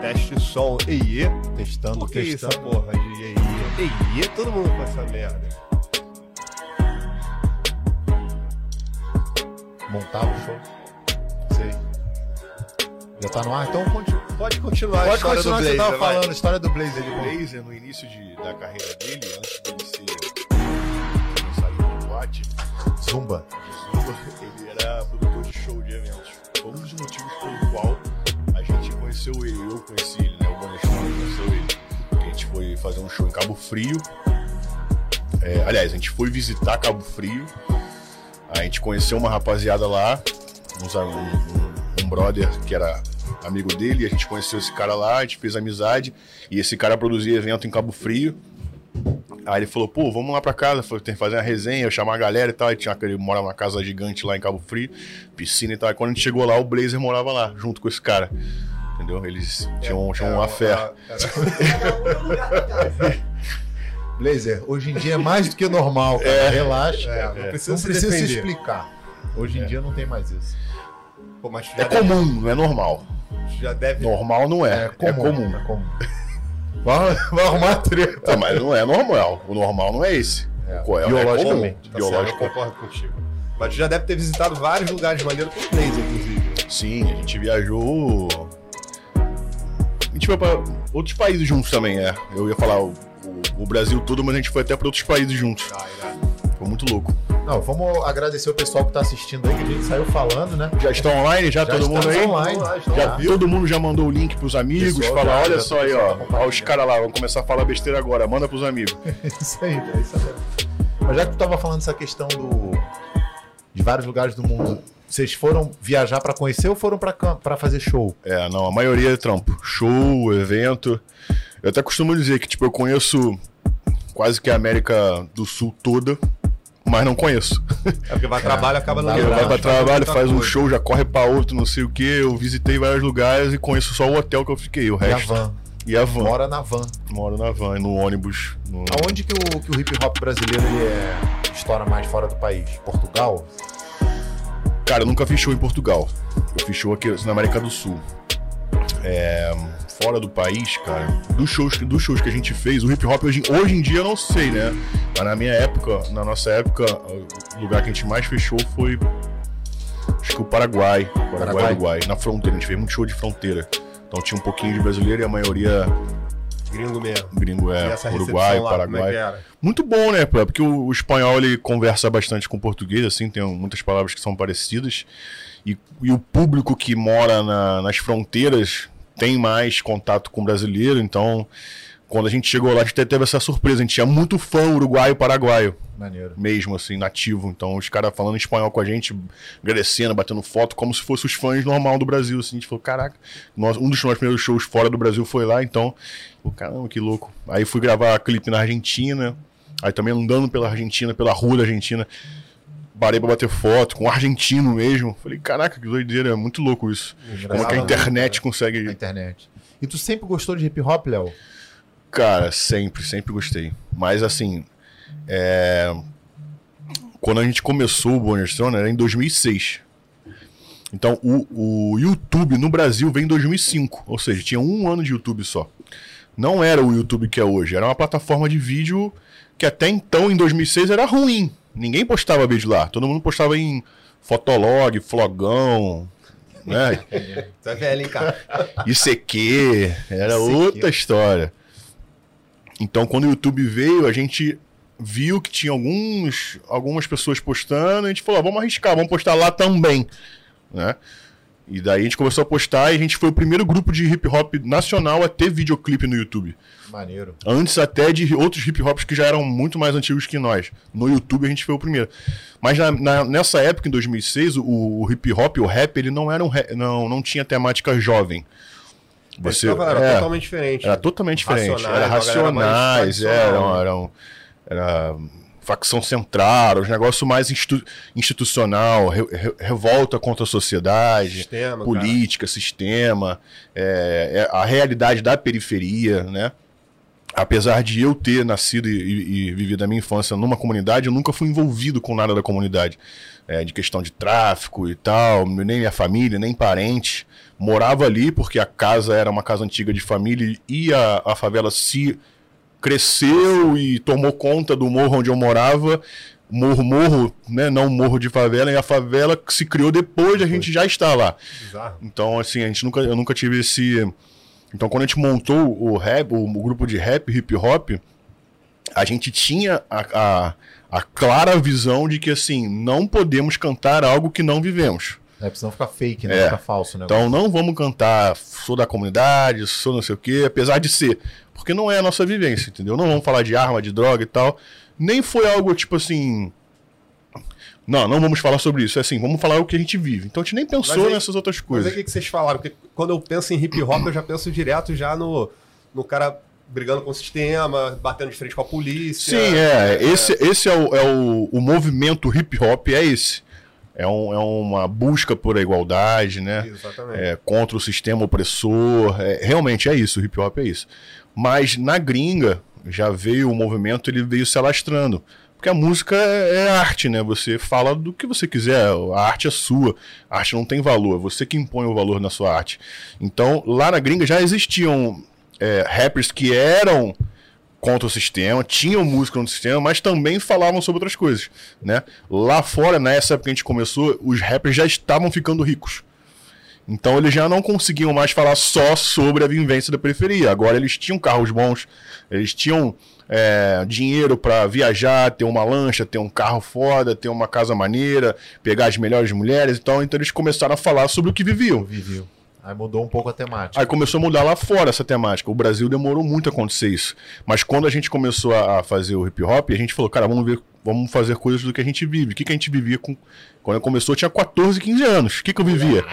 Teste som EIE. Testando, Por que testando. essa porra de EIE? EIE, todo mundo com essa merda. Montava o show. Já tá no ar, então. Pode continuar a Pode história continuar do o que você Blazer, tava vai. falando, a história do Blazer. O Blazer, no início de- da carreira dele, antes dele ser começar de boate, Zumba. de Zumba, ele era produtor de show de eventos. Foi um dos motivos pelo qual a gente conheceu ele. Eu conheci ele, né? O Bonestone conheceu ele. A gente foi fazer um show em Cabo Frio. É, aliás, a gente foi visitar Cabo Frio. A gente conheceu uma rapaziada lá, uns a- um- um brother que era amigo dele, a gente conheceu esse cara lá, a gente fez amizade, e esse cara produzia evento em Cabo Frio. Aí ele falou, pô, vamos lá pra casa, foi- tem que fazer uma resenha, eu chamar a galera e tal. Ele, tinha, ele mora numa casa gigante lá em Cabo Frio, piscina e tal. E quando a gente chegou lá, o Blazer morava lá, junto com esse cara. Entendeu? Eles tinham, tinham uma fé. Era- era- Blazer, hoje em dia é mais do que normal, cara. Relaxa. É, não Não precisa se precisa se explicar. Hoje em dia não tem mais isso. Pô, É comum, não é normal. Já deve. Normal não é. É comum. É comum. É comum. Vai, vai arrumar treta. Mas não é normal. O normal não é esse. É, O- é, biologicamente. É comum. Tá certo, eu Biológico. concordo contigo. Mas tu já deve ter visitado vários lugares maneiros com Blazer, inclusive. Sim, a gente viajou. A gente foi pra outros países juntos também, é. Eu ia falar o, o- o Brasil todo, mas a gente foi até pra outros países juntos. Ah, irado. Foi muito louco. Não, vamos agradecer o pessoal que tá assistindo aí, que a gente saiu falando, né? Já estão online? Já, Já todo mundo aí? online. Já, Tá. todo mundo já mandou o link pros amigos, Pessoal, fala, já- olha já- só aí, ó. Ó, os caras lá, vão começar a falar besteira agora, manda pros amigos. Isso aí, é isso aí. Mas já que tu tava falando essa questão do de vários lugares do mundo, vocês foram viajar pra conhecer ou foram pra fazer show? É, não, a maioria é trampo. Show, evento. Eu até costumo dizer que, tipo, eu conheço quase que a América do Sul toda, mas não conheço. É porque vai trabalho, acaba não vai pra trabalho, faz um show, já corre pra outro, não sei o que. Eu visitei vários lugares e conheço só o hotel que eu fiquei. O E a resto. van. E a van. Mora na van. Moro na van, no ônibus. no- Aonde que o, que o hip hop brasileiro ele é, estoura mais fora do país? Portugal? Cara, eu nunca fiz show em Portugal. Eu fiz show aqui na América do Sul. É, fora do país, cara, dos shows, dos shows que a gente fez, o hip hop hoje, hoje em dia eu não sei, né? Mas na minha época, na nossa época, o lugar que a gente mais fechou foi. Acho que o Paraguai. Paraguai, Paraguai. Uruguai. Na fronteira, a gente fez muito show de fronteira. Então tinha um pouquinho de brasileiro e a maioria Gringo mesmo. gringo é Uruguai, lá, é Paraguai. que era? Muito bom, né? Porque o, o espanhol ele conversa bastante com o português, assim, tem muitas palavras que são parecidas. E, e o público que mora na- nas fronteiras tem mais contato com o brasileiro, então quando a gente chegou lá, a gente até teve essa surpresa. A gente tinha muito fã uruguaio e paraguaio, Maneiro. mesmo assim, nativo. Então os caras falando espanhol com a gente, agradecendo, batendo foto, como se fossem os fãs normal do Brasil. Assim, a gente falou, caraca, nós- um dos nossos primeiros shows fora do Brasil foi lá, então, pô, caramba, que louco. Aí fui gravar clipe na Argentina, aí também andando pela Argentina, pela rua da Argentina, parei pra bater foto com um argentino mesmo. Falei, caraca, que doideira, é muito louco isso. Como que a Engraçado, internet Na consegue. internet. E tu sempre gostou de hip hop, Léo? Cara, sempre, sempre gostei. Mas assim, é, quando a gente começou o Bonner Stone era em 2006. Então o, o YouTube no Brasil veio em 2005, ou seja, tinha um ano de YouTube só. Não era o YouTube que é hoje, era uma plataforma de vídeo que até então, em 2006, era ruim. Ninguém postava vídeo lá, todo mundo postava em Fotolog, Flogão, né? É velho, hein, cara? ICQ, era ICQ. outra história. Então, quando o YouTube veio, a gente viu que tinha alguns, algumas pessoas postando, a gente falou, ah, vamos arriscar, vamos postar lá também, né? E daí a gente começou a postar e a gente foi o primeiro grupo de hip hop nacional a ter videoclipe no YouTube. Maneiro. Antes até de outros hip hops que já eram muito mais antigos que nós. No YouTube a gente foi o primeiro. Mas na- na- nessa época, em 2006, o, o hip hop, o rap, ele não era um não, não tinha temática jovem. Você, Então, era é, totalmente diferente. era totalmente diferente. Racionais, era racionais, eram, eram, era facção central, os negócios mais institu- institucional, re- re- revolta contra a sociedade, Sistema, política, sistema, é, é a realidade da periferia, né? apesar de eu ter nascido e, e, vivido a minha infância numa comunidade, eu nunca fui envolvido com nada da comunidade. É, de questão de tráfico e tal, nem minha família, nem parentes. Morava ali porque a casa era uma casa antiga de família e a, a favela se cresceu e tomou conta do morro onde eu morava. Morro, morro, né? Não morro de favela, e a favela que se criou depois de a gente já estar lá. Bizarro. Então, assim, a gente nunca, eu nunca tive esse então, quando a gente montou o rap, o, o grupo de rap, hip hop, a gente tinha a, a, a, clara visão de que, assim, não podemos cantar algo que não vivemos. É, senão ficar fake, né? É. Fica falso, né? Então, não vamos cantar sou da comunidade, sou não sei o quê, apesar de ser. Porque não é a nossa vivência, entendeu? Não vamos falar de arma, de droga e tal. Nem foi algo, tipo assim, não, não vamos falar sobre isso. É assim, vamos falar o que a gente vive. Então a gente nem pensou aí, nessas outras coisas. Mas é o que vocês falaram? Porque quando eu penso em hip hop, eu já penso direto já no, no cara brigando com o sistema, batendo de frente com a polícia. Sim, é. é. Esse, esse é, o, é o, o movimento hip hop, é esse. É, um, é uma busca por a igualdade, né? Exatamente. É, contra o sistema opressor. É, realmente é isso, o hip hop é isso. Mas na gringa, já veio o movimento, ele veio se alastrando. Porque a música é, é arte, né? Você fala do que você quiser, a arte é sua, a arte não tem valor, é você que impõe o valor na sua arte. Então, lá na gringa já existiam é, rappers que eram contra o sistema, tinham música no sistema, mas também falavam sobre outras coisas, né? Lá fora, nessa época que a gente começou, os rappers já estavam ficando ricos. Então eles já não conseguiam mais falar só sobre a vivência da periferia. Agora eles tinham carros bons, eles tinham é, dinheiro para viajar, ter uma lancha, ter um carro foda, ter uma casa maneira, pegar as melhores mulheres. Então, então eles começaram a falar sobre o que viviam. Viviam. Aí mudou um pouco a temática. Aí começou a mudar lá fora essa temática. O Brasil demorou muito a acontecer isso. Mas quando a gente começou a fazer o hip hop, a gente falou, cara, vamos ver, vamos fazer coisas do que a gente vive. O que, que a gente vivia com. Quando começou, eu tinha 14, 15 anos. O que, que eu vivia?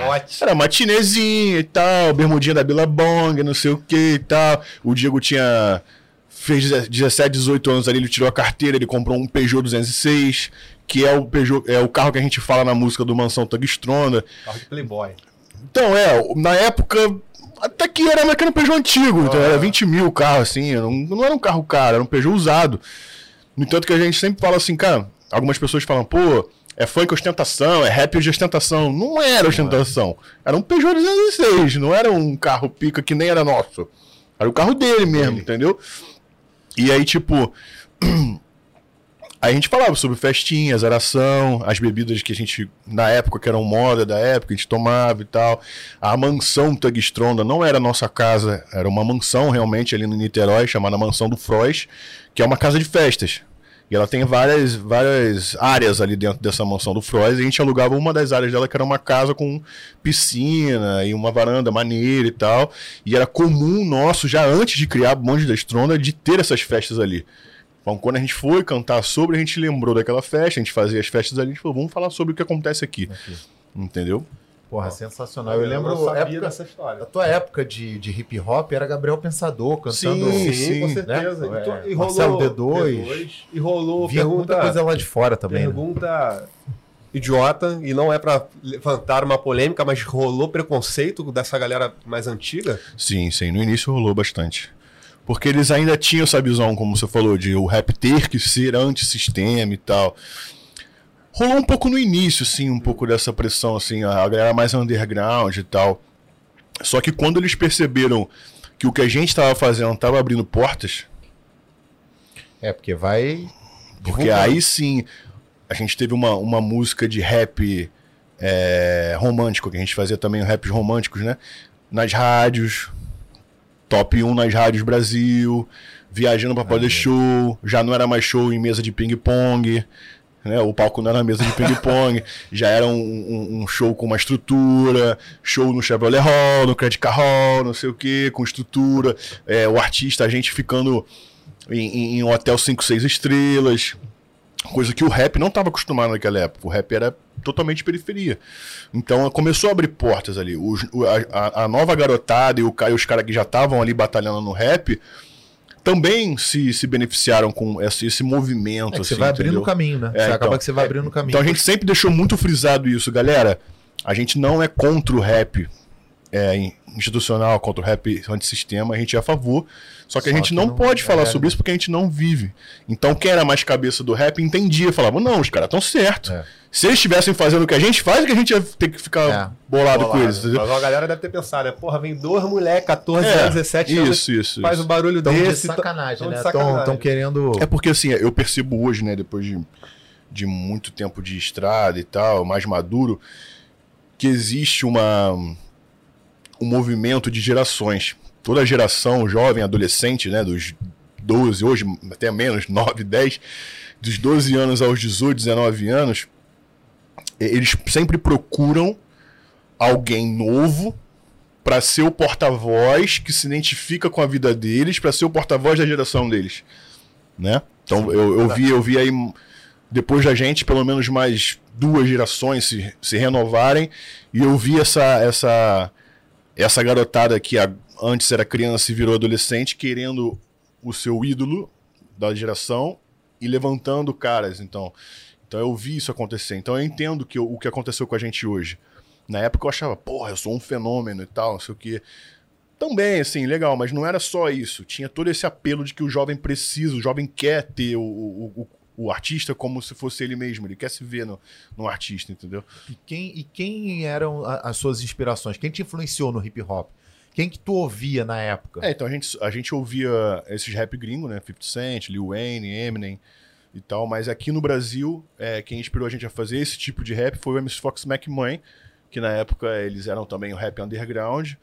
Era matinezinha e tal, bermudinha da Billabong, não sei o que e tal. O Diego tinha fez 17, 18 anos ali, ele tirou a carteira, ele comprou um Peugeot 206, que é o Peugeot, é o carro que a gente fala na música do Mansão Tugstronda. Carro de Playboy. Então, é, na época, até que era, era um Peugeot antigo, então era 20 mil o carro, assim, não, não era um carro caro, era um Peugeot usado. No entanto que a gente sempre fala assim, cara, algumas pessoas falam, pô, é funk ostentação, é rap de ostentação. Não era ostentação. Era um Peugeot 206, não era um carro pica que nem era nosso. Era o carro dele mesmo, entendeu? E aí, tipo. Aí a gente falava sobre festinhas, aração, as bebidas que a gente, na época, que eram moda da época, a gente tomava e tal. A mansão Tugstronda não era nossa casa, era uma mansão realmente ali no Niterói, chamada Mansão do Frois, que é uma casa de festas. E ela tem várias, várias áreas ali dentro dessa mansão do Frois. E a gente alugava uma das áreas dela, que era uma casa com piscina e uma varanda maneira e tal. E era comum nosso, já antes de criar Bonde da Estronda, de ter essas festas ali. Então, quando a gente foi cantar sobre, a gente lembrou daquela festa, a gente fazia as festas ali, a gente falou, vamos falar sobre o que acontece aqui. aqui. Entendeu? Porra, sensacional. Eu, eu lembro eu época, dessa história. A tua época de, de hip hop era Gabriel Pensador cantando. Sim, sim, com certeza. Né? E, e rolou Marcelo D2. D2 e rolou Via pergunta, muita coisa lá de fora também. Né? Pergunta né? idiota e não é para levantar uma polêmica, mas rolou preconceito dessa galera mais antiga? Sim, sim. No início rolou bastante. Porque eles ainda tinham essa visão, como você falou, de o rap ter que ser antissistema e tal rolou um pouco no início, assim, um pouco dessa pressão, assim, a galera mais underground e tal. Só que quando eles perceberam que o que a gente estava fazendo estava abrindo portas. É, porque vai. Porque aí sim, a gente teve uma, uma música de rap é, romântico, que a gente fazia também raps românticos, né? Nas rádios, top 1 nas rádios Brasil, viajando para poder show, já não era mais show em mesa de ping-pong, né? O palco não era mesa de ping-pong, já era um, um, um, show com uma estrutura, show no Chevrolet Hall, no Credit Car Hall, não sei o que, com estrutura, é, o artista, a gente ficando em, em um hotel 5, 6 estrelas, coisa que o rap não estava acostumado naquela época, o rap era totalmente periferia. Então começou a abrir portas ali. Os, a, a, nova garotada e, o, e os caras que já estavam ali batalhando no rap também se, se beneficiaram com esse, esse movimento. É você assim, vai abrindo o caminho, né? É, você então, acaba que você vai abrindo o caminho. Então a gente sempre deixou muito frisado isso, galera. A gente não é contra o rap. é, institucional contra o rap antissistema, a gente é a favor. Só que a Só gente que não, não- pode é falar verdade. sobre isso porque a gente não vive. Então quem era mais cabeça do rap entendia, falava, não, os caras estão certos. É. Se eles estivessem fazendo o que a gente faz, é que a gente ia ter que ficar É. bolado, com Bolado. eles. entendeu? Mas a galera deve ter pensado, né? Porra, vem dois moleques, 14 É, anos, 17 anos, Isso, isso. faz isso. um barulho Tão de desse. sacanagem, tão de né? sacanagem. Estão querendo. É porque assim, eu percebo hoje, né, depois de, de muito tempo de estrada e tal, mais maduro, que existe uma um movimento de gerações. Toda geração, jovem, adolescente, né, dos 12, hoje até menos, 9, 10, dos 12 anos aos 18, 19 anos, eles sempre procuram alguém novo para ser o porta-voz que se identifica com a vida deles, para ser o porta-voz da geração deles, né? Então eu, eu vi eu vi aí depois da gente pelo menos mais duas gerações se, se renovarem e eu vi essa essa essa garotada que antes era criança e virou adolescente querendo o seu ídolo da geração e levantando caras, então então eu vi isso acontecer. Então eu entendo que o o que aconteceu com a gente hoje. Na época eu achava, porra, eu sou um fenômeno e tal, não sei o quê. Também, assim, legal, mas não era só isso. Tinha todo esse apelo de que o jovem precisa, o jovem quer ter o, o, o, artista como se fosse ele mesmo. Ele quer se ver no, no artista, entendeu? E quem, e quem eram a- as suas inspirações? Quem te influenciou no hip hop? Quem que tu ouvia na época? É, então a gente, a gente ouvia esses rap gringos, né? 50 Cent, Lil Wayne, Eminem e tal, mas aqui no Brasil, é, quem inspirou a gente a fazer esse tipo de rap foi o MC Fox McMahon, que na época eles eram também o rap underground,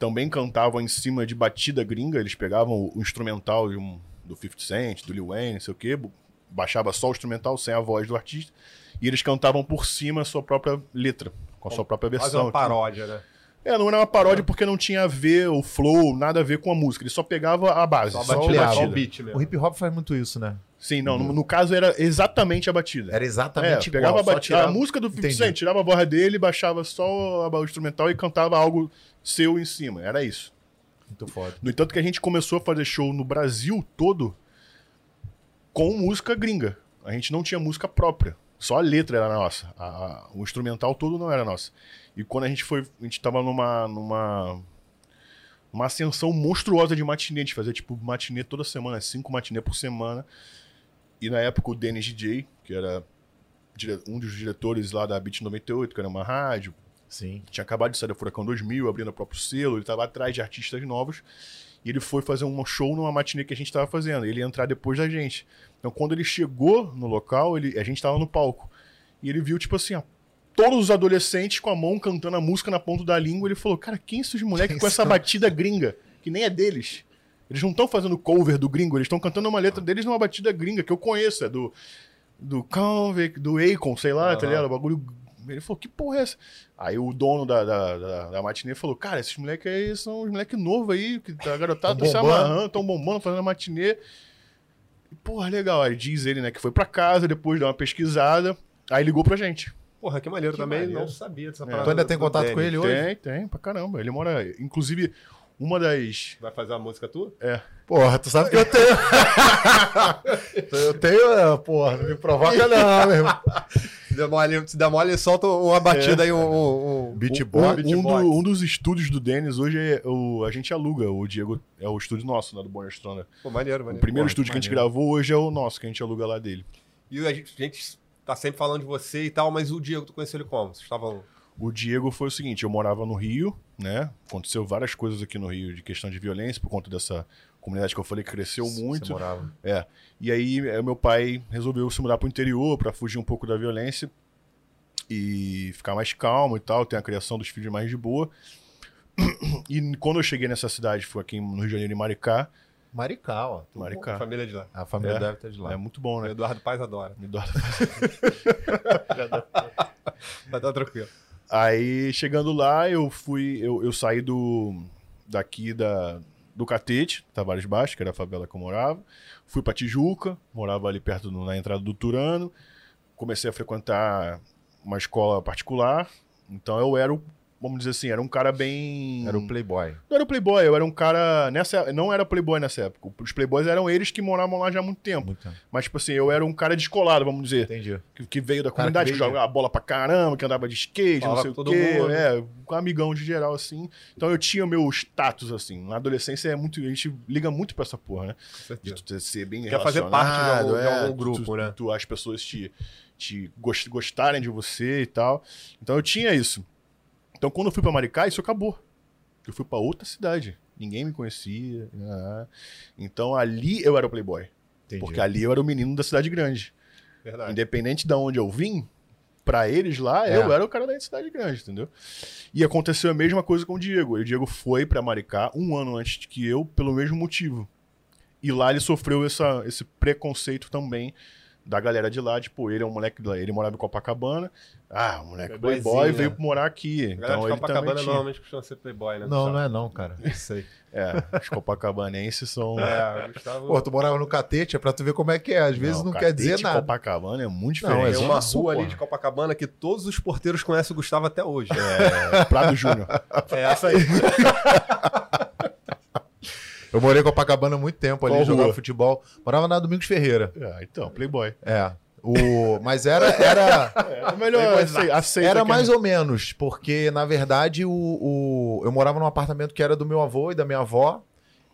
também cantavam em cima de batida gringa, eles pegavam o instrumental de um- do 50 Cent, do Lil Wayne, não sei o quê, baixava só o instrumental sem a voz do artista, e eles cantavam por cima a sua própria letra, com a sua própria versão. uma paródia, né? É, não era uma paródia porque não tinha a ver o flow, nada a ver com a música. Ele só pegava a base, Só a a batida, só o beat mesmo. O hip hop faz muito isso, né? Sim, não, no, no caso era exatamente a batida. Era É, exatamente pegava igual. a, só batida, tirava- a música do 50 Entendi. Cent, tirava a voz dele, baixava só a- o instrumental e cantava algo seu em cima. Era isso. Muito foda. No entanto que a gente começou a fazer show no Brasil todo com música gringa. A gente não tinha música própria. Só a letra era nossa. A- a- o instrumental todo não era nosso. E quando a gente foi, a gente tava numa numa uma ascensão monstruosa de matinê, de fazer tipo matinê toda semana, cinco matinê por semana. E na época o Dennis DJ, que era um dos diretores lá da Beat 98, que era uma rádio, Sim. tinha acabado de sair da Furacão 2000, abrindo o próprio selo, ele estava atrás de artistas novos, e ele foi fazer um show numa matinê que a gente estava fazendo, ele ia entrar depois da gente. Então, quando ele chegou no local, ele, a gente estava no palco, e ele viu, tipo assim, ó, todos os adolescentes com a mão cantando a música na ponta da língua, ele falou, cara, quem esses moleques com essa batida gringa, que nem é deles? Eles não estão fazendo cover do gringo, eles estão cantando uma letra deles numa batida gringa, que eu conheço, é do do Convict, do Akon, sei lá, tá Aham. ligado? O bagulho. Ele falou, que porra é essa? Aí o dono da, da, da, da matinê falou, cara, esses moleques aí são os moleques novos aí, que tá garotado, Tão se bombando. amarrando, tão bombando, fazendo a matinê. E, porra, legal. Aí diz ele, né, que foi pra casa, depois deu uma pesquisada, aí ligou pra gente. Porra, que maneiro Que também. maneiro. Não sabia dessa É. parada. Tu ainda tem contato com Dennis. ele hoje? Tem, tem, pra caramba. Ele mora. Inclusive, uma das. Vai fazer uma música tua? É. Porra, tu sabe que eu tenho. eu tenho, é, porra, não me provoca não, meu irmão. Se der mole, se der mole solta uma batida aí, um... um, um... Beatbox. Um, um, beatbox. do- um dos estúdios do Denis hoje é o, a gente aluga, o Diego é o estúdio nosso, né, do Bonner. Pô, maneiro, O maneiro. primeiro Porra, estúdio que a gente maneiro. gravou hoje é o nosso, que a gente aluga lá dele. E a gente, a gente tá sempre falando de você e tal, mas o Diego, tu conheceu ele como? Vocês estavam... O Diego foi o seguinte, eu morava no Rio, né? Aconteceu várias coisas aqui no Rio de questão de violência por conta dessa comunidade que eu falei que cresceu Você muito. morava. É. E aí eh, meu pai resolveu se mudar pro interior para fugir um pouco da violência e ficar mais calmo e tal, ter a criação dos filhos mais de boa. E quando eu cheguei nessa cidade, foi aqui no Rio de Janeiro, em Maricá. Maricá, ó. Maricá. Família de lá. A família É. deve estar de lá. É muito bom, O né? Eduardo Paz adora. Eduardo Vai dar tranquilo. Aí, chegando lá, eu fui. Eu, eu saí do. daqui da, do Catete, Tavares Baixo, que era a favela que eu morava. Fui pra Tijuca, morava ali perto do- na entrada do Turano. Comecei a frequentar uma escola particular. Então eu era o, vamos dizer assim, era um cara bem. Era o Playboy. Não era o Playboy, eu era um cara. Nessa, não era Playboy nessa época. Os Playboys eram eles que moravam lá já há muito tempo. Muito tempo. Mas, tipo assim, eu era um cara descolado, vamos dizer. Entendi. Que, que veio da Cara comunidade, que que, jogava bola pra caramba, que andava de skate, Falava não sei o todo quê. mundo. É, com amigão de geral, assim. Então eu tinha o meu status, assim. Na adolescência é muito. A gente liga muito pra essa porra, né? De tu ser bem Quer fazer parte de algum- relacionado, de é, algum grupo, tu- né? tu- as pessoas te, te gos- gostarem de você e tal. Então eu tinha isso. Então quando eu fui pra Maricá, isso acabou. Eu fui pra outra cidade. Ninguém me conhecia. né? Então ali eu era o playboy. Entendi. Porque ali eu era o menino da cidade grande. Verdade. Independente de onde eu vim, pra eles lá, É. eu era o cara da cidade grande, entendeu? E aconteceu a mesma coisa com o Diego. O Diego foi pra Maricá um ano antes de que eu, pelo mesmo motivo. E lá ele sofreu essa, esse preconceito também da galera de lá. Tipo, ele é um moleque de lá. Ele morava em Copacabana. Ah, o moleque Playboyzinho, playboy né? veio morar aqui. A galera Então de ele Copacabana normalmente costuma ser playboy, né? Não, não é não, cara. Isso aí. É, os copacabanenses são... É, Gustavo... Pô, tu morava no catete, é pra tu ver como é que é. Às vezes não, quer um Catete dizer nada. Copacabana é muito Não, diferente. é Tem Zona uma rua ali de Copacabana que todos os porteiros conhecem o Gustavo até hoje. É, Prado Júnior. É essa aí. Eu morei em Copacabana há muito tempo ali, Qual jogava rua? futebol. Morava na Domingos Ferreira. É, então, playboy. É. O... Mas era, era, É melhor acei- aceita era mais ou menos, porque na verdade o, o- eu morava num apartamento que era do meu avô e da minha avó,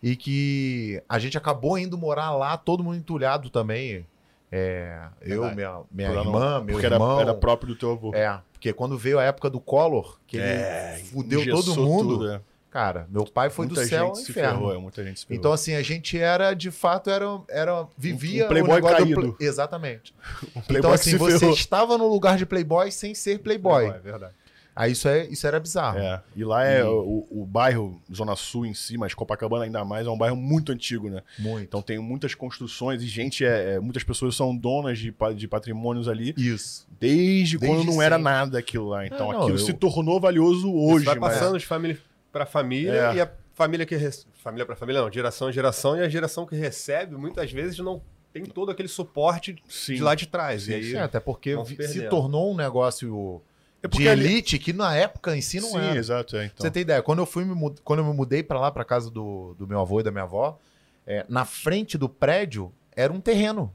e que a gente acabou indo morar lá, todo mundo entulhado também. É, eu, Verdade. minha, minha Por lá não- irmã, meu Porque irmão. era, era próprio do teu avô. É, porque quando veio a época do Collor, que ele É, fudeu todo mundo, tudo, é. Cara, meu pai foi muita do céu ao gente se inferno. ferrou, é, muita gente se ferrou. Então, assim, a gente era, de fato, era, era vivia Um playboy negócio do caído. play- Exatamente. o playboy então, assim, se você ferrou. estava no lugar de playboy sem ser playboy. É verdade. Aí isso, é, isso era bizarro. É, e lá é o, o bairro, Zona Sul em si, mas Copacabana ainda mais, é um bairro muito antigo, né? Muito. Então tem muitas construções e gente, é, é, muitas pessoas são donas de, de patrimônios ali Isso. desde, Desde quando não era sempre. nada aquilo lá. Então Ah, não, aquilo eu- se tornou valioso hoje. Isso vai mas- passando de família para família É. e a família que rece- família para família não, geração em geração e a geração que recebe muitas vezes não tem todo aquele suporte Sim. de lá de trás. Sim, e aí É, até porque se se tornou um negócio É de elite que na época em si não Sim, era. exato. É, então. Você tem ideia? Quando eu fui me mud- quando eu me mudei pra lá, pra casa do, do meu avô e da minha avó, é, na frente do prédio era um terreno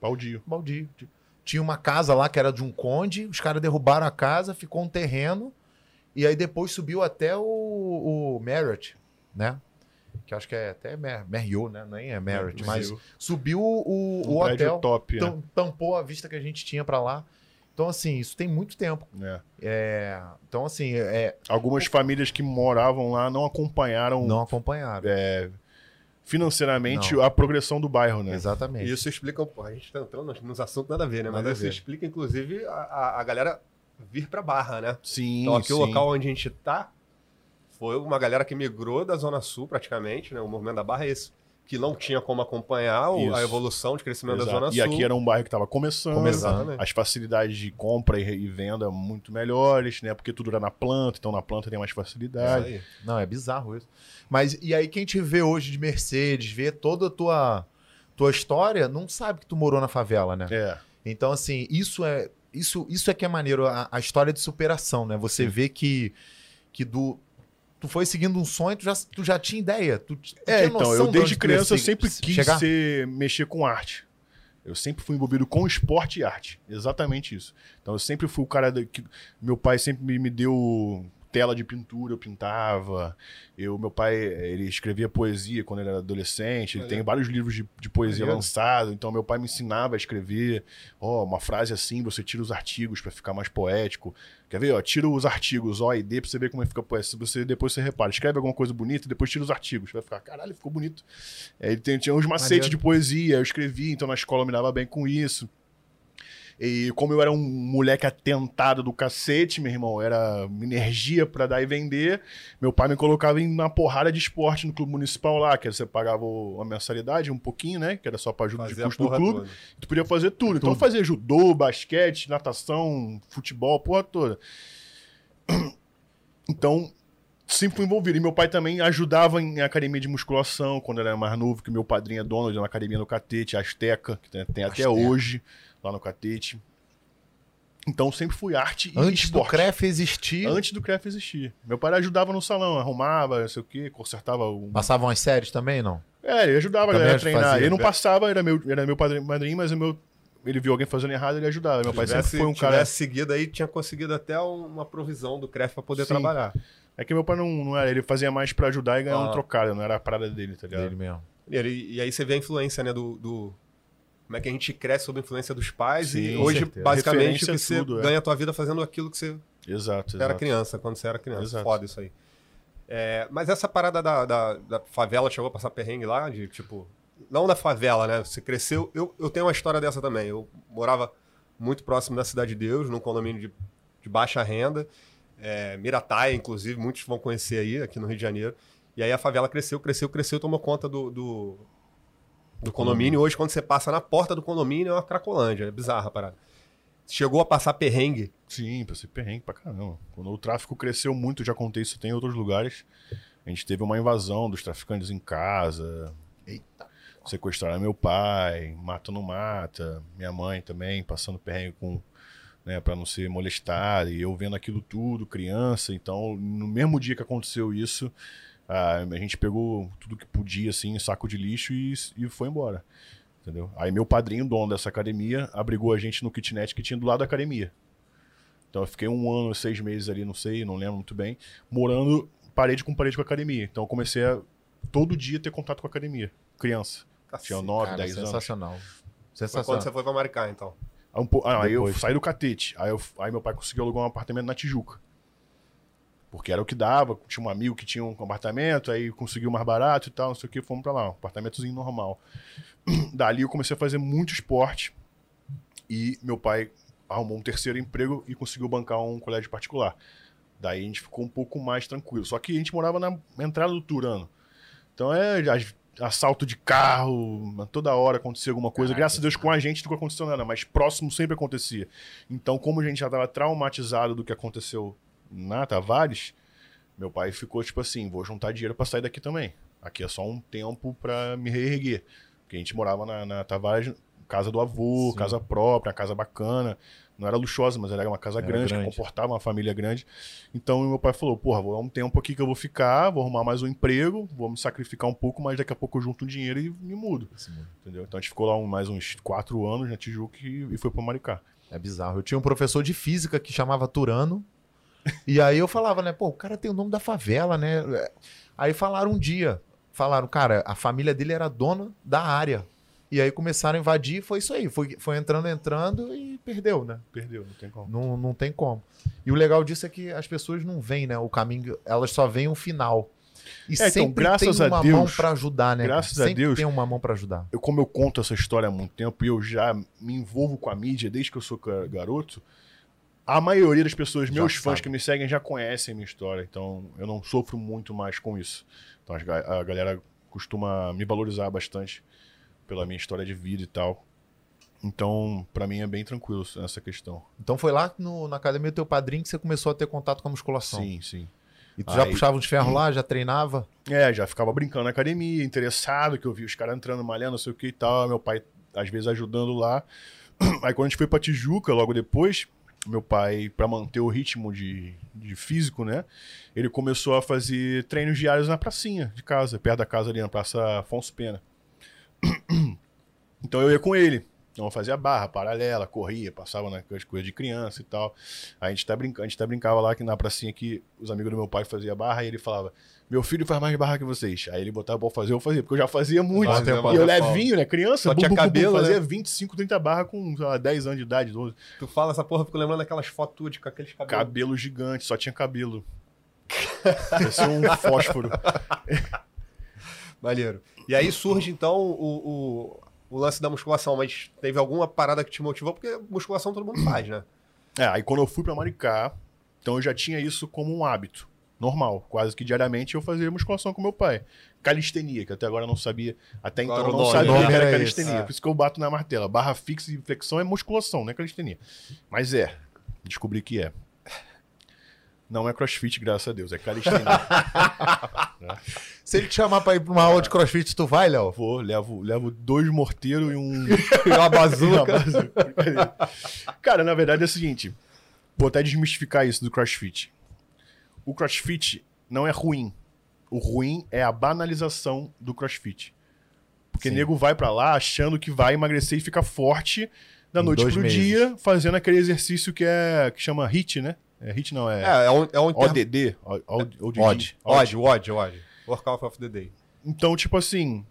Baldio. baldio. Tinha uma casa lá que era de um conde, os caras derrubaram a casa, ficou um terreno, e aí depois subiu até o, o Marriott, né? Que acho que é até Mar Marriott, né? Nem é Marriott, É, mas subiu o, Um o hotel, top, tam- tampou a vista que a gente tinha pra lá. Então, assim, isso tem muito tempo. né? É. É, então, assim, é, Algumas famílias que moravam lá não acompanharam não acompanharam. é, financeiramente Não. a progressão do bairro, né? Exatamente. E isso explica, pô, a gente tá entrando nos, assuntos nada a ver, né? Mas Nada a isso ver. explica, inclusive, a, a, a galera vir pra Barra, né? Sim, Então aqui sim. o local onde a gente tá foi uma galera que migrou da Zona Sul praticamente, né? O movimento da Barra é esse. Que não tinha como acompanhar Isso. a evolução de crescimento Exato. da Zona E Sul. aqui era um bairro que estava começando, Começando. Exatamente. as facilidades de compra e, e venda muito melhores, né? Porque tudo era na planta, então na planta tem mais Isso facilidade. aí. Não, é bizarro isso. Mas e aí quem te vê hoje de Mercedes, vê toda a tua, tua história, não sabe que tu morou na favela, né? É, Então, assim, isso é isso, isso é que é maneiro, a, a história de superação, né? Você vê que, que do, tu foi seguindo um sonho, tu já, tu já tinha ideia. Tu, tu É, então, eu de desde criança eu se- sempre se- quis chegar? ser, mexer com arte. Eu sempre fui envolvido com esporte e arte. Exatamente isso. Então eu sempre fui o cara que. Meu pai sempre me, me deu tela de pintura, eu pintava. Eu, meu pai, ele escrevia poesia quando ele era adolescente. Ele Olha. tem vários livros de, de poesia lançados. Então meu pai me ensinava a escrever. Ó, uma frase assim, você tira os artigos pra ficar mais poético. Quer ver? Ó, tira os artigos O e D pra você ver como é que fica poético. Você depois você repara, escreve alguma coisa bonita e depois tira os artigos. Vai ficar, caralho, ficou bonito. É, ele tinha uns macetes de poesia, eu escrevi, então na escola eu me dava bem com isso. E como eu era um moleque atentado do cacete, meu irmão, era energia pra dar e vender, meu pai me colocava em uma porrada de esporte no clube municipal lá, que você pagava a mensalidade, um pouquinho, né? Que era só pra ajuda de Fazer a custo do clube. toda. Tu podia fazer tudo. Então eu fazia judô, basquete, natação, futebol, porra toda. Então, sempre fui envolvido. E meu pai também ajudava em academia de musculação, quando era mais novo, que meu padrinho é dono de uma academia no Catete, Azteca, que tem, tem até hoje, lá no Catete. Então sempre fui arte e Antes do esporte. CREF existir, Antes do CREF existir. Meu pai ajudava no salão, arrumava, não sei o quê, consertava o. passavam as séries também, não? É, ele ajudava a galera a treinar. fazia. Ele não passava, era meu, era meu padrinho, madrinho, mas o meu, ele viu alguém fazendo errado, ele ajudava. Meu pai tivesse, sempre foi um cara. tivesse seguido aí, tinha conseguido até uma provisão do CREF pra poder Sim. trabalhar. É que meu pai não, não era, ele fazia mais pra ajudar e ganhar Ah. um trocado, não era a parada dele, tá ligado? Dele mesmo. E, ele- e aí você vê a influência, né, do, do- Como é que a gente cresce sob a influência dos pais Sim, e hoje, certeza. basicamente, que você tudo, é. ganha a tua vida fazendo aquilo que você Exato, era exato. criança, quando você era criança. Exato. Foda isso aí. É, mas essa parada da, da, da favela chegou a passar perrengue lá, de tipo. Não da favela, né? Você cresceu. Eu, eu tenho uma história dessa também. Eu morava muito próximo da Cidade de Deus, num condomínio de, de baixa renda. É, Mirataia, inclusive, muitos vão conhecer aí, aqui no Rio de Janeiro. E aí a favela cresceu, cresceu, cresceu, tomou conta do, do, do condomínio. Hoje, quando você passa na porta do condomínio, é uma cracolândia. É bizarra a parada. Chegou a passar perrengue. Sim, passei perrengue pra caramba. Quando o tráfico cresceu muito, já contei isso tem em outros lugares. A gente teve uma invasão dos traficantes em casa. Eita. Sequestraram meu pai, mata não mata. Minha mãe também, passando perrengue com. Né, pra não ser molestada. E eu vendo aquilo tudo, criança. Então, no mesmo dia que aconteceu isso, a, a gente pegou tudo que podia, assim, saco de lixo e, e foi embora. Entendeu? Aí meu padrinho, dono dessa academia, abrigou a gente no kitnet que tinha do lado da academia. Então eu fiquei um ano, seis meses ali, não sei, não lembro muito bem, morando parede com parede com a academia. Então eu comecei a todo dia ter contato com a academia. Criança. Tinha 9, Cara, 10 anos. sensacional. Foi quando Sensacional. você foi pra Maricá, então. Aí, um po- ah, aí eu saí do catete. Aí, eu- aí meu pai conseguiu alugar um apartamento na Tijuca. Porque era o que dava. Tinha um amigo que tinha um apartamento, aí conseguiu mais barato e tal, não sei o que, fomos pra lá. Um apartamentozinho normal. Dali eu comecei a fazer muito esporte. E meu pai arrumou um terceiro emprego e conseguiu bancar um colégio particular. Daí a gente ficou um pouco mais tranquilo. Só que a gente morava na entrada do Turano. Então é as- assalto de carro, toda hora acontecia alguma coisa. Caraca. Graças a Deus com a gente nunca aconteceu nada, mas próximo sempre acontecia. Então, como a gente já estava traumatizado do que aconteceu na Tavares, meu pai ficou tipo assim: vou juntar dinheiro para sair daqui também. Aqui é só um tempo para me reerguer. Porque a gente morava na, na Tavares, casa do avô, Sim. casa própria, casa bacana. Não era luxuosa, mas era uma casa Era grande, grande. que comportava uma família grande. Então meu pai falou: porra, vou dar um tempo aqui que eu vou ficar, vou arrumar mais um emprego, vou me sacrificar um pouco, mas daqui a pouco eu junto um dinheiro e me mudo. Entendeu? Então a gente ficou lá um- mais uns quatro anos na Tijuca e, e foi pra Maricá. É bizarro. Eu tinha um professor de física que chamava Turano. e aí eu falava, né? Pô, o cara tem o nome da favela, né? Aí falaram um dia. Falaram, cara, a família dele era dona da área. E aí começaram a invadir, foi isso aí. Foi, foi entrando, entrando e perdeu, né? Perdeu, não tem como. Não, não tem como. E o legal disso é que as pessoas não veem, né? O caminho, elas só veem o final. E então, sempre graças tem a uma Deus- mão pra ajudar, né? graças a Deus- tem uma mão pra ajudar. Eu, como eu conto essa história há muito tempo e eu já me envolvo com a mídia desde que eu sou garoto, a maioria das pessoas, Já meus fãs sabe. que me seguem, já conhecem a minha história. Então eu não sofro muito mais com isso. Então a galera costuma me valorizar bastante pela minha história de vida e tal. Então, pra mim é bem tranquilo essa questão. Então foi lá no- na academia do teu padrinho que você começou a ter contato com a musculação. Sim, sim. E tu já Aí- puxava uns ferros lá, já treinava? É, já ficava brincando na academia, interessado, que eu vi os caras entrando, malhando, não sei o que e tal. Meu pai, às vezes, ajudando lá. Aí quando a gente foi pra Tijuca, logo depois, meu pai, pra manter o ritmo de, de físico, né? Ele começou a fazer treinos diários na pracinha de casa, perto da casa ali, na Praça Afonso Pena. Então eu ia com ele. Então eu fazia barra, paralela, corria, passava nas coisas de criança e tal. A gente até, brinca, a gente até brincava lá que na pracinha que os amigos do meu pai faziam barra e ele falava: Meu filho faz mais barra que vocês. Aí ele botava pra fazer, eu fazia, porque eu já fazia muito. Fazia e eu levinho, né? Criança, Só tinha bu, bu, bu, bu, cabelo, fazia né? 25, 30 barra com sei lá, 10 anos de idade, 12. Tu fala essa porra, eu fico lembrando daquelas fotos com aqueles cabelos. Cabelo gigante, só tinha cabelo. Parecia um fósforo. Maneiro. E aí surge, então, o, o, o lance da musculação, mas teve alguma parada que te motivou? Porque musculação todo mundo faz, né? É, aí quando eu fui pra Maricá, então eu já tinha isso como um hábito. Normal, quase que diariamente eu fazia musculação com meu pai. Calistenia, que até agora eu não sabia. Até então Qual eu não nome? sabia nome que era era calistenia. é. Por isso que eu bato na martela. Barra fixa e flexão é musculação, não é calistenia. Mas é, descobri que é. Não é crossfit, graças a Deus, é calistenia. Se ele te chamar pra ir pra uma aula de crossfit, tu vai, Léo? Vou, levo, levo dois morteiros e um. Uma bazuca. Uma bazuca. Cara, na verdade é o seguinte: vou até desmistificar isso do crossfit. O crossfit não é ruim. O ruim é a banalização do crossfit. Porque Sim. nego vai pra lá achando que vai emagrecer e fica forte da Em noite pro meses. dia, fazendo aquele exercício que é que chama HIT, né? É HIT não, é, É, é um, é um ODD. O- o- ODD. Odd. Odd, odd, odd. Workout of the day. Então, tipo assim.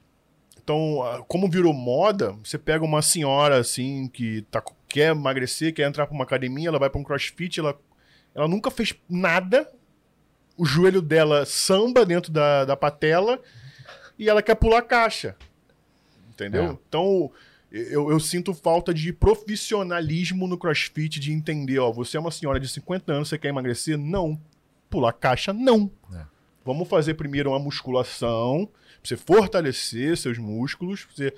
Então, como virou moda, você pega uma senhora assim que tá, quer emagrecer, quer entrar pra uma academia, ela vai pra um crossfit, ela, ela nunca fez nada, o joelho dela samba dentro da, da patela e ela quer pular caixa. Entendeu? É. Então, eu, eu sinto falta de profissionalismo no crossfit, de entender, ó, você é uma senhora de 50 anos, você quer emagrecer? Não. Pular caixa? Não. É. Vamos fazer primeiro uma musculação, pra você fortalecer seus músculos, pra você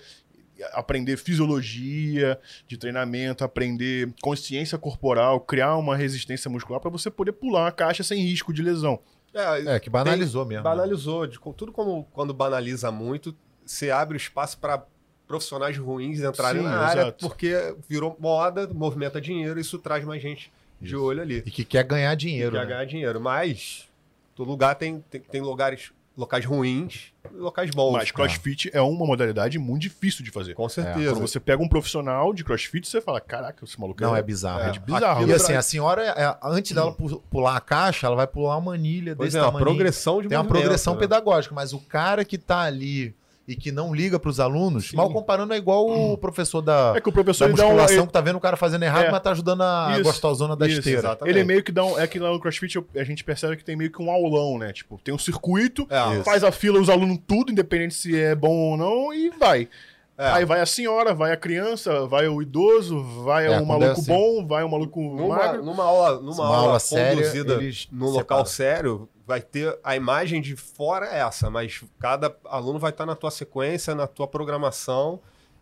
aprender fisiologia de treinamento, aprender consciência corporal, criar uma resistência muscular pra você poder pular a caixa sem risco de lesão. É, que banalizou mesmo. né? Banalizou. De, tudo como quando banaliza muito, você abre o espaço para profissionais ruins entrarem Sim, na área, exato. porque virou moda, movimenta dinheiro, isso traz mais gente de olho ali. E que quer ganhar dinheiro. quer né? ganhar dinheiro. Mas todo lugar tem, tem, tem lugares, locais ruins e locais bons. Mas crossfit é uma modalidade muito difícil de fazer. Com certeza. Quando você pega um profissional de crossfit, você fala, caraca, esse maluco Não, é bizarro. É de bizarro. E Aquilo assim, tra- a senhora, é, antes dela pu- pular a caixa, ela vai pular uma anilha Pois desse é, uma tamanho. progressão de Tem uma progressão né? pedagógica, mas o cara que tá ali e que não liga pros alunos, Sim. mal comparando é igual o professor da, É que o professor da ele dá um. musculação ele- que tá vendo o cara fazendo errado, É. mas tá ajudando a Isso, gostosona da isso, esteira. exatamente. Ele meio que dá um. É que lá no CrossFit a gente percebe que tem meio que um aulão, né? Tipo, tem um circuito, É, faz a fila, os alunos tudo, independente se é bom ou não, e vai. É. Aí vai a senhora, vai a criança, vai o idoso, vai É, o quando é maluco assim. bom, vai o maluco Numa, magro. numa aula, numa Uma aula, aula séria, conduzida eles num local sério, vai ter a imagem de fora é essa, mas cada aluno vai estar na tua sequência, na tua programação.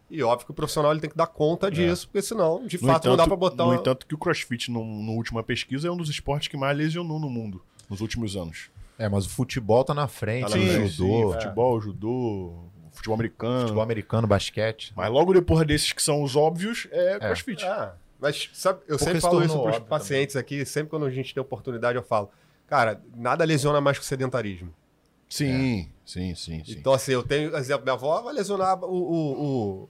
E óbvio que o profissional ele tem que dar conta disso, porque senão, de É. No fato, não dá pra botar no uma... entanto, que o CrossFit, no, no última pesquisa, é um dos esportes que mais lesionou no mundo nos últimos anos. É, mas o futebol tá na frente, Tá na o frente, judô, sim, futebol, judô, futebol americano. futebol americano, basquete. Mas logo depois desses que são os óbvios, é, CrossFit. Ah, mas sabe, eu Porque sempre se falo isso pros óbvio pacientes aqui, sempre quando a gente tem oportunidade eu falo, cara, nada lesiona mais que o sedentarismo. Sim, sim, sim, sim. Então, assim, eu tenho, exemplo, minha avó vai lesionar o, o,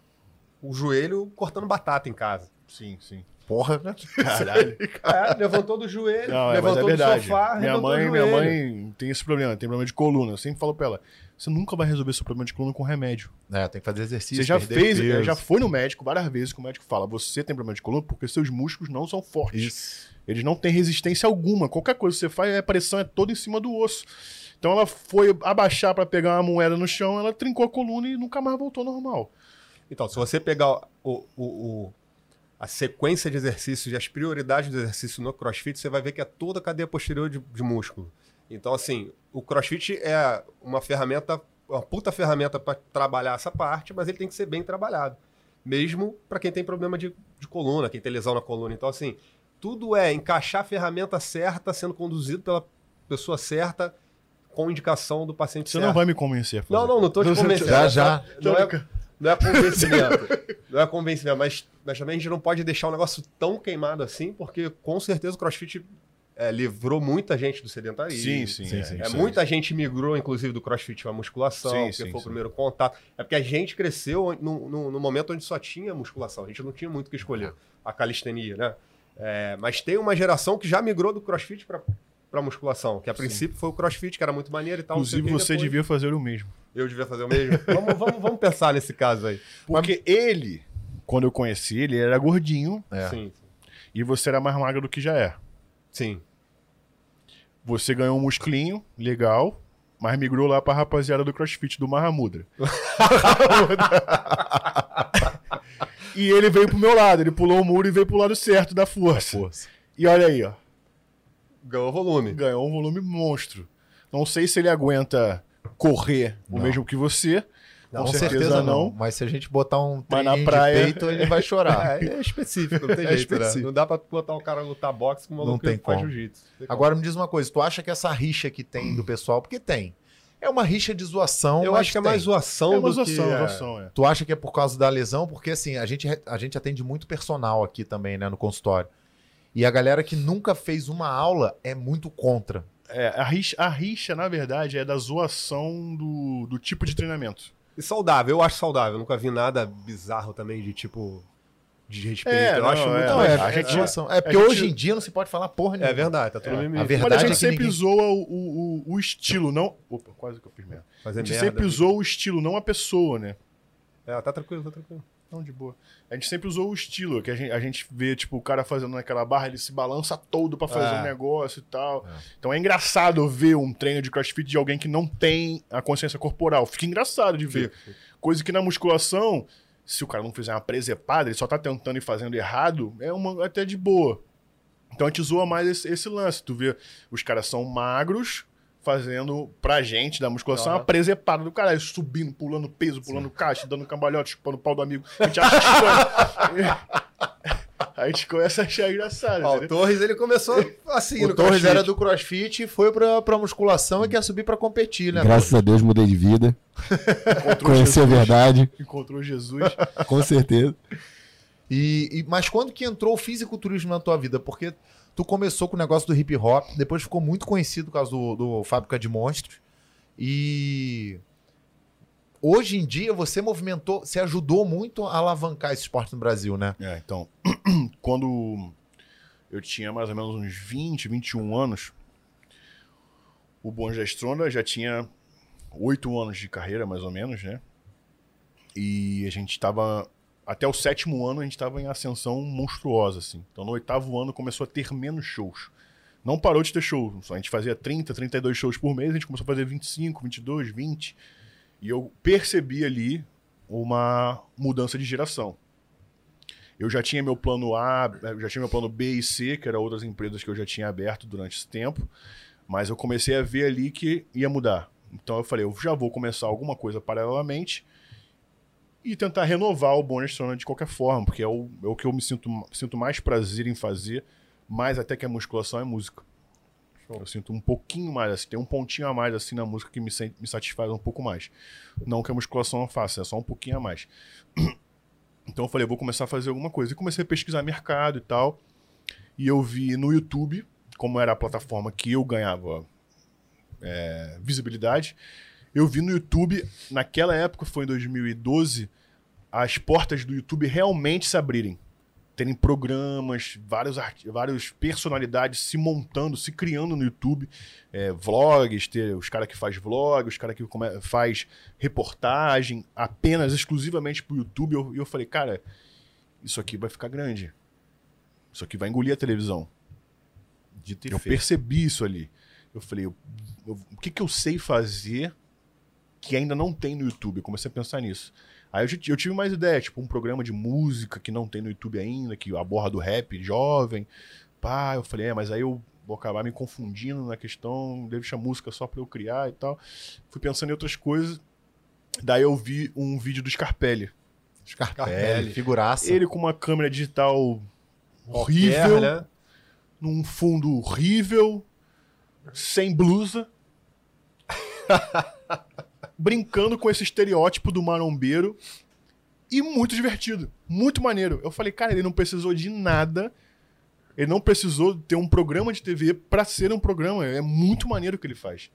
o, o joelho cortando batata em casa. Sim, sim. Porra, né? Caralho. É, levantou do joelho, Não, é, mas levantou é do sofá, minha mãe, minha mãe tem esse problema, tem problema de coluna. Eu sempre falo pra ela: você nunca vai resolver seu problema de coluna com remédio. É, tem que fazer exercício. Você já fez, peso. já foi no médico várias vezes que o médico fala: você tem problema de coluna porque seus músculos não são fortes. Isso. Eles não têm resistência alguma. Qualquer coisa que você faz, a pressão é toda em cima do osso. Então ela foi abaixar pra pegar uma moeda no chão, ela trincou a coluna e nunca mais voltou normal. Então, se você pegar o, o, o- a sequência de exercícios e as prioridades do exercício no crossfit, você vai ver que é toda a cadeia posterior de, de músculo. Então, assim, o crossfit é uma ferramenta, uma puta ferramenta para trabalhar essa parte, mas ele tem que ser bem trabalhado. Mesmo para quem tem problema de, de coluna, quem tem lesão na coluna. Então, assim, tudo é encaixar a ferramenta certa, sendo conduzido pela pessoa certa, com indicação do paciente Você certo. não vai me convencer. Não, não, não tô te convencendo. Já, já. Não é, não é convencimento. não é convencimento, mas, mas também a gente não pode deixar o negócio tão queimado assim, porque com certeza o CrossFit é, livrou muita gente do sedentarismo. Sim, sim. Sim, é, sim. É, isso muita gente migrou, inclusive, do CrossFit para musculação, Sim, porque sim, foi o sim. primeiro contato. É porque a gente cresceu no, no, no momento onde só tinha musculação. A gente não tinha muito o que escolher. A calistenia, né? É, mas tem uma geração que já migrou do CrossFit para para musculação, que a princípio foi o CrossFit, que era muito maneiro e tal. Inclusive, você depois- devia fazer o mesmo. Eu devia fazer o mesmo? vamos, vamos, vamos pensar nesse caso aí. Porque ele, quando eu conheci ele, ele era gordinho É. Sim, e você era mais magro do que já é. sim. Você ganhou um musclinho, legal, mas migrou lá pra rapaziada do CrossFit, do Mahamudra. e ele veio pro meu lado, ele pulou o muro e veio pro lado certo da força. Força. E olha aí, ó, Ganhou volume. ganhou um volume monstro. Não sei se ele aguenta correr o Não. mesmo que você, Com, Com certeza, certeza não. não. Mas se a gente botar um Mas na praia- de peito, ele vai chorar. É, é específico, não tem É jeito, né? específico. Não dá pra botar o cara lutar boxe com o Não maluco tem que faz como. jiu-jitsu. Tem Agora me diz uma coisa, tu acha que essa rixa que tem do pessoal, porque tem, é uma rixa de zoação. Eu acho que é tem. mais zoação É uma do zoação, que... é. zoação, é. Tu acha que é por causa da lesão? Porque assim, a gente, a gente atende muito personal aqui também, né, no consultório. E a galera que nunca fez uma aula é muito contra. É, a rixa, a rixa, na verdade, é da zoação do, do tipo de treinamento. E saudável, eu acho saudável. Eu nunca vi nada bizarro também de tipo... De respeito. É, eu não, acho muito é. Não, mais- é, a é gente- zoação. É porque gente- hoje em dia não se pode falar porra nenhuma. É verdade, tá tudo É. A verdade Mas a é gente que sempre ninguém- zoa o, o, o- o estilo, não. Opa, quase que eu fiz merda. Fazer A gente merda. sempre usou o estilo, não a pessoa, né? É, tá tranquilo, tá tranquilo. Não, de boa. A gente sempre usou o estilo, que a gente, a gente vê, tipo, o cara fazendo naquela barra, ele se balança todo pra fazer É. um negócio e tal. É. Então é engraçado ver um treino de crossfit de alguém que não tem a consciência corporal. Fica engraçado de ver. Coisa que na musculação, se o cara não fizer uma presepada, ele só tá tentando e fazendo errado, é uma até de boa. Então a gente zoa mais esse, esse lance. Tu vê, os caras são magros, fazendo pra gente da musculação Aham. uma presepada do caralho, subindo, pulando peso, pulando caixa, dando cambalhota, chupando o pau do amigo. A gente acha estranho. A gente começa a achar engraçado. Ó, o? Torres, ele começou assim O no Torres crossfit. era do crossfit, foi pra, pra musculação e quer subir pra competir, né? Graças a Deus mudei de vida. Encontrou Conheci a verdade, Encontrou Jesus. com certeza. E, e- mas quando que entrou o fisiculturismo na tua vida? Porque tu começou com o negócio do hip hop, depois ficou muito conhecido por causa do, do Fábrica de Monstros. E hoje em dia você movimentou, você ajudou muito a alavancar esse esporte no Brasil, né? É, então, quando eu tinha mais ou menos uns 20, 21 anos, o Bom Gestrona já tinha oito anos de carreira, mais ou menos, né? E a gente estava. Até o sétimo ano a gente estava em ascensão monstruosa, assim. Então no oitavo ano começou a ter menos shows. Não parou de ter show. Só A gente fazia 30, 32 shows por mês, a gente começou a fazer 25, 22, 20. E eu percebi ali uma mudança de geração. Eu já tinha meu plano A, já tinha meu plano B e C, que eram outras empresas que eu já tinha aberto durante esse tempo, mas eu comecei a ver ali que ia mudar. Então eu falei, eu já vou começar alguma coisa paralelamente e tentar renovar o Bonus Strona de qualquer forma, porque é o, é o que eu me sinto, sinto mais prazer em fazer, mais até que a musculação é música. Eu sinto um pouquinho mais, assim, tem um pontinho a mais assim na música que me, me satisfaz um pouco mais. Não que a musculação faça, é só um pouquinho a mais. Então eu falei, vou começar a fazer alguma coisa. E comecei a pesquisar mercado e tal. E eu vi no YouTube, como era a plataforma que eu ganhava é, visibilidade, eu vi no YouTube, naquela época, foi em 2012, as portas do YouTube realmente se abrirem. Terem programas, vários, vários personalidades se montando, se criando no YouTube. É, vlogs, ter os caras que faz vlog, os caras que come- faz reportagem, apenas, exclusivamente pro YouTube. E eu, eu falei, cara, isso aqui vai ficar grande. Isso aqui vai engolir a televisão. Dito Eu feito. percebi isso ali. Eu falei, eu- eu- o que, que eu sei fazer que ainda não tem no YouTube? Eu comecei a pensar nisso. Aí eu, eu tive mais ideia, tipo um programa de música que não tem no YouTube ainda, que aborda do rap jovem. Pá, eu falei, é, mas aí eu vou acabar me confundindo na questão, deixa a música só pra eu criar e tal. Fui pensando em outras coisas. Daí eu vi um vídeo do Scarpelli. Scarpelli, figuraça. Ele com uma câmera digital horrível né? num fundo horrível, sem blusa, brincando com esse estereótipo do marombeiro e muito divertido, muito maneiro. Eu falei, cara, ele não precisou de nada, ele não precisou ter um programa de TV pra ser um programa, é muito maneiro o que ele faz.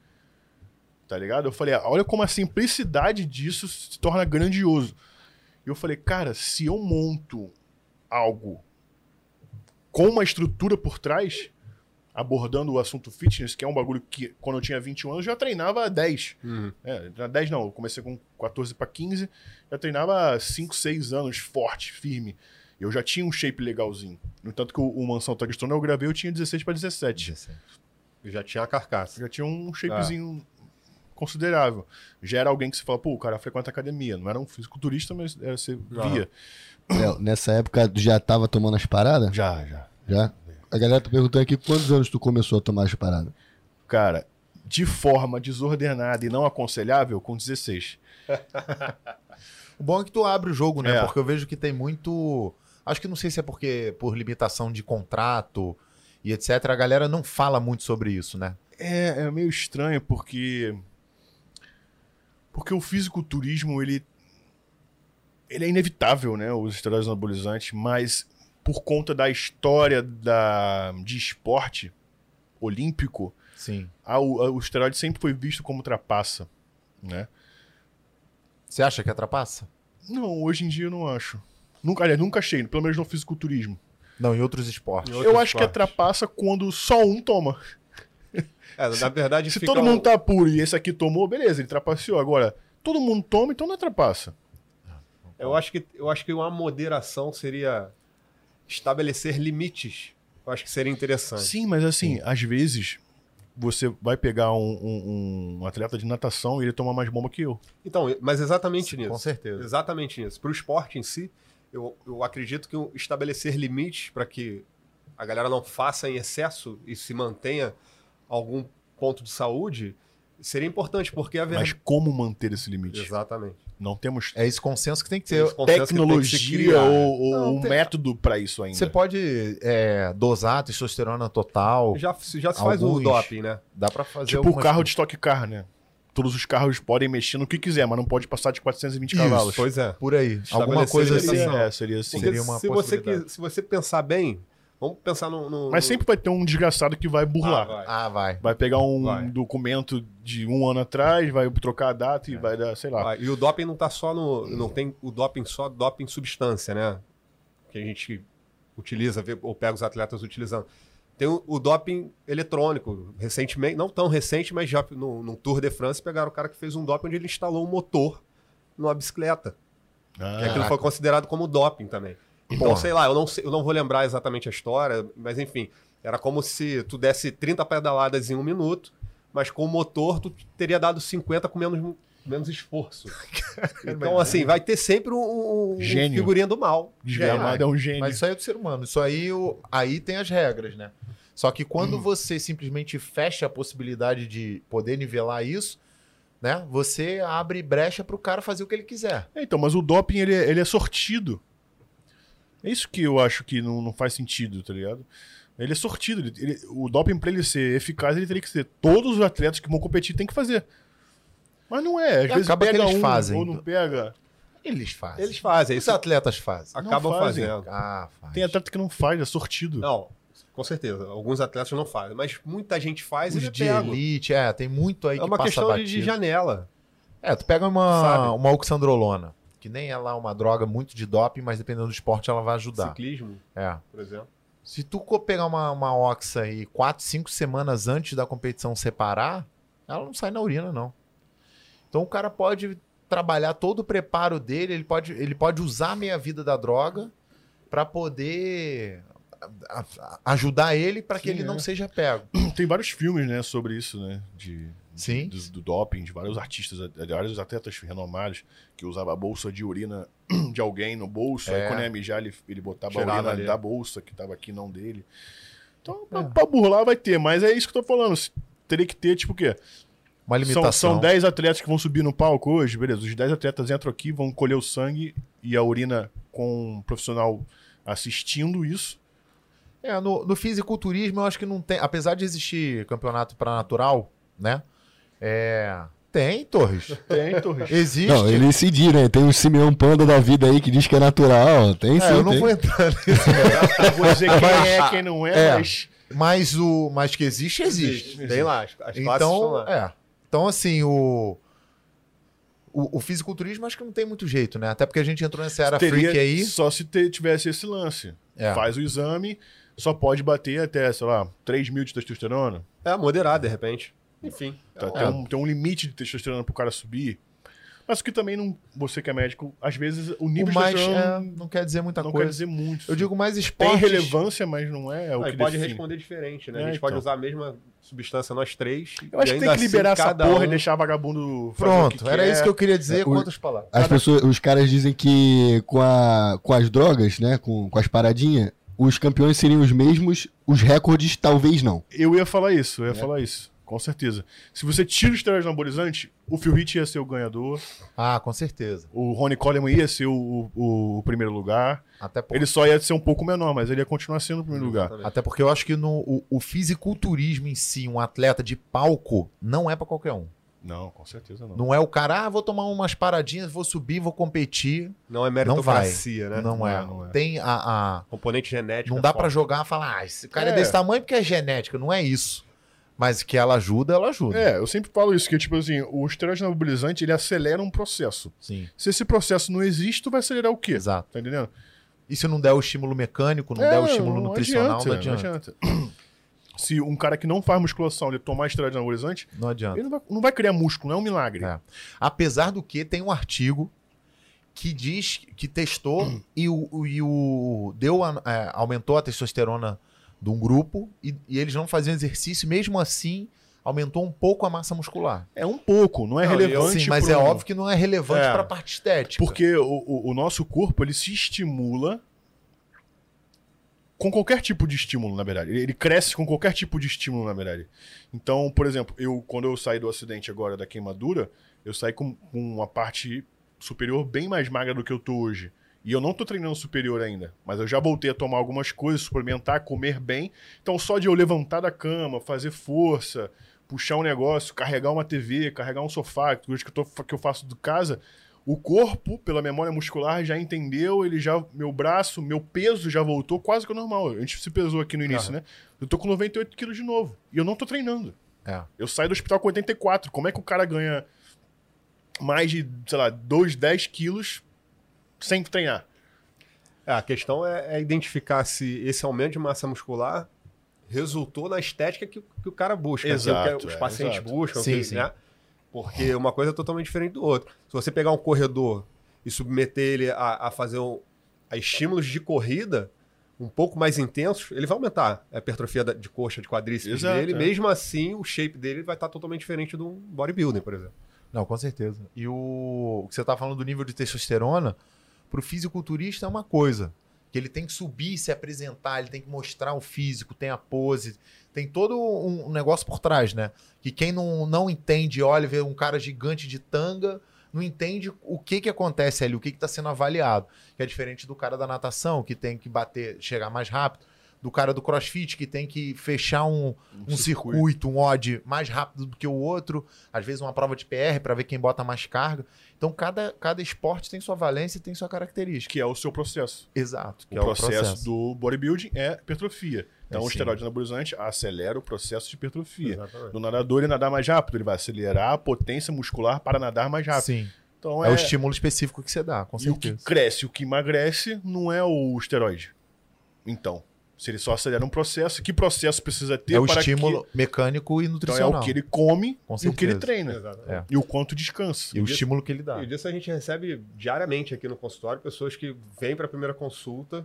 Tá ligado? Eu falei, olha como a simplicidade disso se torna grandioso. E eu falei, cara, se eu monto algo com uma estrutura por trás, abordando o assunto fitness, que é um bagulho que, quando eu tinha 21 anos, eu já treinava há 10. Uhum. É, já 10 não, eu comecei com 14 para 15, já treinava há 5, 6 anos, forte, firme. Eu já tinha um shape legalzinho. No entanto que o, o Mansão Tagstone eu gravei, eu tinha 16 para 17. Eu já tinha a carcaça. Já tinha um shapezinho considerável. Já era alguém que você fala, pô, o cara frequenta academia. Não era um fisiculturista, mas era, você Aham. via. Léo, nessa época já tava tomando as paradas? Já, já. Já? A galera tá perguntando aqui quantos anos tu começou a tomar as paradas. Cara, de forma desordenada e não aconselhável, com 16. O bom é que tu abre o jogo, né? É. Porque eu vejo que tem muito. Acho que não sei se é porque por limitação de contrato e etc. A galera não fala muito sobre isso, né? É, é meio estranho porque porque o fisiculturismo ele ele é inevitável, né, os esteroides anabolizantes, mas por conta da história da de esporte olímpico, Sim. a- o, a- o esteroide sempre foi visto como trapaça, né? Você acha que atrapassa? Não, hoje em dia eu não acho. Nunca, aliás, nunca achei, pelo menos no fisiculturismo. Não, em outros esportes. Em outros eu acho que esportes. atrapassa quando só um toma. É, na verdade, Se fica todo um- mundo tá puro e esse aqui tomou, beleza, ele trapaceou. Agora, todo mundo toma, então não atrapassa. Eu acho que eu acho que uma moderação seria estabelecer limites. Eu acho que seria interessante. Sim, mas assim, às vezes você vai pegar um, um- um atleta de natação e ele toma mais bomba que eu. Então, mas exatamente Sim, nisso. com certeza. Exatamente nisso. Para o esporte em si, eu, eu acredito que estabelecer limites para que a galera não faça em excesso e se mantenha algum ponto de saúde seria importante, porque a Mas verdade. como manter esse limite? Exatamente. Não temos É esse consenso que tem que ter. Consenso que tem que tecnologia ou, ou Não, um tem- método pra isso ainda. Você pode é, dosar testosterona total. Já, já se faz o doping, né? Dá pra fazer tipo o carro de Stock Car, né? Todos os carros podem mexer no que quiser, mas não pode passar de 420 cavalos. Pois é. Por aí. Alguma coisa assim. é, seria assim. Porque Seria uma se, você, se você pensar bem, vamos pensar no. no- Mas no- sempre vai ter um desgraçado que vai burlar. Ah, vai. Ah, vai. Vai pegar um Vai. documento de um ano atrás, vai trocar a data e vai dar, sei lá. Ah, e o doping não tá só no. Não tem o doping só doping substância, né? Que a gente utiliza, vê, ou pega os atletas utilizando. Tem o, o doping eletrônico. Recentemente, não tão recente, mas já no, no Tour de France pegaram o cara que fez um doping onde ele instalou um motor numa bicicleta. Ah, E aquilo foi considerado como doping também. Então, Porra. sei lá, eu não, sei- eu não vou lembrar exatamente a história, mas enfim, era como se tu desse 30 pedaladas em um minuto, mas com o motor tu teria dado 50 com menos, menos esforço. então, assim, vai ter sempre um, um Gênio. figurinha do mal. Desgramado é um gênio. Mas isso aí é do ser humano. Isso aí, o- aí tem as regras, né? Só que quando você simplesmente fecha a possibilidade de poder nivelar isso, né? Você abre brecha pro cara fazer o que ele quiser. É, então, mas o doping ele é, ele é sortido. É isso que eu acho que não, não faz sentido, tá ligado? Ele é sortido. ele- ele- o doping, pra ele ser eficaz, ele teria que ser. Todos os atletas que vão competir têm que fazer. Mas não é. Às E vezes acaba que pega eles um fazem. ou não pega. Eles fazem. Eles fazem, Os isso atletas fazem. acabam fazem. fazendo. Ah, faz. Tem atleta que não faz, é sortido. Não, com certeza. Alguns atletas não fazem, mas muita gente faz e Os ele de pega. elite, é, tem muito aí É que uma passa questão de, batido. de janela. É, tu pega uma, Sabe? uma oxandrolona, que nem é lá uma droga muito de doping, mas dependendo do esporte ela vai ajudar. Ciclismo, É. por exemplo. Se tu pegar uma, uma oxa aí quatro, cinco semanas antes da competição separar, ela não sai na urina, não. Então o cara pode trabalhar todo o preparo dele, ele pode, ele pode usar a meia vida da droga para poder ajudar ele para que Sim, ele não é. seja pego. Tem vários filmes, né, sobre isso, né? De, Sim. do, do doping, de vários artistas, de vários atletas renomados que usavam a bolsa de urina de alguém no bolso, É. aí quando ia mijar, ele, ele botava a Tirava urina ali. da bolsa que tava aqui, não dele. Então, É. pra, burlar vai ter, mas é isso que eu tô falando. Teria que ter, tipo o quê? Uma São, limitação. são 10 atletas que vão subir no palco hoje, beleza. Os 10 atletas entram aqui, vão colher o sangue e a urina com um profissional assistindo isso. É, no, no fisiculturismo eu acho que não tem, apesar de existir campeonato para natural, né? É, tem, Torres. Tem, Torres. Existe. Não, ele decidir, né? Tem um Simeão Panda da vida aí que diz que é natural. Tem sim, É, eu não tem. vou entrar nisso. Não vou dizer quem é, quem não é, É. mas. Mas o, mas que existe, existe. Tem lá, as, Então, lá. é. Então, assim, o, o, o fisiculturismo acho que não tem muito jeito, né? Até porque a gente entrou nessa era Teria freak aí. Só se te- tivesse esse lance. É. Faz o exame, só pode bater até, sei lá, 3 mil de testosterona. É, moderado, de repente. Enfim. Tá, É. tem, um, tem um limite de testosterona pro cara subir. Mas o que também não. Você que é médico, às vezes o nível O de mais testosterona é, não quer dizer muita não coisa. quer dizer muito. Eu digo mais tem esportes. relevância, mas não é o Aí que pode define. responder diferente, né? É, a gente pode então. usar a mesma substância nós três. Eu acho que tem que liberar assim, essa porra um- e deixar vagabundo fazer o Pronto, que era quer. isso que eu queria dizer É, outras palavras. As pessoas, os caras dizem que com, a, com as drogas, né? Com, com as paradinhas, os campeões seriam os mesmos, os recordes talvez não. Eu ia falar isso, eu ia É. falar isso. Com certeza. Se você tira o esteroide anabolizante, o Phil Heath ia ser o ganhador, Ah, com certeza. o Ronnie Coleman ia ser o, o- o primeiro lugar. Até, por- Ele só ia ser um pouco menor, mas ele ia continuar sendo o primeiro lugar. Exatamente. até porque eu acho que no, o, o fisiculturismo em si, um atleta de palco, não é pra qualquer um. Não, com certeza não. Não é o cara, ah, vou tomar umas paradinhas, vou subir, vou competir. Não é Não vai. meritocracia, né? Não, é. é, não é. Tem a. a- Componente genético. não dá pra jogar e falar, ah, esse cara é. É. desse tamanho porque é genética. Não é isso. Mas que ela ajuda, ela ajuda. É, eu sempre falo isso, que tipo assim, o esteroide anabolizante, ele acelera um processo. Sim. Se esse processo não existe, tu vai acelerar o quê? Exato. Tá entendendo? E se não der o estímulo mecânico, não der o estímulo nutricional, não adianta. Se um cara que não faz musculação, ele tomar esteroide anabolizante, Não adianta. ele não vai, não vai criar músculo, não é um milagre. É. Apesar do que tem um artigo que diz que testou e o, o- e o deu a- é, aumentou a testosterona de um grupo e, e eles não faziam exercício, mesmo assim aumentou um pouco a massa muscular. É um pouco, não é Não, relevante. Sim, mas pro- é óbvio que não é relevante É. para a parte estética. Porque o, o- o nosso corpo, ele se estimula com qualquer tipo de estímulo, na verdade. Ele, ele cresce com qualquer tipo de estímulo, na verdade. Então, por exemplo, eu quando eu saí do acidente agora da queimadura, eu saí com, com uma parte superior bem mais magra do que eu tô hoje. E eu não tô treinando superior ainda, mas eu já voltei a tomar algumas coisas, suplementar, comer bem. Então, só de eu levantar da cama, fazer força, puxar um negócio, carregar uma TV, carregar um sofá, coisas que eu, tô, que eu faço de casa, o corpo, pela memória muscular, já entendeu, ele já. Meu braço, meu peso já voltou quase que ao normal. A gente se pesou aqui no início, né? Eu tô com 98 quilos de novo. E eu não tô treinando. É. Eu saio do hospital com 84. Como é que o cara ganha mais de, sei lá, 2, 10 quilos sem treinar? É, a questão é, é identificar se esse aumento de massa muscular resultou na estética que, que o cara busca, Exato, aquilo que os é, pacientes exato. buscam, Sim, que, sim. né? Porque uma coisa é totalmente diferente do outro. Se você pegar um corredor e submeter ele a, a fazer um, a estímulos de corrida um pouco mais intensos, ele vai aumentar a hipertrofia da- de coxa, de quadríceps Exato, dele. é. Mesmo assim, o shape dele vai estar totalmente diferente de um bodybuilder, por exemplo. Não, com certeza. E o, o que você tá falando do nível de testosterona, pro fisiculturista é uma coisa. Que ele tem que subir, se apresentar, ele tem que mostrar o físico, tem a pose, tem todo um, negócio por trás, né? Que quem não, não entende, olha, vê um cara gigante de tanga, não entende o que que acontece ali, o que que tá sendo avaliado. Que é diferente do cara da natação, que tem que bater, chegar mais rápido, do cara do crossfit, que tem que fechar um, um circuito, um odd mais rápido do que o outro, às vezes uma prova de PR para ver quem bota mais carga. Então cada, cada esporte tem sua valência e tem sua característica. Que é o seu processo. Exato. O, é processo do bodybuilding é hipertrofia. Então, É, o esteroide anabolizante acelera o processo de hipertrofia. Exatamente. Do nadador, ele nadar mais rápido, ele vai acelerar a potência muscular para nadar mais rápido. Sim. Então, É, o estímulo específico que você dá, com E o que certeza. cresce, o que emagrece, não é o esteroide. Então, se ele só acelera um processo, que processo precisa ter É o para estímulo mecânico e que... Então, é nutricional. o que ele come Com e o que ele treina. É. E o quanto descansa. E o estímulo que ele dá. E disso a gente recebe diariamente aqui no consultório pessoas que vêm para a primeira consulta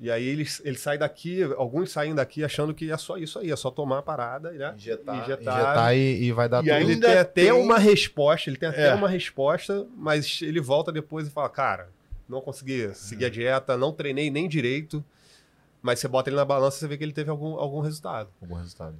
e aí eles, eles saem daqui, alguns saem daqui achando que é só isso aí, é só tomar a parada, né? Injetar, Injetar. injetar e, e vai dar E tudo. ainda Ele tem até tem- uma resposta, ele tem até É. uma resposta, mas ele volta depois e fala, cara, não consegui seguir a dieta, não treinei nem direito, mas você bota ele na balança e você vê que ele teve algum, algum resultado. Um bom resultado.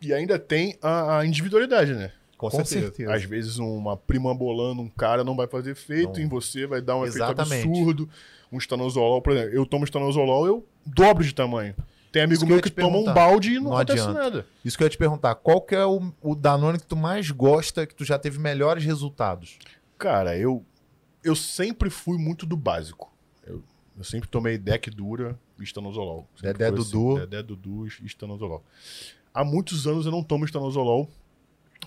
E ainda tem a, a individualidade, né? Com, Com certeza. certeza. Às vezes uma prima bolando um cara não vai fazer efeito Não. em você, vai dar um Exatamente. efeito absurdo. Um estanozolol, por exemplo, eu tomo estanozolol, eu dobro de tamanho. Tem amigo que eu meu que toma um balde e não, Não acontece adianta. nada. Isso que eu ia te perguntar. Qual que é o, o Danone que tu mais gosta, que tu já teve melhores resultados? Cara, eu eu sempre fui muito do básico. Eu, eu sempre tomei deck dura estanozolol. Sempre Dedé Dudu. Dedé Dudu estanozolol. Há muitos anos eu não tomo estanozolol,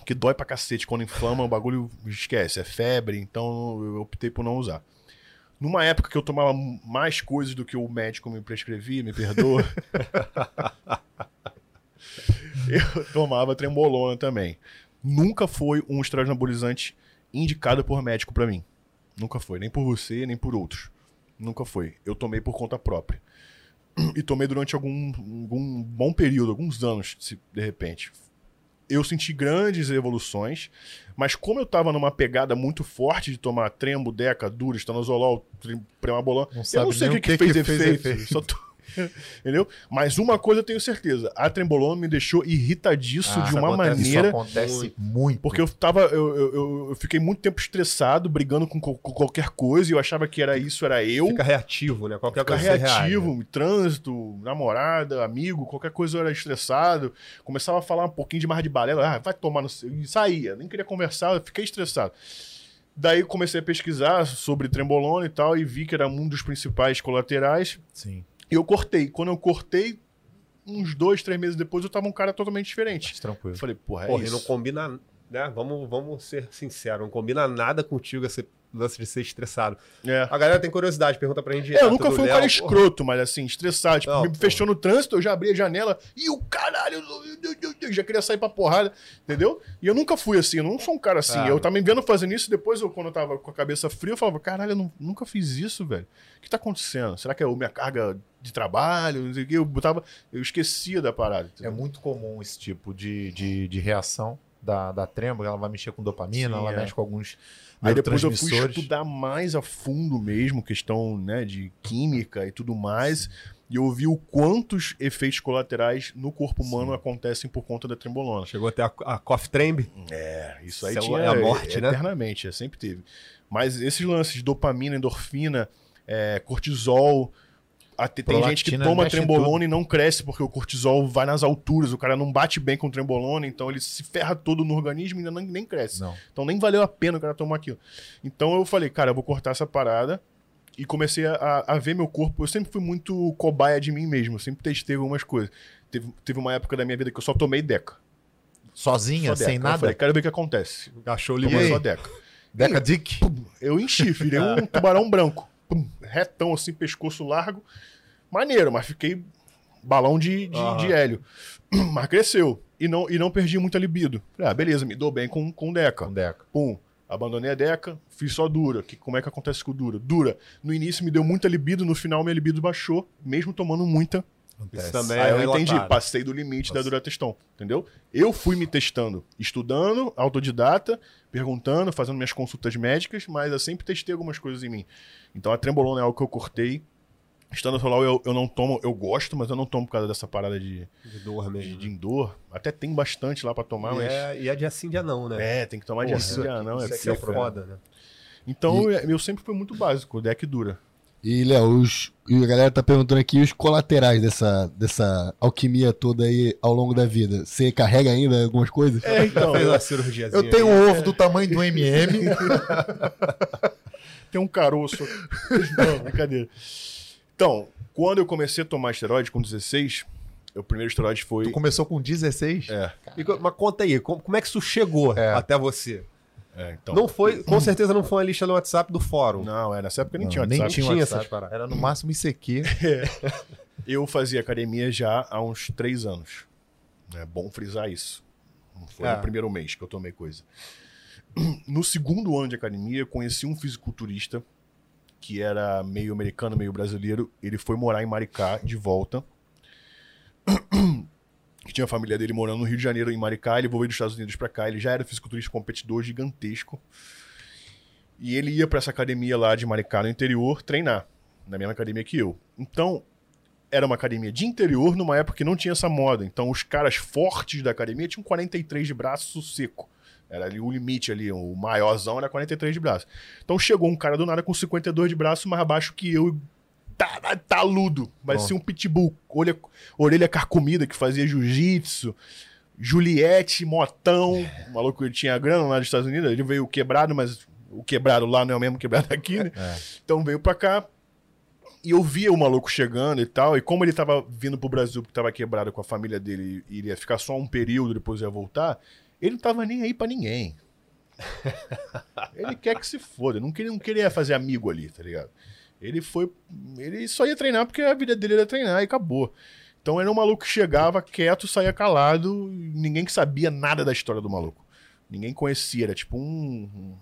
que dói pra cacete. Quando inflama, o bagulho esquece. É febre, então eu optei por não usar. Numa época que eu tomava mais coisas do que o médico me prescrevia, me perdoa. eu tomava trembolona também. Nunca foi um esteroide anabolizante indicado por médico pra mim. Nunca foi, nem por você, nem por outros. Nunca foi. Eu tomei por conta própria. E tomei durante algum, algum bom período, alguns anos, de repente. Eu senti grandes evoluções, mas como eu tava numa pegada muito forte de tomar trembo, deca, dura, estanozolol, Não eu não sei o nem que, que fez, efeito. Só, to- Entendeu? Mas uma coisa eu tenho certeza: a trembolona me deixou irritadiço Ah, de uma acontece- maneira. Isso acontece muito. Porque eu tava. Eu, eu, eu- fiquei muito tempo estressado, brigando com, co- com qualquer coisa, e eu achava que era isso, era eu. Fica reativo, né? Qualquer Ficar coisa reage, reativo, né? trânsito, namorada, amigo, qualquer coisa eu era estressado. Começava a falar um pouquinho de mais de balela, ah, vai tomar no seu. E saía, nem queria conversar, eu fiquei estressado. Daí comecei a pesquisar sobre trembolona e tal, e vi que era um dos principais colaterais, Sim. E eu cortei. Quando eu cortei, uns dois, três meses depois, eu tava um cara totalmente diferente. Mas tranquilo. Eu falei, porra, é Porra, e isso. não combina, né? Vamos, vamos ser sinceros, não combina nada contigo esse lance de ser estressado. É. A galera tem curiosidade, pergunta pra gente. É, eu nunca fui um Léo, cara porra, escroto, mas assim, estressado. Tipo, Não, me porra. fechou no trânsito, eu já abri a janela e o caralho, eu- eu- eu já queria sair pra porrada, entendeu? E eu nunca fui assim, eu não sou um cara assim. Ah. Eu tava me vendo fazendo isso, depois eu, quando eu tava com a cabeça fria, eu falava, caralho, eu não- nunca fiz isso, velho. O que tá acontecendo? Será que é a minha carga de trabalho? Não sei o quê. Eu botava, eu esquecia da parada. É entendeu? muito comum esse tipo de, de, de reação da, da trembo, ela vai mexer com dopamina, Sim, ela é. mexe com alguns Aí depois eu fui estudar mais a fundo mesmo, questão né, de química e tudo mais. E eu vi o quantos efeitos colaterais no corpo humano acontecem por conta da trembolona. Chegou até a, a Cough Tremb. É, isso aí é tinha a morte, né? eternamente, é, sempre teve. Mas esses lances de dopamina, endorfina, é, cortisol. Até- tem gente que toma trembolona e não cresce porque o cortisol vai nas alturas, o cara não bate bem com trembolona, então ele se ferra todo no organismo e ainda nem, nem cresce. Não. Então nem valeu a pena o cara tomar aquilo. Então eu falei, cara, eu vou cortar essa parada. E comecei a, a ver meu corpo. Eu sempre fui muito cobaia de mim mesmo. Eu sempre testei algumas coisas. Teve, teve uma época da minha vida que eu só tomei Deca. Sozinha, Só sem Deca. Eu nada? falei, quero ver o que acontece. Achou o limão. Só Deca. Deca Dick? Eu enchi, virei um tubarão branco. Pum, retão assim, pescoço largo. Maneiro, mas fiquei balão de, de, Aham. de hélio. Mas cresceu. E não, e não perdi muita libido. Falei, ah, beleza, me dou bem com, com Deca. Com Deca. Pum. Abandonei a Deca, fiz só Dura. Que, como é que acontece com o Dura? Dura. No início me deu muita libido, no final minha libido baixou, mesmo tomando muita. Acontece. Isso também Aí é eu entendi, relatado. passei do limite da Nossa. Durateston, entendeu? Eu fui me testando, estudando, autodidata, perguntando, fazendo minhas consultas médicas, mas eu sempre testei algumas coisas em mim. Então a trembolona é algo que eu cortei. Estando solar eu, eu não tomo, eu gosto, mas eu não tomo por causa dessa parada de, De dor de, mesmo. de endor. Até tem bastante lá pra tomar, e, mas. é, e é de assim dia não, né? É, tem que tomar de Porra, assim, isso ah, não, é, Isso aqui é é problema. foda, né? Então eu, eu sempre fui muito básico, deck dura. E, Léo, os- e a galera tá perguntando aqui os colaterais dessa, dessa alquimia toda aí ao longo da vida. Você carrega ainda algumas coisas? É, então. Fez eu- uma cirurgiazinha. Eu tenho aí. um ovo do tamanho do MM. Tem um caroço. Não, brincadeira. Então, quando eu comecei a tomar esteroide com 16, o primeiro esteroide foi. tu começou com 16? É, E mas conta aí, como, como é que isso chegou É. até você? É, então. não foi, com certeza não foi uma lista no WhatsApp do fórum. Não, é, nessa época nem Não, tinha nem WhatsApp. tinha tinha WhatsApp. essas paradas. Era no máximo isso aqui. Eu fazia academia já há uns três anos. É bom frisar isso. Não foi É. no primeiro mês que eu tomei coisa. No segundo ano de academia, eu conheci um fisiculturista que era meio americano, meio brasileiro. Ele foi morar em Maricá de volta. Que tinha a família dele morando no Rio de Janeiro, em Maricá. Ele veio dos Estados Unidos pra cá. Ele já era fisiculturista competidor gigantesco. E ele ia pra essa academia lá de Maricá, no interior, treinar. Na mesma academia que eu. Então, era uma academia de interior numa época que não tinha essa moda. Então, os caras fortes da academia tinham 43 de braço seco. Era ali o limite ali, o maiorzão era 43 de braço. Então chegou um cara do nada com 52 de braço mais baixo que eu, tá, taludo, parecia um pitbull, orelha, orelha carcomida que fazia jiu-jitsu, Juliette, motão, o maluco ele tinha grana lá dos Estados Unidos, ele veio quebrado, mas o quebrado lá não é o mesmo quebrado aqui, né? É. Então veio pra cá, e eu via o maluco chegando e tal, e como ele tava vindo pro Brasil porque tava quebrado com a família dele e iria ficar só um período, depois ia voltar, ele não tava nem aí pra ninguém. ele quer que se foda, não queria, não queria fazer amigo ali, tá ligado? Ele foi. Ele só ia treinar porque a vida dele era treinar e acabou. Então era um maluco que chegava quieto, saía calado, ninguém que sabia nada da história do maluco. Ninguém conhecia, era tipo um, um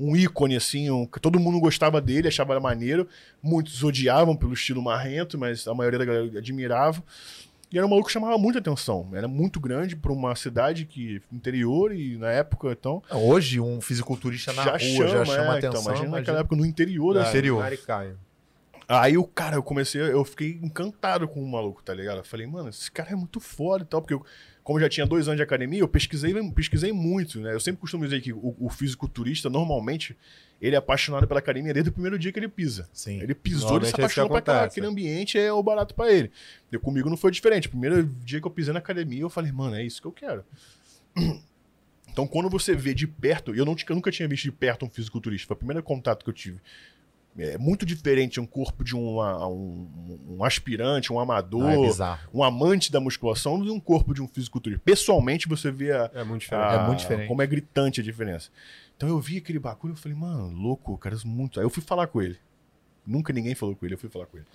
um ícone, assim, um, que todo mundo gostava dele, achava maneiro. Muitos odiavam pelo estilo marrento, mas a maioria da galera admirava. E era um maluco que chamava muita atenção. Era muito grande para uma cidade que interior e na época, então. Hoje, um fisiculturista na já rua chama, já chama é, atenção. Então, imagina naquela imagina- época no interior da É. Interior. Aí o cara, eu comecei, eu fiquei encantado com o maluco, tá ligado? Eu falei, mano, esse cara é muito foda e tal, porque eu, como eu já tinha dois anos de academia, eu pesquisei, pesquisei muito, né? Eu sempre costumo dizer que o, o fisiculturista, normalmente, ele é apaixonado pela academia desde o primeiro dia que ele pisa. Sim. Ele pisou, ele se é apaixonou pra acontece. aquele ambiente, é o barato pra ele. E comigo não foi diferente. Primeiro dia que eu pisei na academia, eu falei, mano, é isso que eu quero. Então, quando você vê de perto, eu, não, eu nunca tinha visto de perto um fisiculturista, foi o primeiro contato que eu tive. É muito diferente um corpo de uma- um, um aspirante, um amador, Ah, é um amante da musculação, de um corpo de um fisiculturista. Pessoalmente, você vê a, É muito diferente. a- É muito diferente. como é gritante a diferença. Então eu vi aquele bagulho e falei, mano, louco, cara, isso é muito. Aí eu fui falar com ele. Nunca ninguém falou com ele, eu fui falar com ele.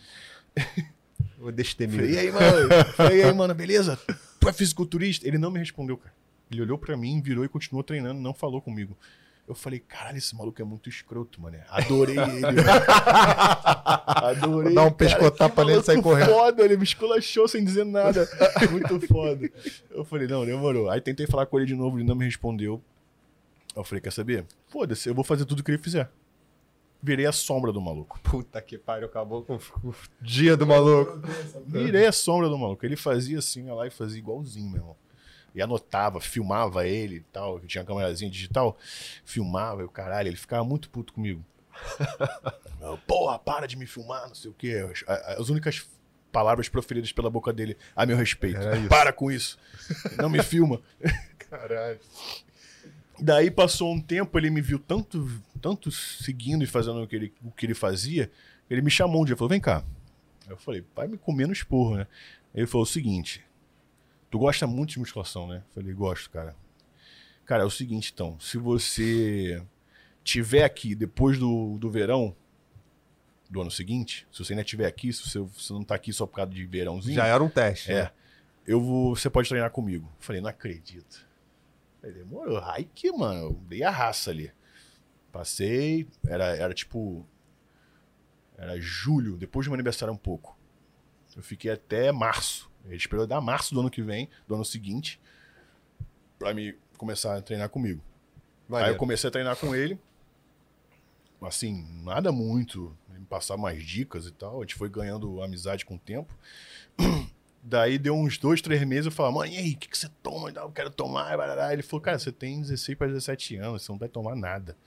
O destemido. Falei, e aí, mano? Falei, e aí, mano, beleza? Tu é fisiculturista? Ele não me respondeu, cara. Ele olhou pra mim, virou e continuou treinando, não falou comigo. Eu falei, caralho, esse maluco é muito escroto, mano. Adorei ele. Adorei. Dá um cara, pescotapa nele e sair correndo. foda, ele me esculachou sem dizer nada. Muito foda. Eu falei, não, demorou. Aí tentei falar com ele de novo, ele não me respondeu. Eu falei, quer saber? Foda-se, eu vou fazer tudo o que ele fizer. Virei a sombra do maluco. Puta que pariu, acabou com o dia do maluco. Virei a sombra do maluco. Ele fazia assim, lá e fazia igualzinho, meu irmão. E anotava, filmava ele e tal, que tinha uma câmerazinha digital, filmava e o caralho, ele ficava muito puto comigo. Eu, Porra, para de me filmar, não sei o quê. As, as únicas palavras proferidas pela boca dele a meu respeito. Para com isso. Não me filma. Caralho. Daí passou um tempo, ele me viu tanto, tanto seguindo e fazendo o que ele, o que ele fazia, ele me chamou um dia e falou: Vem cá. Eu falei: Vai me comer no esporro, né? Ele falou o seguinte: Tu gosta muito de musculação, né? Eu falei: Gosto, cara. Cara, é o seguinte, então. Se você tiver aqui depois do, do verão do ano seguinte, se você ainda estiver aqui, se você, não tá aqui só por causa de verãozinho. Já era um teste. É. né? Eu vou. Você pode treinar comigo. Falei, não acredito. Falei, demorou. Ai que, mano, eu dei a raça ali. Passei, era, era tipo. Era julho, depois do meu aniversário um pouco. Eu fiquei até março. Ele esperou dar março do ano que vem, do ano seguinte, pra me começar a treinar comigo. Aí Maneiro. eu comecei a treinar com ele. Assim, nada muito. Ele me passar mais dicas e tal. A gente foi ganhando amizade com o tempo. Daí deu uns dois, três meses. Eu falava, mãe, e aí, o que, que você toma? Eu quero tomar. e barará. Ele falou, cara, você tem 16 para 17 anos, você não vai tomar nada.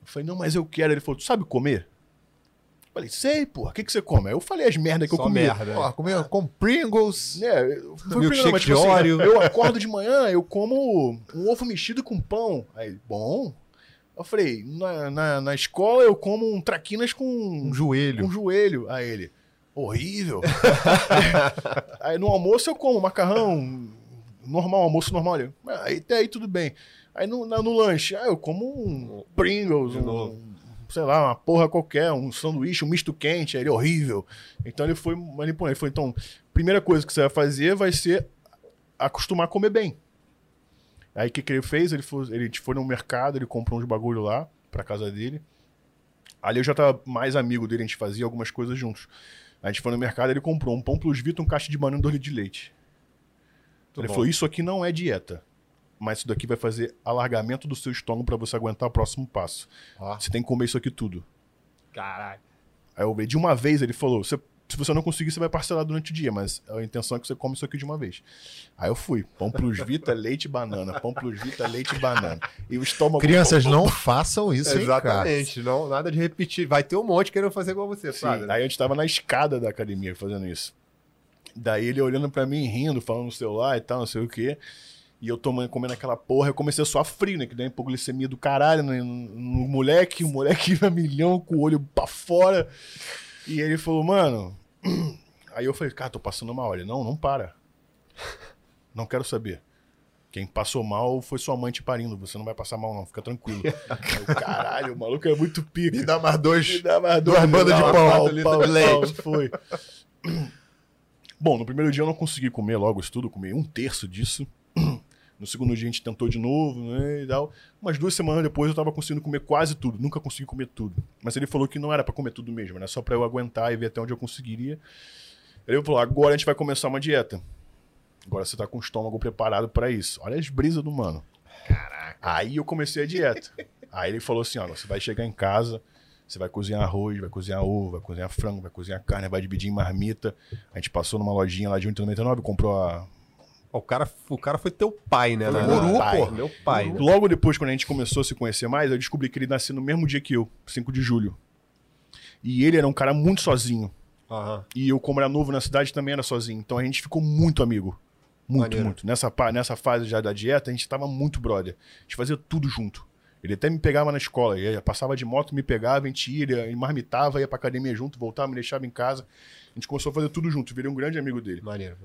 Eu falei, não, mas eu quero. Ele falou, tu sabe comer? Eu falei, sei, porra, o que, que você come? Aí eu falei as merdas que eu Só comia. merda. Ó, comeu com Pringles. É, eu fui Milkshake primeiro, mas, de tipo assim, óleo. eu acordo de manhã, eu como um ovo mexido com pão. Aí, bom. Eu falei, na, na, na escola eu como um traquinas com Um joelho. com joelho. Aí ele, horrível. aí no almoço eu como macarrão normal, almoço normal. Ele, "Ah, aí até aí tudo bem. Aí no, no lanche, ah, eu como um Pringles, um, sei lá, uma porra qualquer, um sanduíche, um misto quente. Aí ele, horrível. Então ele foi manipulando. Ele falou, então, primeira coisa que você vai fazer vai ser acostumar a comer bem. Aí o que, que ele fez? Ele foi, ele foi no mercado, ele comprou uns bagulho lá pra casa dele. Ali eu já tava mais amigo dele, a gente fazia algumas coisas juntos. A gente foi no mercado, ele comprou um pão plus vita, um caixa de banana e dois litros de leite. ele bom. falou: Isso aqui não é dieta, mas isso daqui vai fazer alargamento do seu estômago pra você aguentar o próximo passo. Ó. Você tem que comer isso aqui tudo. Caralho. Aí eu vi de uma vez, ele falou: "Você- se você não conseguir, você vai parcelar durante o dia, mas a intenção é que você come isso aqui de uma vez. Aí eu fui: pão plus vita, leite e banana. Pão plus vita, leite e banana. E o estômago. Crianças, não façam isso, hein? Exatamente. Não, nada de repetir. Vai ter um monte querendo fazer igual você, Sim, sabe? aí a gente tava na escada da academia fazendo isso. Daí ele olhando pra mim, rindo, falando no celular e tal, não sei o quê. E eu tomando, comendo aquela porra, eu comecei a suar frio, né? Que deu hipoglicemia do caralho no, no moleque, o moleque a milhão com o olho pra fora. E ele falou, mano. Aí eu falei, cara, tô passando mal. Ele, não, não para. Não quero saber. Quem passou mal foi sua mãe te parindo. Você não vai passar mal, não. Fica tranquilo. Eu, caralho, o maluco é muito pica. Me dá mais dois. Me dá mais duas dois, bandas de pau, pau, leite. pau, Foi. Bom, no primeiro dia eu não consegui comer logo isso tudo, comi um terço disso. No segundo dia a gente tentou de novo, né, e tal. Umas duas semanas depois eu tava conseguindo comer quase tudo, nunca consegui comer tudo. Mas ele falou que não era pra comer tudo mesmo, era só pra eu aguentar e ver até onde eu conseguiria. Ele falou: agora a gente vai começar uma dieta. Agora você tá com o estômago preparado pra isso. Olha as brisas do mano. Caraca. Aí eu comecei a dieta. Aí ele falou assim: ó, você vai chegar em casa, Você vai cozinhar arroz, vai cozinhar ovo, vai cozinhar frango, vai cozinhar carne, vai dividir em marmita. A gente passou numa lojinha lá de 1,99, comprou a. O cara, o cara foi teu pai, né? Foi na- pai. pô. Meu pai. né? Logo depois, quando a gente começou a se conhecer mais, eu descobri que ele nasceu no mesmo dia que eu, 5 de julho. E ele era um cara muito sozinho. Aham. E eu, como era novo na cidade, também era sozinho. Então a gente ficou muito amigo. Muito, Maneiro. muito. Nessa, nessa fase já da dieta, a gente tava muito brother. A gente fazia tudo junto. Ele até me pegava na escola. Ele passava de moto, me pegava, a gente ia, ele marmitava, ia pra academia junto, voltava, me deixava em casa. A gente começou a fazer tudo junto. Virei um grande amigo dele. Maneiro.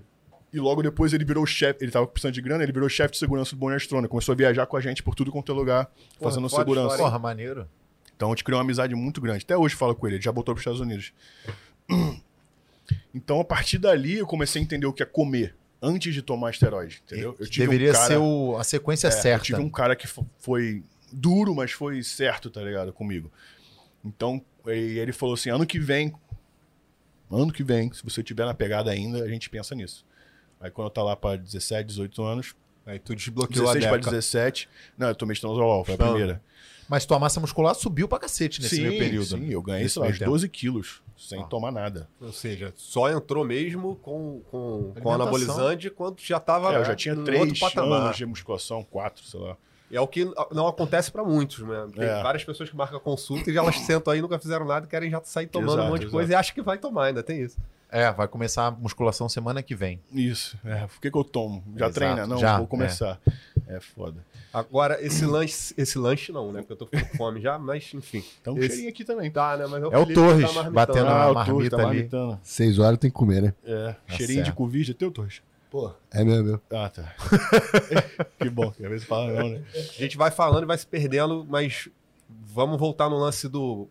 E logo depois ele virou chefe. Ele tava precisando de grana, ele virou chefe de segurança do Bonestrona. Começou a viajar com a gente por tudo quanto é lugar, fazendo foda segurança. história, Porra, maneiro. Então a gente criou uma amizade muito grande. Até hoje falo com ele, ele já voltou para os Estados Unidos. Então a partir dali eu comecei a entender o que é comer antes de tomar esteroide, entendeu? Eu tive Deveria um cara, ser o- a sequência é, certa. Eu tive um cara que fo- foi duro, mas foi certo, tá ligado, comigo. Então e ele falou assim, ano que vem, ano que vem, se você tiver na pegada ainda, a gente pensa nisso. Aí quando eu tá lá para 17, 18 anos, Aí tu desbloqueou 16 a para Deca. 17, não, eu tomei estanozolol, foi a Então, primeira. Mas tua massa muscular subiu pra cacete nesse meio período. Sim, eu ganhei, sei lá, uns tempo. 12 quilos, sem Ah. tomar nada. Ou seja, só entrou mesmo com, com, com anabolizante quando já tava É, eu já tinha três anos de musculação, quatro, sei lá. É o que não acontece pra muitos, né? Tem É. várias pessoas que marcam consulta e já elas sentam aí, nunca fizeram nada e querem já sair tomando Exato, um monte de exato. coisa e acham que vai tomar, ainda tem isso. É, vai começar a musculação semana que vem. Isso. É, por que, que eu tomo? Já Exato, treina? Não, já, vou começar. É. foda. Agora, esse lanche, esse lanche não, né? Porque eu tô com fome já, mas enfim. Então, um Esse- cheirinho aqui também. Tá, né? Mas É o Felipe Torres tá batendo a Ah, o marmita Torres tá ali. Seis horas tem que comer, né? É, Tá cheirinho de certo. Covid, é teu, Torres? Pô, é meu, meu. Ah, tá. que bom, que às vezes fala não, né? A gente vai falando e vai se perdendo, mas vamos voltar no lance do,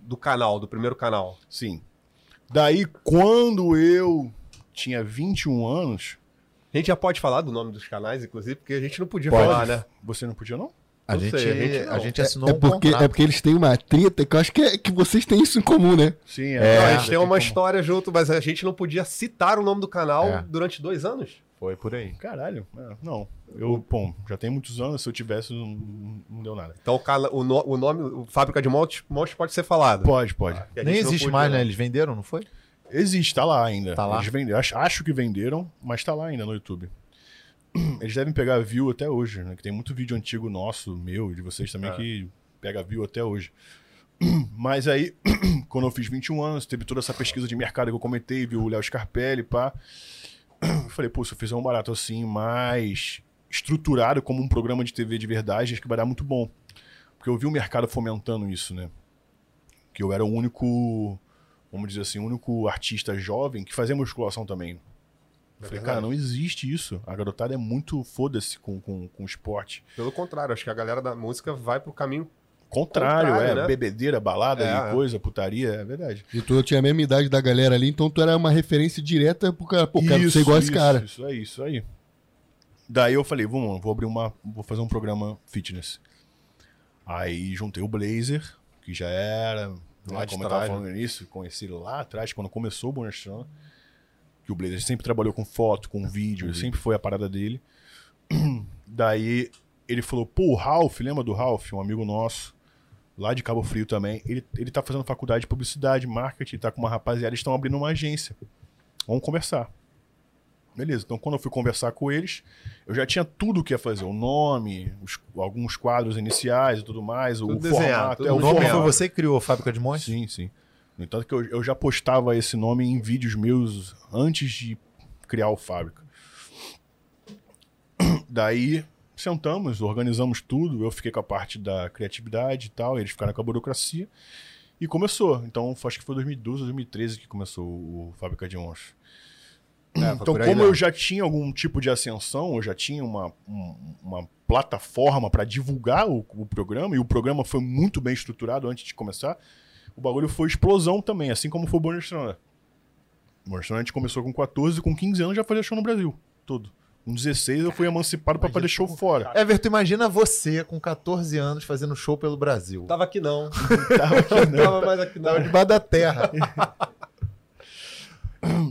do canal, do primeiro canal. Sim. Daí, quando eu tinha 21 anos, A gente já pode falar do nome dos canais, inclusive, porque a gente não podia Pode. falar, né? você não podia, não? A Não gente, sei, a gente não. a gente assinou É um porque, contrato. é porque eles têm uma treta que eu acho que, é, que vocês têm isso em comum, né? Sim, É, Não, a gente tem uma história junto, mas a gente não podia citar o nome do canal É. durante dois anos. Foi por aí. Caralho, é, não. Eu, bom, já tem muitos anos, se eu tivesse, não, não deu nada. Então o, cana- o, no- o nome, o Fábrica de Montes, Montes pode ser falado. Pode, pode. Que a Nem existe mais, né? Eles venderam, não foi? Existe, tá lá ainda. Tá lá? Eles vende- acho, acho que venderam, mas tá lá ainda no YouTube. Eles devem pegar view até hoje, né? Que tem muito vídeo antigo nosso, meu, de vocês também, É. que pega view até hoje. Mas aí, quando eu fiz 21 anos, teve toda essa pesquisa de mercado que eu comentei, viu o Léo Scarpelli, pá. Eu falei, pô, se eu fizer um barato assim, mais estruturado como um programa de TV de verdade, acho que vai dar muito bom. Porque eu vi o mercado fomentando isso, né? Que eu era o único, vamos dizer assim, o único artista jovem que fazia musculação também. Eu falei, cara, não existe isso. A garotada é muito foda-se com, com, com esporte. Pelo contrário, acho que a galera da música vai pro caminho. Contrário, Contrário, é. né? Bebedeira, balada É, e é. coisa, putaria, é verdade. E tu tinha a mesma idade da galera ali, então tu era uma referência direta pro cara. Pô, quero ser igual a esse isso, cara. Isso aí, isso aí. Daí eu falei, vamos, vou abrir uma. Vou fazer um programa fitness. Aí juntei o Blazer, que já era. Lá Né, de como eu tava falando nisso, conheci ele lá atrás, quando começou o Bonestrona. Que o Blazer sempre trabalhou com foto, com vídeo, sempre foi a parada dele. Daí ele falou, pô, o Ralph, lembra do Ralph? Um amigo nosso, lá de Cabo Frio também. Ele, ele tá fazendo faculdade de publicidade, marketing, tá com uma rapaziada, eles estão abrindo uma agência. Vamos conversar. Beleza, então quando eu fui conversar com eles, eu já tinha tudo o que ia fazer. O nome, os- alguns quadros iniciais e tudo mais, Tudo o desenhado, formato. é, O nome foi você que criou a Fábrica de Montes? Sim, sim. No entanto que eu, eu já postava esse nome em vídeos meus antes de criar o Fábrica. Daí sentamos, organizamos tudo, eu fiquei com a parte da criatividade e tal, eles ficaram com a burocracia. E começou. Então, acho que foi 2012, 2013 que começou o Fábrica de Onços. É, Então, como mesmo. eu já tinha algum tipo de ascensão, eu já tinha uma, um- uma plataforma para divulgar o, o programa, e o programa foi muito bem estruturado antes de começar, o bagulho foi explosão também, assim como foi o Bonner Strona. O Bonner Strona a gente começou com 14, com 15 anos já fazia show no Brasil, todo. Com 16 eu fui emancipado para fazer show fora. Everton, imagina você com 14 anos fazendo show pelo Brasil. Tava aqui não. Tava aqui, Não né? tava mais aqui não. Tava debaixo da terra.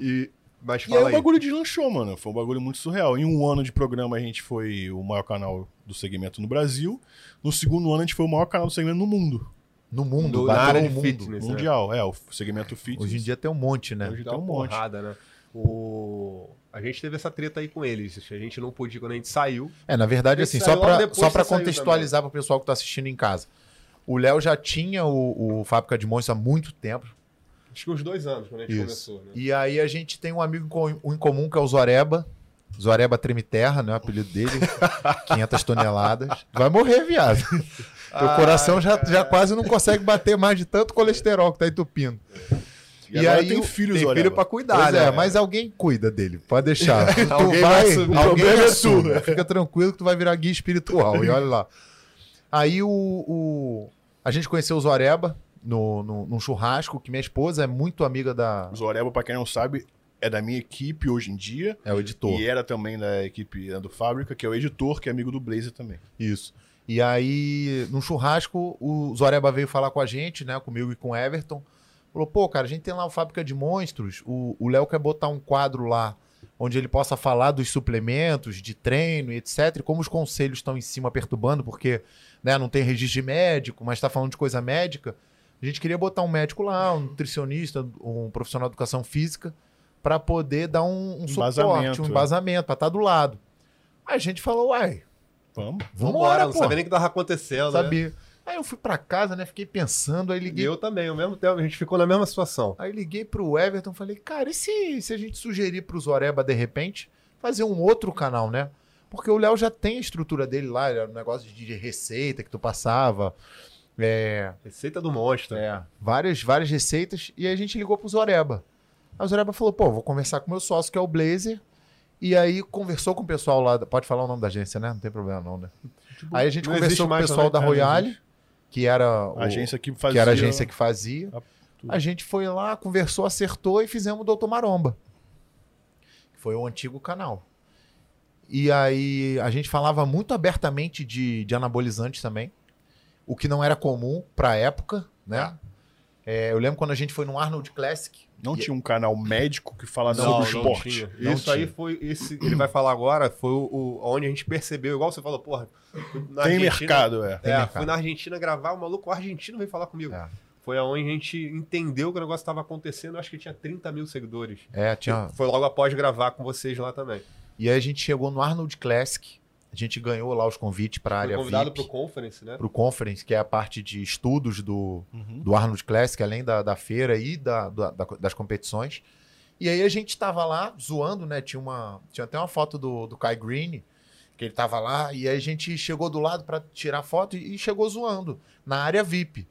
E, mas E aí fala o aí. bagulho deslanchou, mano. Foi um bagulho muito surreal. Em um ano de programa a gente foi o maior canal do segmento no Brasil. No segundo ano a gente foi o maior canal do segmento no mundo. No mundo, Do- na área o de mundo. fitness. né? Mundial, é, o segmento fitness. Hoje em dia tem um monte, né? Hoje tem um uma monte. porrada, né? O... A gente teve essa treta aí com eles. A gente não podia quando a gente saiu. É, na verdade, assim, só depois só pra contextualizar pro pessoal que tá assistindo em casa. O Léo já tinha o, o Fábrica de Monstros há muito tempo. Acho que uns dois anos quando a gente Isso. começou. Né? E aí a gente tem um amigo em co- em comum que é o Zoreba. Zoreba Treme Terra, né? O apelido dele. 500 toneladas. Vai morrer, viado. Teu coração já, já quase não consegue bater mais de tanto colesterol que tá entupindo. E, agora aí tem filhos, Tem filho pra cuidar, Pois né? é, mas alguém cuida dele, pode deixar. Tu Alguém vai alguém é assume. tu. Fica tranquilo que tu vai virar guia espiritual. E olha lá. Aí o, o- a gente conheceu o Zoreba no, no, num churrasco, que minha esposa é muito amiga da. O Zoreba, pra quem não sabe, é da minha equipe hoje em dia. É o editor. E era também da equipe né, do Fábrica, que é o editor, que é amigo do Blazer também. Isso. E aí, num churrasco, o Zoreba veio falar com a gente, né? Comigo e com o Everton. Falou, pô, cara, a gente tem lá o Fábrica de Monstros. O o Léo quer botar um quadro lá onde ele possa falar dos suplementos, de treino e etc. E como os conselhos estão em cima perturbando, porque né, não tem registro de médico, mas está falando de coisa médica. A gente queria botar um médico lá, um nutricionista, um profissional de educação física, para poder dar um, um suporte, Embasamento, um é. embasamento, para estar do lado. Aí a gente falou, uai, Vamos. vambora, não pô. sabia nem o que tava acontecendo. Né? Aí eu fui pra casa, né? Fiquei pensando, aí E liguei. eu também, ao mesmo tempo, a gente ficou na mesma situação. Aí liguei pro Everton falei, cara, e se, se a gente sugerir pro Zoreba, de repente, fazer um outro canal, né? Porque o Léo já tem a estrutura dele lá, era um negócio de, receita que tu passava. É, Receita do monstro. é, várias, várias receitas. E aí a gente ligou pro Zoreba. Aí o Zoreba falou, pô, vou conversar com meu sócio, que é o Blazer. E aí conversou com o pessoal lá. Pode falar o nome da agência, né? Não tem problema, não, né? Aí a gente conversou com o pessoal da Royale, que era o, A agência que fazia... que era a agência que fazia. a-. A gente foi lá, conversou, acertou e fizemos o Doutor Maromba. Que foi o antigo canal. E aí a gente falava muito abertamente de, de anabolizantes também. O que não era comum pra época, né? É, eu lembro quando a gente foi no Arnold Classic. Não tinha um canal médico que fala Não, sobre não esporte. tinha. Não Isso aí foi. Esse, ele vai falar agora, foi o, o- onde a gente percebeu, igual você falou, porra. na Tem Argentina- mercado, é. Tem É, mercado. fui na Argentina gravar, o maluco argentino veio falar comigo. É. Foi aonde a gente entendeu que o negócio estava acontecendo. Acho que tinha 30 mil seguidores. É, tinha. Foi logo após gravar com vocês lá também. E aí a gente chegou no Arnold Classic. A gente ganhou lá os convites pra Foi área convidado VIP. pro conference, né? pro conference, que é a parte de estudos do, Uhum. do Arnold Classic, além da, da feira e da, da- da- das competições. E aí a gente tava lá zoando, né? Tinha, uma, tinha até uma foto do, do Kai Green, que ele tava lá, e aí a gente chegou do lado para tirar foto e, e chegou zoando, na área VIP.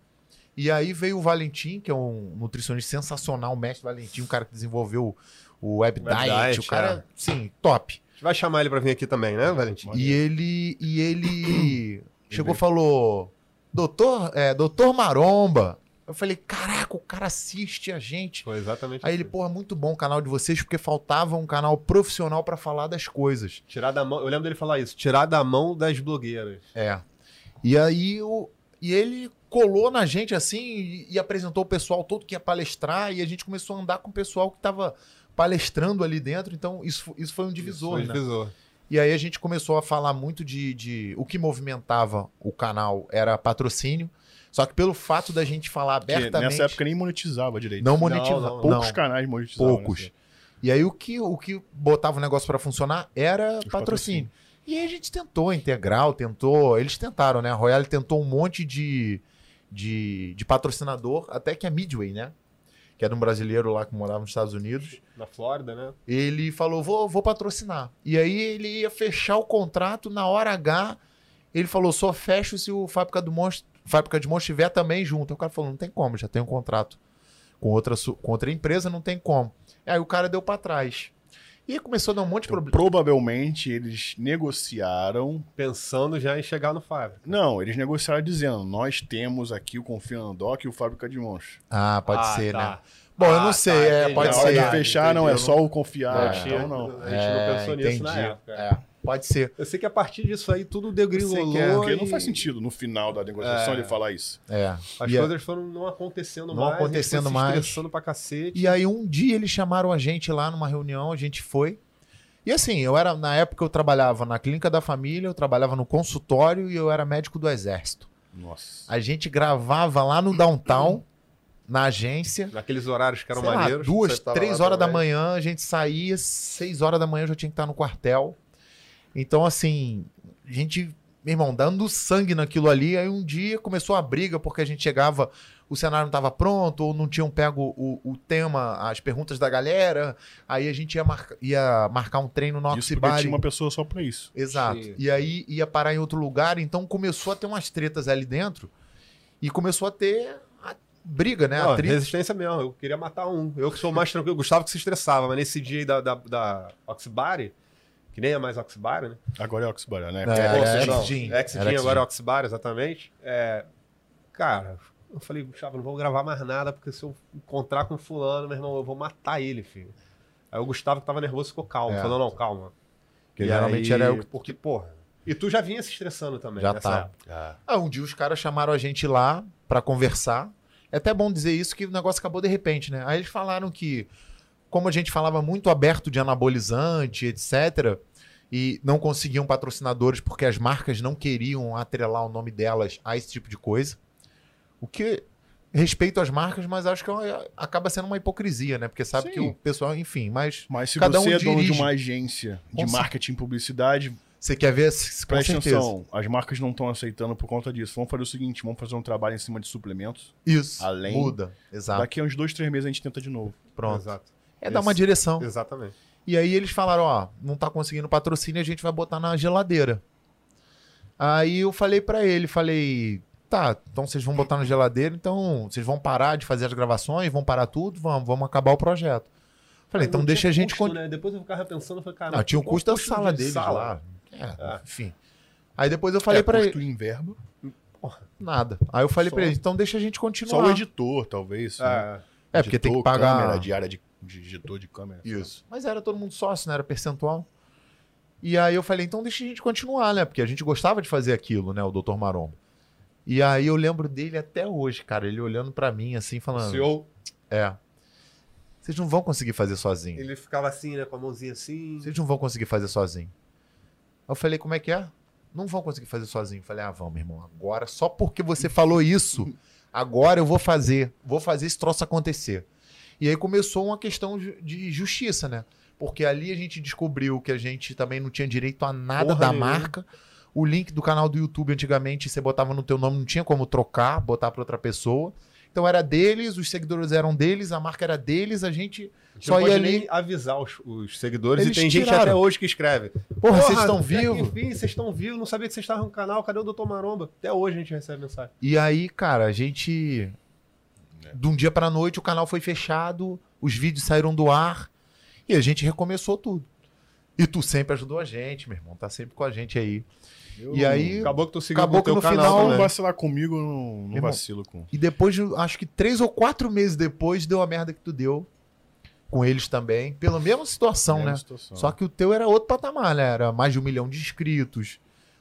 E aí veio o Valentim, que é um nutricionista sensacional, o mestre Valentim, um cara que desenvolveu o Web, Web Diet, Diet, o cara, é. sim, top. A gente vai chamar ele pra vir aqui também, né, Valentim? E ele, e ele chegou e falou: Doutor, é, Doutor Maromba. Eu falei: Caraca, o cara assiste a gente. Foi exatamente Aí ele, assim. porra, muito bom o canal de vocês, porque faltava um canal profissional pra falar das coisas. Tirar da mão. Eu lembro dele falar isso. Tirar da mão das blogueiras. É. E aí o, e ele colou na gente assim e, e apresentou o pessoal todo que ia palestrar e a gente começou a andar com o pessoal que tava palestrando ali dentro. Então isso, isso foi um divisor, Foi né? divisor. E aí a gente começou a falar muito de, de- O que movimentava o canal era patrocínio. Só que pelo fato da gente falar Que abertamente. nessa época nem monetizava direito. não monetizava. Não, não, Poucos não, canais monetizavam. poucos. nessa época. E aí o que, o que botava o negócio pra funcionar era Os patrocínio. E aí a gente tentou, Integral tentou. Eles tentaram, né? A Royale tentou um monte de, de, de patrocinador, até que a Midway, né? Que era um brasileiro lá que morava nos Estados Unidos. Na Flórida, né? ele falou: vou, vou patrocinar. E aí ele ia fechar o contrato na hora H. Ele falou: só fecho se o Fábrica, do Monstro, Fábrica de Monstros estiver também junto. Aí o cara falou: não tem como, já tem um contrato com outra, com outra empresa, não tem como. Aí o cara deu pra trás. E aí começou a dar um monte de Então, problema. provavelmente eles negociaram. Pensando já em chegar no Fábio. Não, eles negociaram dizendo: nós temos aqui o Confia no Doc e o Fábrica de. Ah, pode Ah, ser, tá. né? Bom, eu não Ah, sei, tá, é, entendi. pode Na hora ser. de fechar, não, é entendi. só o confiar. Não, então não. A gente não pensou nisso na entendi. época. É, pode ser. Eu sei que a partir disso aí tudo degringolou. que é, Porque não e faz sentido no final da negociação É. ele falar isso. É. As E a- coisas foram não acontecendo Não mais. a gente acontecendo se mais. estressando pra cacete. E aí um dia eles chamaram a gente lá numa reunião, a gente foi. E assim, eu era na época eu trabalhava na clínica da família, eu trabalhava no consultório e eu era médico do exército. Nossa. A gente gravava lá no downtown, na agência. Naqueles horários que eram sei lá, maneiros. duas, você tava três lá horas da manhã, a gente saía, seis horas da manhã eu já tinha que estar no quartel. Então, assim, a gente, meu irmão, dando sangue naquilo ali. Aí um dia começou a briga porque a gente chegava, o cenário não estava pronto, ou não tinham pego o, o tema, as perguntas da galera. Aí a gente ia, marca- ia marcar um treino no Isso porque Oxibari. tinha uma pessoa só pra isso. Exato. Sim. E aí ia parar em outro lugar, então começou a ter umas tretas ali dentro e começou a ter a briga, né? Não, a treta. resistência mesmo. Eu queria matar um. Eu que sou mais tranquilo. Gustavo que se estressava, mas nesse dia aí da, da, da Oxibari, que nem é mais Oxibari, né? Agora é Oxbara, né? É, vocês não. X-Gin. X-Gin, Era agora é X-Gin. Oxibari, exatamente. É, cara, eu falei, Gustavo, não vou gravar mais nada, porque se eu encontrar com fulano, meu irmão, eu vou matar ele, filho. Aí o Gustavo que tava nervoso ficou calmo. É. Falou, não, calma. Porque E geralmente aí, era eu que Porque, porra. E tu já vinha se estressando também, Já nessa tá. época. Ah, um dia os caras chamaram a gente lá pra conversar. É até bom dizer isso que o negócio acabou de repente, né? Aí eles falaram que, como a gente falava muito aberto de anabolizante, etc., e não conseguiam patrocinadores porque as marcas não queriam atrelar o nome delas a esse tipo de coisa. O que respeito às marcas, mas acho que é acaba sendo uma hipocrisia, né? Porque sabe Sim. que o pessoal, enfim, mas Mas se Cada você um é dono de uma agência de marketing e publicidade, você quer ver, com preste certeza. atenção. As marcas não estão aceitando por conta disso. Vamos fazer o seguinte, vamos fazer um trabalho em cima de suplementos. Isso. Além- Muda. Exato. Daqui a uns dois, três meses a gente tenta de novo. Pronto. Exato. É dar uma direção. Exatamente. E aí eles falaram, ó, não tá conseguindo patrocínio, a gente vai botar na geladeira. Aí eu falei pra ele, falei, tá, então vocês vão botar na geladeira, então vocês vão parar de fazer as gravações, vão parar tudo, vamos, vamos acar o projeto. Falei, então não deixa tinha a gente... custo, con- né? Depois eu ficava pensando, eu falei, cara, Ah, tinha o custo da de sala deles sala? lá. É, É. enfim. Aí depois eu falei é, pra custo ele, em verba. nada. Aí eu falei pra ele, então deixa a gente continuar. Só o editor, talvez. né? É, É, porque tem que Editor, pagar... Câmera, diária de, de editor de câmera. Isso. Mas era todo mundo sócio, né? Era percentual. E aí eu falei, então deixa a gente continuar, né? Porque a gente gostava de fazer aquilo, né? O Dr. Maromba. E aí eu lembro dele até hoje, cara. Ele olhando pra mim assim, o falando: senhor, É. Vocês não vão conseguir fazer sozinho. ele ficava assim, né, com a mãozinha assim. Vocês não vão conseguir fazer sozinho. Aí eu falei, como é que é? Não vão conseguir fazer sozinho. Falei, ah, vamos, meu irmão. Agora, só porque você falou isso, agora eu vou fazer. Vou fazer esse troço acontecer. E aí começou uma questão de justiça, né? Porque ali a gente descobriu que a gente também não tinha direito a nada Porra da nenhuma. marca. O link do canal do YouTube antigamente você botava no teu nome, não tinha como trocar, botar para outra pessoa. Então era deles, os seguidores eram deles, a marca era deles, a gente gente só ia ali. avisar os, os seguidores. Eles e tem gente tiraram. até hoje que escreve. Porra, vocês estão vivos? Enfim, vocês estão vivos. Não sabia que vocês estavam no canal. Cadê o Dr. Maromba? Até hoje a gente recebe mensagem. E aí, cara, a gente. É. De um dia pra noite o canal foi fechado, os vídeos saíram do ar e a gente recomeçou tudo. E tu sempre ajudou a gente, meu irmão, tá sempre com a gente aí. Eu- E aí- Acabou que tu seguiu Acabou que no canal final- não também. vacilar comigo, não, não Irmão, vacilo com. E depois, de, acho que três ou quatro meses depois, deu a merda que tu deu com eles também, pela mesma situação, Mesma né? situação. Só que o teu era outro patamar, né? Era mais de um milhão de inscritos.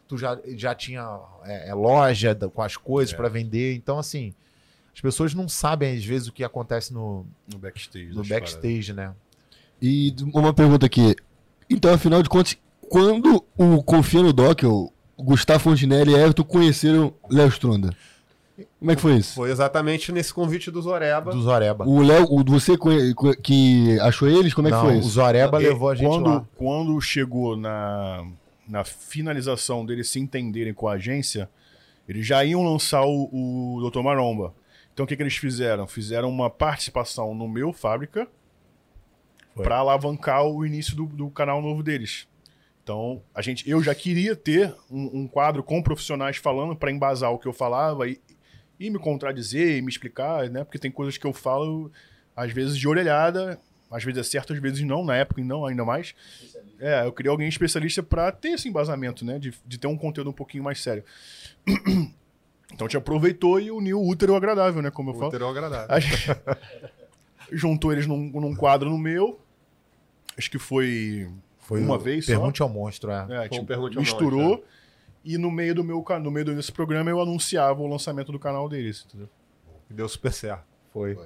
Tu já, já tinha é, é, loja com as coisas É. pra vender. Então, assim, as pessoas não sabem, às vezes, o que acontece no, no backstage. no backstage, né? E uma pergunta aqui. Então, afinal de contas, quando o Confia no Doc, o Gustavo Fontinelli e Everton conheceram Léo Stronda? Como é que foi isso? Foi exatamente nesse convite do Zoreba. Do Zoreba. O Léo, o- você que achou eles? Como é que Não, foi o isso? Zoreba E levou a gente quando, lá. Quando chegou na, na finalização deles se entenderem com a agência, eles já iam lançar o, o Dr. Maromba. Então o que, que eles fizeram? Fizeram uma participação no meu fábrica para alavancar o início do, do canal novo deles. Então, a gente, eu já queria ter um, um quadro com profissionais falando para embasar o que eu falava e, e me contradizer e me explicar, né? Porque tem coisas que eu falo, às vezes de orelhada, às vezes é certo, às vezes não, na época não, ainda mais. É, eu queria alguém especialista para ter esse embasamento, né? De, de ter um conteúdo um pouquinho mais sério. Então te aproveitou e uniu o útero ao agradável, né? Como eu falo. Útero agradável. A gente juntou eles num, num quadro no meu. Acho que foi, Foi uma o vez só. Pergunte ao monstro, é. É, Foi um tipo, Pergunte ao misturou. Monstro, E no meio do meu no meio desse programa eu anunciava o lançamento do canal deles, entendeu? Deu super certo. Foi.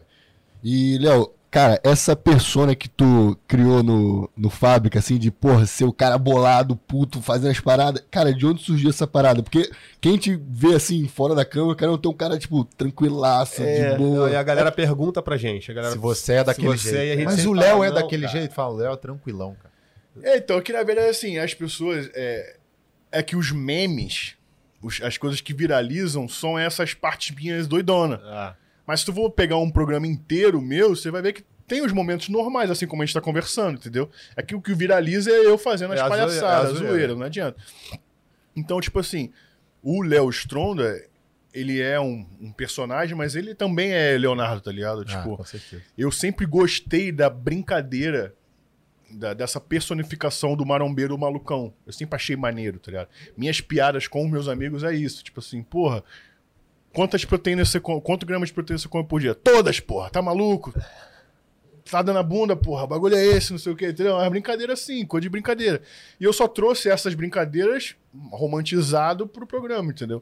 E, Léo, Cara, essa persona que tu criou no, no Fábrica, assim, de, porra, ser o cara bolado, puto, fazendo as paradas. Cara, de onde surgiu essa parada? Porque quem te vê, assim, fora da câmera, cara, não tem um cara, tipo, tranquilaço, É, de boa. não, e a galera pergunta pra gente. A galera, Se você é daquele você é, e a jeito. gente Mas o Léo fala, é não, daquele cara. jeito? Fala, o Léo é tranquilão, cara. É, então, que na verdade, assim, as pessoas. É, é que os memes, os- as coisas que viralizam, são essas partes minhas doidona. Ah, Mas se tu for pegar um programa inteiro meu, você vai ver que tem os momentos normais, assim como a gente tá conversando, entendeu? É que o que viraliza é eu fazendo as É a zoeira, palhaçadas, é a zoeira. não adianta. Então, tipo assim, o Léo Stronda, ele é um, um personagem, mas ele também é Leonardo, tá ligado? Ah, Tipo, com certeza. eu sempre gostei da brincadeira, da- dessa personificação do marombeiro malucão. Eu sempre achei maneiro, tá ligado? Minhas piadas com meus amigos é isso. Tipo assim, porra, quantas proteínas você come? Quanto gramas de proteína você come por dia? Todas, porra, tá maluco? Tá dando a bunda, porra, o bagulho é esse, não sei o que, entendeu? É uma brincadeira assim, coisa de brincadeira. E eu só trouxe essas brincadeiras romantizado pro programa, entendeu?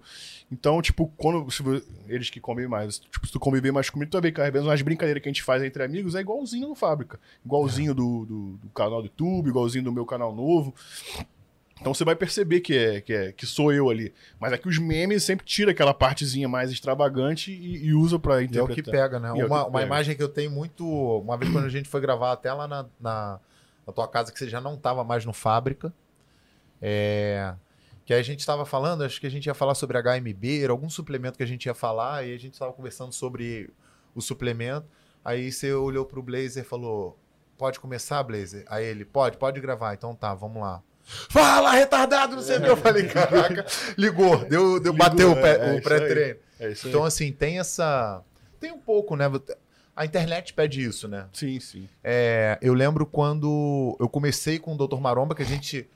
Então, tipo, quando se eles que comem mais, tipo, se tu conviver mais comigo, tu vai ver que às vezes umas brincadeiras que a gente faz entre amigos é igualzinho no Fábrica. Igualzinho do, do, do canal do YouTube, igualzinho do meu canal novo. Então você vai perceber que é, que é que sou eu ali. Mas é que os memes sempre tira aquela partezinha mais extravagante e, e usa pra E é o interpretar. que pega, né? E é Uma, que uma pega. imagem que eu tenho muito. Uma vez quando a gente foi gravar até lá na, na, na tua casa, que você já não tava mais no fábrica. É, que aí a gente estava falando, acho que a gente ia falar sobre HMB, era algum suplemento que a gente ia falar, e a gente estava conversando sobre o suplemento. Aí você olhou pro Blazer e falou: Pode começar, Blazer? Aí ele, pode, pode gravar. Então tá, vamos lá. Fala, retardado, não sei o que. Eu falei, caraca, ligou, deu, deu, Ligou, bateu o, é, é o isso pré-treino. É. Então, assim, tem essa. Tem um pouco, né? A internet pede isso, né? sim, sim. É, eu lembro quando eu comecei com o Dr. Maromba, que a gente.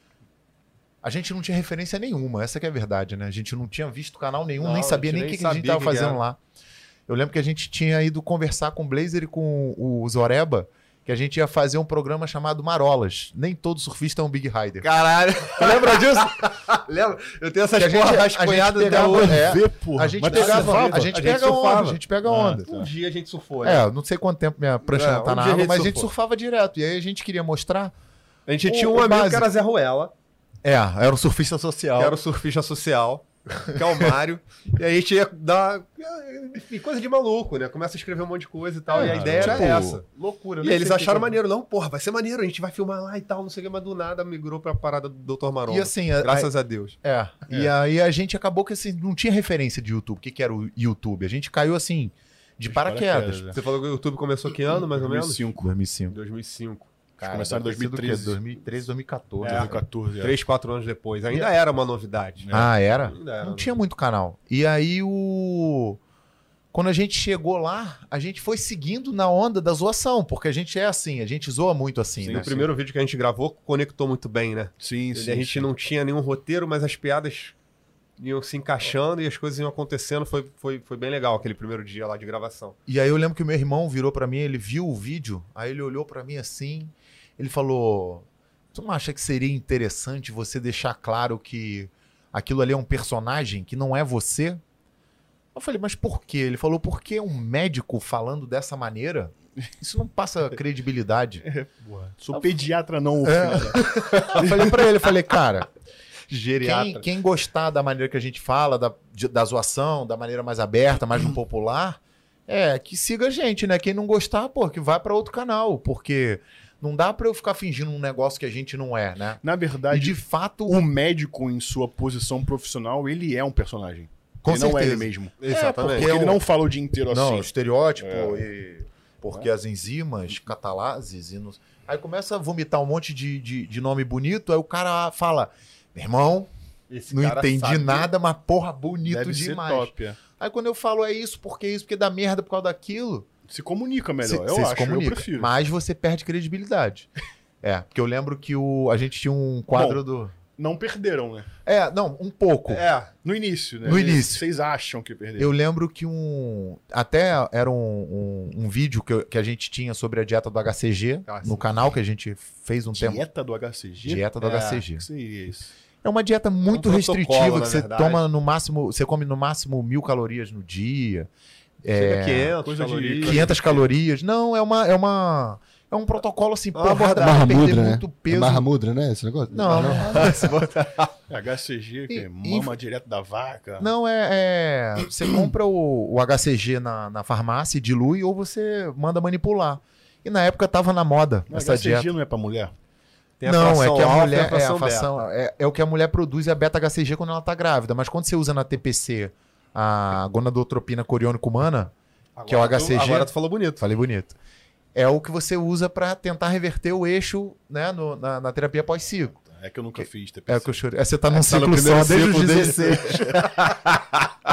A gente não tinha referência nenhuma, essa que é a verdade, né? A gente não tinha visto canal nenhum, Não, nem sabia nem o que, que a gente sabia tava o que que fazendo era. lá. Eu lembro que a gente tinha ido conversar com o Blazer e com o Zoreba, que a gente ia fazer um programa chamado Marolas. Nem todo surfista é um Big Rider. Caralho, lembra disso? Lembra? Eu tenho essas Que a gente- porra a gente rascunhadas até hoje. é, a gente Mas tu pegava, a gente A gente pega onda, a gente pega Ah, onda. Um dia a gente surfou, né? É, eu não sei quanto tempo minha prancha É, não tá um na água, mas a gente surfava direto. E aí a gente queria mostrar. A gente o- tinha um amigo básico. que era Zé Ruela, É, era um surfista social. que era o surfista social, que é o Mário. e aí a gente ia dar. Enfim, coisa de maluco, né? Começa a escrever um monte de coisa e tal. É, e a ideia tipo, era essa. Loucura. E eles acharam que eu- maneiro, não, porra, vai ser maneiro, a gente vai filmar lá e tal, não sei o que, mas do nada migrou pra parada do Dr. Maromba. E assim, a- Graças a Deus. É, e aí a gente acabou que assim, não tinha referência de YouTube. O que, que era o YouTube? A gente caiu assim, de paraquedas. paraquedas? Você falou que o YouTube começou que ano, mais ou menos? 2005. 2005. 2005. Cara, começaram em deve ter sido o quê? 2013. 2013, 2014. É. 2014. é. Três, quatro anos depois. Ainda era uma novidade. Ah, era? Ainda era. Não tinha muito canal. E aí o. Quando a gente chegou lá, a gente foi seguindo na onda da zoação, porque a gente é assim, a gente zoa muito assim, Sim, né? o primeiro vídeo que a gente gravou conectou muito bem, né? Sim, Ele- sim. a gente sim. não tinha nenhum roteiro, mas as piadas iam se encaixando e as coisas iam acontecendo. Foi, foi, foi bem legal aquele primeiro dia lá de gravação. E aí eu lembro que o meu irmão virou pra mim, ele viu o vídeo, aí ele olhou pra mim assim, ele falou: "Tu não acha que seria interessante você deixar claro que aquilo ali é um personagem que não é você?" Eu falei: "Mas por quê?" Ele falou: "Porque um médico falando dessa maneira, isso não passa credibilidade." Porra, Sou pediatra, não. É. Eu falei pra ele, eu falei: "Cara, Geriatra. quem, quem gostar da maneira que a gente fala, da, de- da zoação, da maneira mais aberta, mais no popular, é que siga a gente, né? Quem não gostar, pô, que vai pra outro canal, porque não dá pra eu ficar fingindo um negócio que a gente não é, né? Na E verdade, de fato, o médico, em sua posição profissional, ele é um personagem. com ele não é ele mesmo. Exatamente. Porque é ele um- não fala o dia inteiro Não, assim. estereótipo É. e porque as enzimas catalases e não... aí começa a vomitar um monte de, de, de nome bonito, aí o cara fala, meu irmão, Esse não entendi nada, mas porra, bonito Deve ser demais. top. é. Aí quando eu falo é isso, porque isso, porque dá merda por causa daquilo, Se comunica melhor. Cê- eu cê acho, se comunica, eu prefiro. Mas você perde credibilidade. é, porque eu lembro que o, a gente tinha um quadro do. Não perderam, né? É, não, um pouco. É, No início, né? No início. Vocês acham que perderam. Eu lembro que um. Até era um, um, um vídeo que, eu- que a gente tinha sobre a dieta do HCG Ah, no canal que a gente fez um tempo. Dieta do HCG? Dieta do É. HCG. Que seria isso? É uma dieta muito Um restritiva que você verdade. toma no máximo, você come no máximo mil calorias no dia. Chega a 500 coisa de- calorias. 500 calorias. Não, é uma. É uma. É um protocolo assim, abordagem. vai Barra perder Mudra, né? muito É peso. Barra Mudra, né? Esse negócio? Não, não. É HCG, que E- é mama direto da vaca. Não, é. é- você compra o, o HCG na, na farmácia e dilui ou você manda manipular. E na época tava na moda Não, essa HCG dieta. não é pra mulher? Tem a não, é que a e mulher. É, fração a fração, é, é o que a mulher produz é a beta-HCG quando ela tá grávida. Mas quando você usa na TPC a gonadotropina coriônica humana, beta. que é o Agora tu- HCG. Agora tu falou bonito. falei bonito, é o que você usa para tentar reverter o eixo né, no- na, na terapia pós-ciclo. É que eu nunca fiz É TPC. o que eu chorei. É, Você tá num Tá no ciclo só desde os ciclo dele. 16.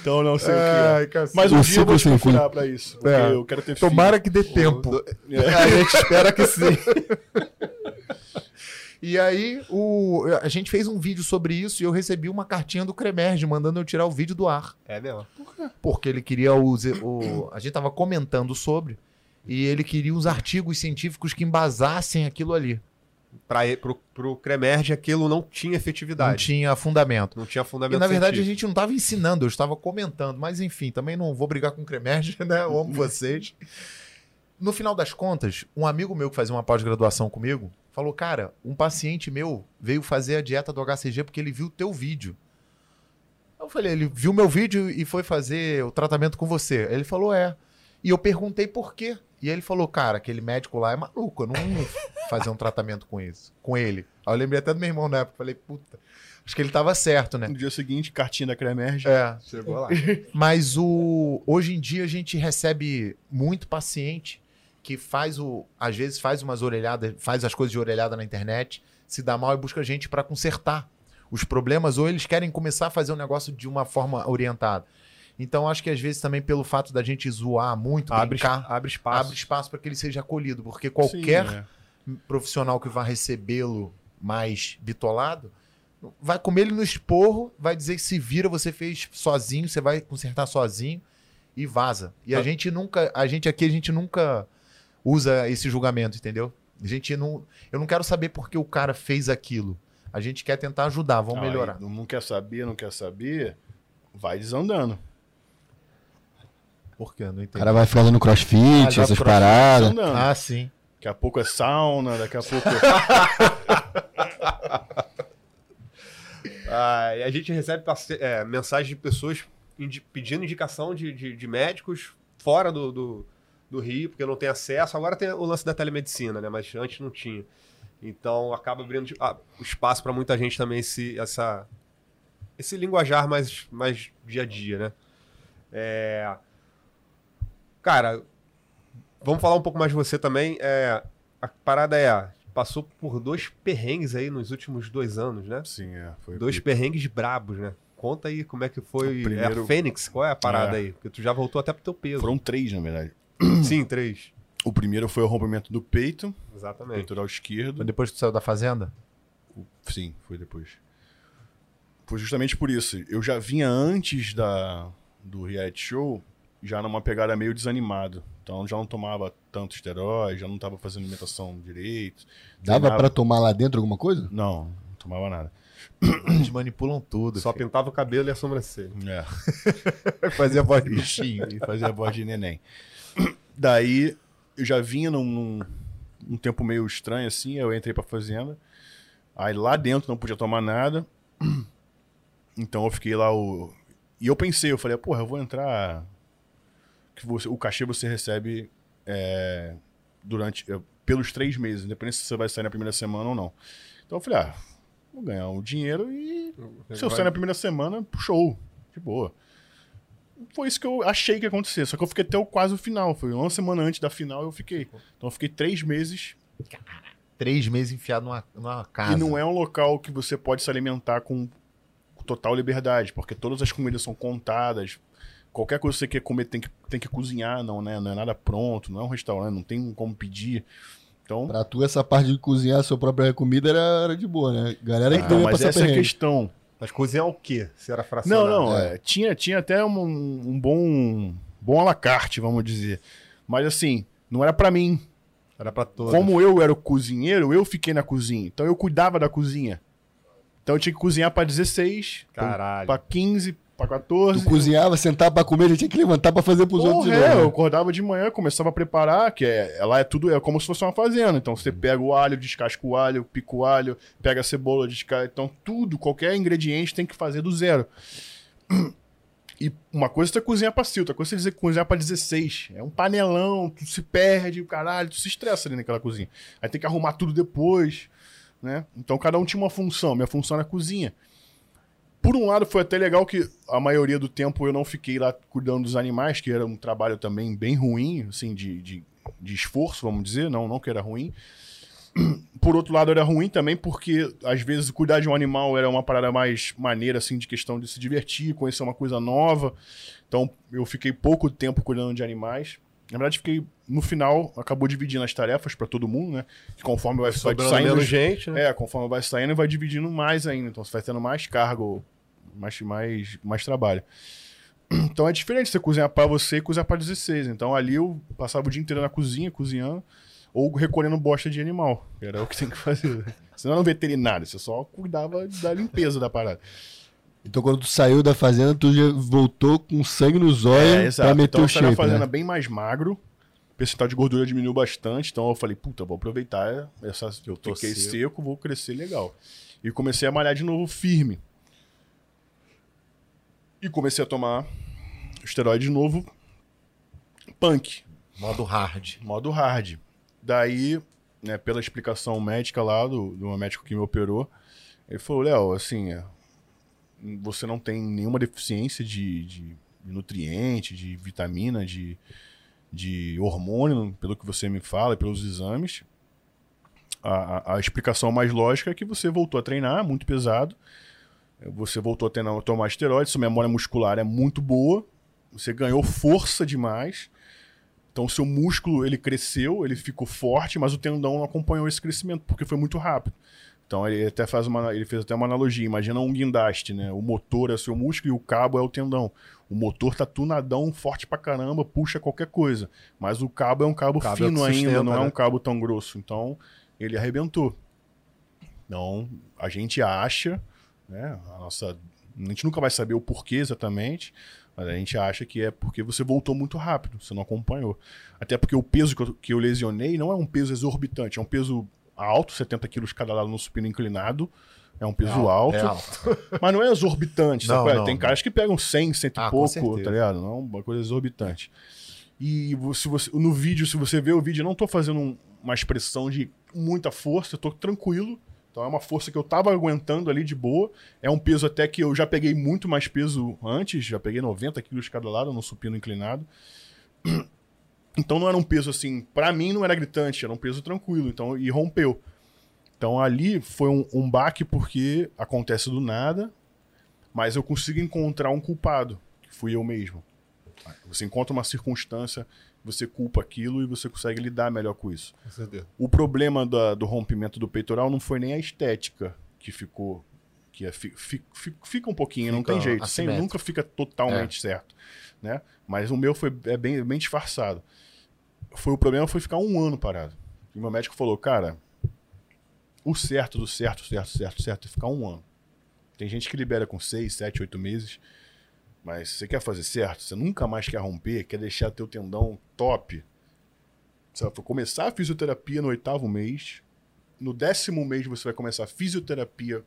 Então não sei o que é. Mas O um dia eu vou te procurar pra isso. Porque É. eu quero ter Tomara que dê tempo. filho. É. A gente espera que sim. E aí, o, a gente fez um vídeo sobre isso e eu recebi uma cartinha do Cremerge mandando eu tirar o vídeo do ar. É mesmo. Porque ele queria os. O, a gente tava comentando sobre e ele queria os artigos científicos que embasassem aquilo ali. Pra, e- pro, pro Cremerge aquilo não tinha Não efetividade. tinha fundamento. Não tinha E fundamento na verdade a científico. gente não estava ensinando, eu estava comentando. Mas enfim, também não vou brigar com o Cremerge, né? Eu amo vocês. No final das contas, um amigo meu que fazia uma pós-graduação comigo falou: Cara, um paciente meu veio fazer a dieta do HCG porque ele viu o teu vídeo. Eu falei: Ele viu meu vídeo e foi fazer o tratamento com você. Ele falou: É. E eu perguntei por quê. E ele falou: Cara, aquele médico lá é maluco, eu não vou fazer um tratamento com isso, com ele. Aí eu lembrei até do meu irmão na época. Falei: Puta, acho que ele tava certo, né? No dia seguinte, cartinha da Cremerge. É. Chegou lá. Mas o hoje em dia a gente recebe muito paciente que faz o às vezes faz umas orelhadas, faz as coisas de orelhada na internet, se dá mal e busca gente para consertar os problemas ou eles querem começar a fazer um negócio de uma forma orientada. Então acho que às vezes também pelo fato da gente zoar muito, Abre, brincar, abre espaço. abre espaço para que ele seja acolhido, porque qualquer Sim, é. profissional que vá recebê-lo mais bitolado, vai comer ele no esporro, vai dizer que se vira, você fez sozinho, você vai consertar sozinho e vaza. E a Tá. gente nunca, a gente aqui, a gente nunca usa esse julgamento, entendeu? A gente não, eu não quero saber por que o cara fez aquilo. A gente quer tentar ajudar, vamos melhorar. não quer saber, não quer saber, vai desandando. Por quê? Não O entendi. cara vai fazendo crossfit, Ah, essas crossfit, paradas. Desandando. Ah, sim. Daqui a pouco é sauna, daqui a pouco. Ah, e a gente recebe é, mensagens de pessoas indi- pedindo indicação de, de- de médicos fora do, do, do Rio, porque não tem acesso. Agora tem o lance da telemedicina, né? Mas antes não tinha. Então acaba abrindo ah, espaço para muita gente também esse, essa, esse linguajar mais, mais dia a dia, né? É, Cara, vamos falar um pouco mais de você também. É, a parada é, passou por dois perrengues aí nos últimos dois anos, né? Sim, é. Foi Dois perrengues brabos, né? Conta aí como é que foi. O primeiro- É a Fênix? Qual é a parada É. aí? Porque tu já voltou até pro teu peso. Foram três, na verdade. Sim, três. O primeiro foi o rompimento do peito, Exatamente. peitoral esquerdo. Mas depois que tu saiu da fazenda? Sim, foi depois. Foi justamente por isso. Eu já vinha antes da, do reality show, já numa pegada meio desanimado. Então já não tomava tanto esteróide, já não tava fazendo alimentação direito. Dava pra tomar lá dentro alguma coisa? Não, não tomava nada. Eles manipulam tudo. Só filho. pintava o cabelo e a sobrancelha. É. Fazia voz de bichinho e fazia voz de neném. Daí eu já vinha num, num, num tempo meio estranho assim, eu entrei pra fazenda. Aí lá dentro não podia tomar nada. Então eu fiquei lá o e eu pensei, eu falei, porra, eu vou entrar que você, o cachê você recebe é, durante é, pelos três meses, independente se você vai sair na primeira semana ou não. Então eu falei, ah, vou ganhar um dinheiro e se eu sair na primeira semana, show, de boa. Foi isso que eu achei que ia acontecer. Só que eu fiquei até o, quase o final. Foi uma semana antes da final eu fiquei. Então eu fiquei três meses. Três meses enfiado numa, numa casa. E não é um local que você pode se alimentar com total liberdade, porque todas as comidas são contadas. Qualquer coisa que você quer comer tem que, tem que cozinhar, não, né? Não é nada pronto, não é um restaurante, não tem como pedir. Então, Pra tu, essa parte de cozinhar a sua própria comida era, era de boa, né? Galera que então também mas essa é a questão. Mas cozinhar o quê? Se era Não, fracionado. não, é. é, tinha, tinha até um, um bom bom alacarte, vamos dizer. Mas assim, não era pra mim. Era pra todos. Como eu era o cozinheiro, eu fiquei na cozinha. Então eu cuidava da cozinha. Então eu tinha que cozinhar pra 16, Caralho. pra 15 pra 14. Tu cozinhava, sentava pra comer, já tinha que levantar pra fazer pros outros Porra, de é, novo. eu acordava de manhã, começava a preparar, que é, lá é tudo, é como se fosse uma fazenda. Então você pega o alho, descasca o alho, pica o alho, pega a cebola, descasca. Então tudo, qualquer ingrediente tem que fazer do zero. E uma coisa é você cozinhar pra 5, outra coisa é você dizer cozinhar pra 16. É um panelão, tu se perde, caralho, tu se estressa ali naquela cozinha. Aí tem que arrumar tudo depois, né? Então cada um tinha uma função. Minha função era cozinha. Por um lado, foi até legal que a maioria do tempo eu não fiquei lá cuidando dos animais, que era um trabalho também bem ruim, assim, de, de, de esforço, vamos dizer, não, não que era ruim. Por outro lado, era ruim também porque, às vezes, cuidar de um animal era uma parada mais maneira, assim, de questão de se divertir, conhecer uma coisa nova. Então, eu fiquei pouco tempo cuidando de animais. Na verdade, fiquei, no final, acabou dividindo as tarefas para todo mundo, né? Que conforme vai, vai saindo... gente, né? É, conforme vai saindo, vai dividindo mais ainda. Então você vai tendo mais cargo, mais, mais, mais trabalho. Então é diferente você cozinhar pra você e cozinhar pra 16. Então ali eu passava o dia inteiro na cozinha, cozinhando, ou recolhendo bosta de animal. Era o que tem que fazer. Você não era um veterinário, você só cuidava da limpeza da parada. Então quando tu saiu da fazenda, tu já voltou com sangue nos É, olhos pra meter então o eu saí na shape, fazenda né? bem mais magro. O percentual de gordura diminuiu bastante. Então eu falei, puta, vou aproveitar essa. Eu Tô fiquei seco. seco, vou crescer legal. E comecei a malhar de novo firme. E comecei a tomar esteroide de novo. Punk, Modo hard. modo hard. Daí, né, pela explicação médica lá do, do médico que me operou, ele falou, Léo, assim, é, você não tem nenhuma deficiência de, de, nutriente, de vitamina, de, de hormônio, pelo que você me fala e pelos exames. A, a, a explicação mais lógica é que você voltou a treinar muito pesado, você voltou a treinar, tomar esteroides, sua memória muscular é muito boa, você ganhou força demais, então o seu músculo ele cresceu, ele ficou forte, mas o tendão não acompanhou esse crescimento porque foi muito rápido. Então ele até faz uma, ele fez até uma analogia. Imagina um guindaste, né? O motor é o seu músculo e o cabo é o tendão. O motor tá tunadão, forte pra caramba, puxa qualquer coisa. Mas o cabo é um cabo, Cabo é fino que ainda, não é né? um cabo tão grosso. Então ele arrebentou. Então a gente acha, né? A nossa, a gente nunca vai saber o porquê exatamente. Mas a gente acha que é porque você voltou muito rápido, você não acompanhou. Até porque o peso que eu, que eu lesionei não é um peso exorbitante, é um peso alto, 70 quilos cada lado no supino inclinado. É um peso alto, É alto. mas não é exorbitante. Não, sabe? não, Tem caras que pegam 100, 100 e Ah, pouco, tá ligado? Não é uma coisa exorbitante. E se você, no vídeo, se você vê o vídeo, eu não tô fazendo um- uma expressão de muita força, eu tô tranquilo. Então é uma força que eu tava aguentando ali de boa. É um peso até que eu já peguei muito mais peso antes, já peguei 90 quilos cada lado no supino inclinado. Então não era um peso assim, pra mim não era gritante, era um peso tranquilo, então e rompeu. Então ali foi um, um baque porque acontece do nada, mas eu consigo encontrar um culpado, que fui eu mesmo. Você encontra uma circunstância, você culpa aquilo e você consegue lidar melhor com isso. O problema da- do rompimento do peitoral não foi nem a estética que ficou. Que é, fi- fi- fi- fica um pouquinho, não Fica tem jeito. Sem, nunca fica totalmente certo. Né? Mas o meu foi é bem, bem disfarçado. Foi o problema foi ficar um ano parado. E meu médico falou, cara, o certo do certo, certo, certo, certo é ficar um ano. Tem gente que libera com seis, sete, oito meses. Mas se você quer fazer certo, você nunca mais quer romper, quer deixar teu tendão top. Você vai começar a fisioterapia no oitavo mês. No décimo mês você vai começar a fisioterapia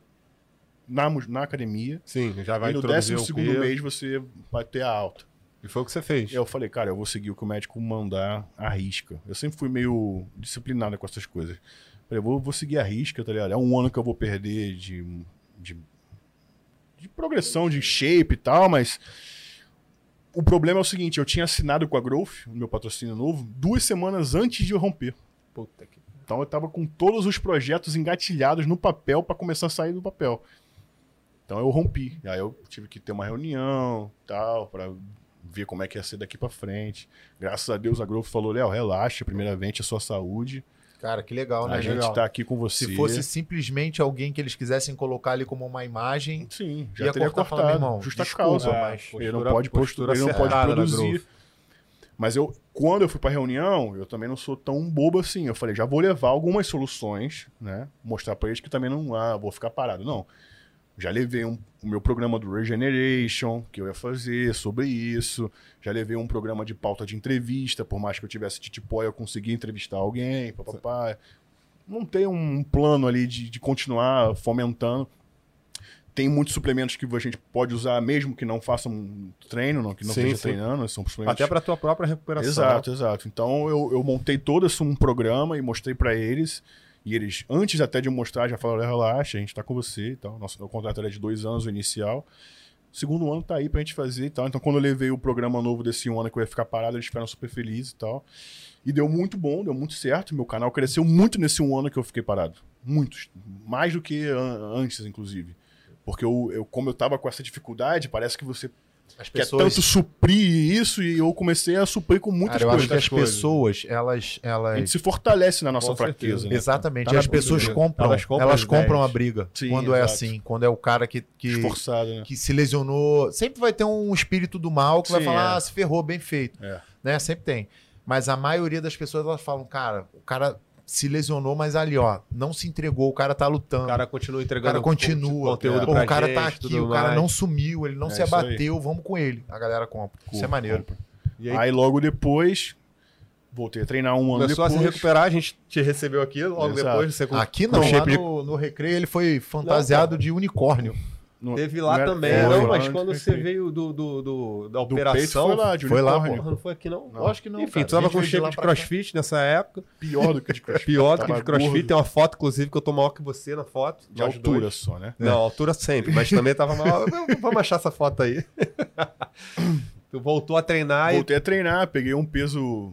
na, na academia. Sim, já vai e no décimo segundo mês você vai ter a alta. E foi o que você fez. Eu falei, cara, eu vou seguir o que o médico mandar à risca. Eu sempre fui meio disciplinado com essas coisas. Falei, vou, vou seguir a risca, tá ligado? É um ano que eu vou perder de, de, de progressão, de shape e tal, mas o problema é o seguinte, eu tinha assinado com a Growth, o meu patrocínio novo, duas semanas antes de eu romper. Puta que... Então eu tava com todos os projetos engatilhados no papel para começar a sair do papel. Então eu rompi. Aí eu tive que ter uma reunião, tal, para ver como é que ia ser daqui para frente. Graças a Deus a Growth falou: "Léo, relaxa, primeiramente a sua saúde. Cara, que legal, né? a gente Legal. tá aqui com você". Se fosse simplesmente alguém que eles quisessem colocar ali como uma imagem, sim, já ia teria cortar falar, cortado, meu irmão, justa desculpa, causa. mas ele não postura- pode postura, postura ele não pode da produzir. Mas eu, quando eu fui pra reunião, eu também não sou tão bobo assim. Eu falei, já vou levar algumas soluções, né? Mostrar pra eles que também não, ah, vou ficar parado. Não. Já levei um, o meu programa do Regeneration, que eu ia fazer sobre isso. Já levei um programa de pauta de entrevista, por mais que eu tivesse titipó, eu conseguia entrevistar alguém, papapá. Não tem um plano ali de, de continuar fomentando. Tem muitos suplementos que a gente pode usar, mesmo que não faça um treino, não, que não Sim, esteja sim. treinando, são suplementos Até pra tua própria recuperação. Exato, exato. Então eu, eu montei todo esse um programa e mostrei pra eles. E eles, antes até de mostrar, já falaram: relaxa, a gente tá com você e tal. Nosso contrato era de dois anos, o inicial. Segundo ano tá aí pra gente fazer e tal. Então, quando eu levei o programa novo desse ano que eu ia ficar parado, eles ficaram super felizes e tal. E deu muito bom, deu muito certo. Meu canal cresceu muito nesse um ano que eu fiquei parado. Muitos. Mais do que an- antes, inclusive. Porque eu, eu, como eu tava com essa dificuldade, parece que você As quer tanto suprir isso e eu comecei a suprir com muitas Cara, eu acho coisas. que as coisas. pessoas, elas. A elas... gente se fortalece na nossa Com fraqueza. certeza. Né? Exatamente. Tá e as pessoas briga. compram. Elas Elas compram compram, as ideias. a briga. Sim, quando é exato. assim. Quando é o cara que, que, Esforçado, né? que se lesionou. Sempre vai ter um espírito do mal que vai Sim, falar, é. ah, se ferrou, bem feito. É. Né? Sempre tem. Mas a maioria das pessoas elas falam, cara, o cara se lesionou, mas ali, ó, não se entregou, o cara tá lutando. O cara continua O entregando cara continua. conteúdo Pô, o cara gente, tá aqui, o cara mais. não sumiu, ele não É se abateu, vamos com ele. A galera compra. Isso é maneiro. Compra. E Aí, aí, logo depois, voltei a treinar um ano começou depois. a se recuperar, a gente te recebeu aqui, logo Exato. depois você Aqui não, lá no, no recreio ele foi fantasiado de unicórnio. No- Teve lá não era- também, não, mas lá quando você veio do, do, do- da do operação. foi lá, de Foi lá. Porra, não foi aqui não? Não. Lógico que não. Enfim, cara. tu tava com shape de pra cá. crossfit nessa época. Pior do que de crossfit. Pior do que de crossfit. gordo, Tem uma foto, inclusive, que eu tô maior que você na foto. de altura dois. só, né? Não, altura sempre, mas também tava maior. Vamos achar essa foto aí. tu voltou a treinar Voltei a treinar, peguei um peso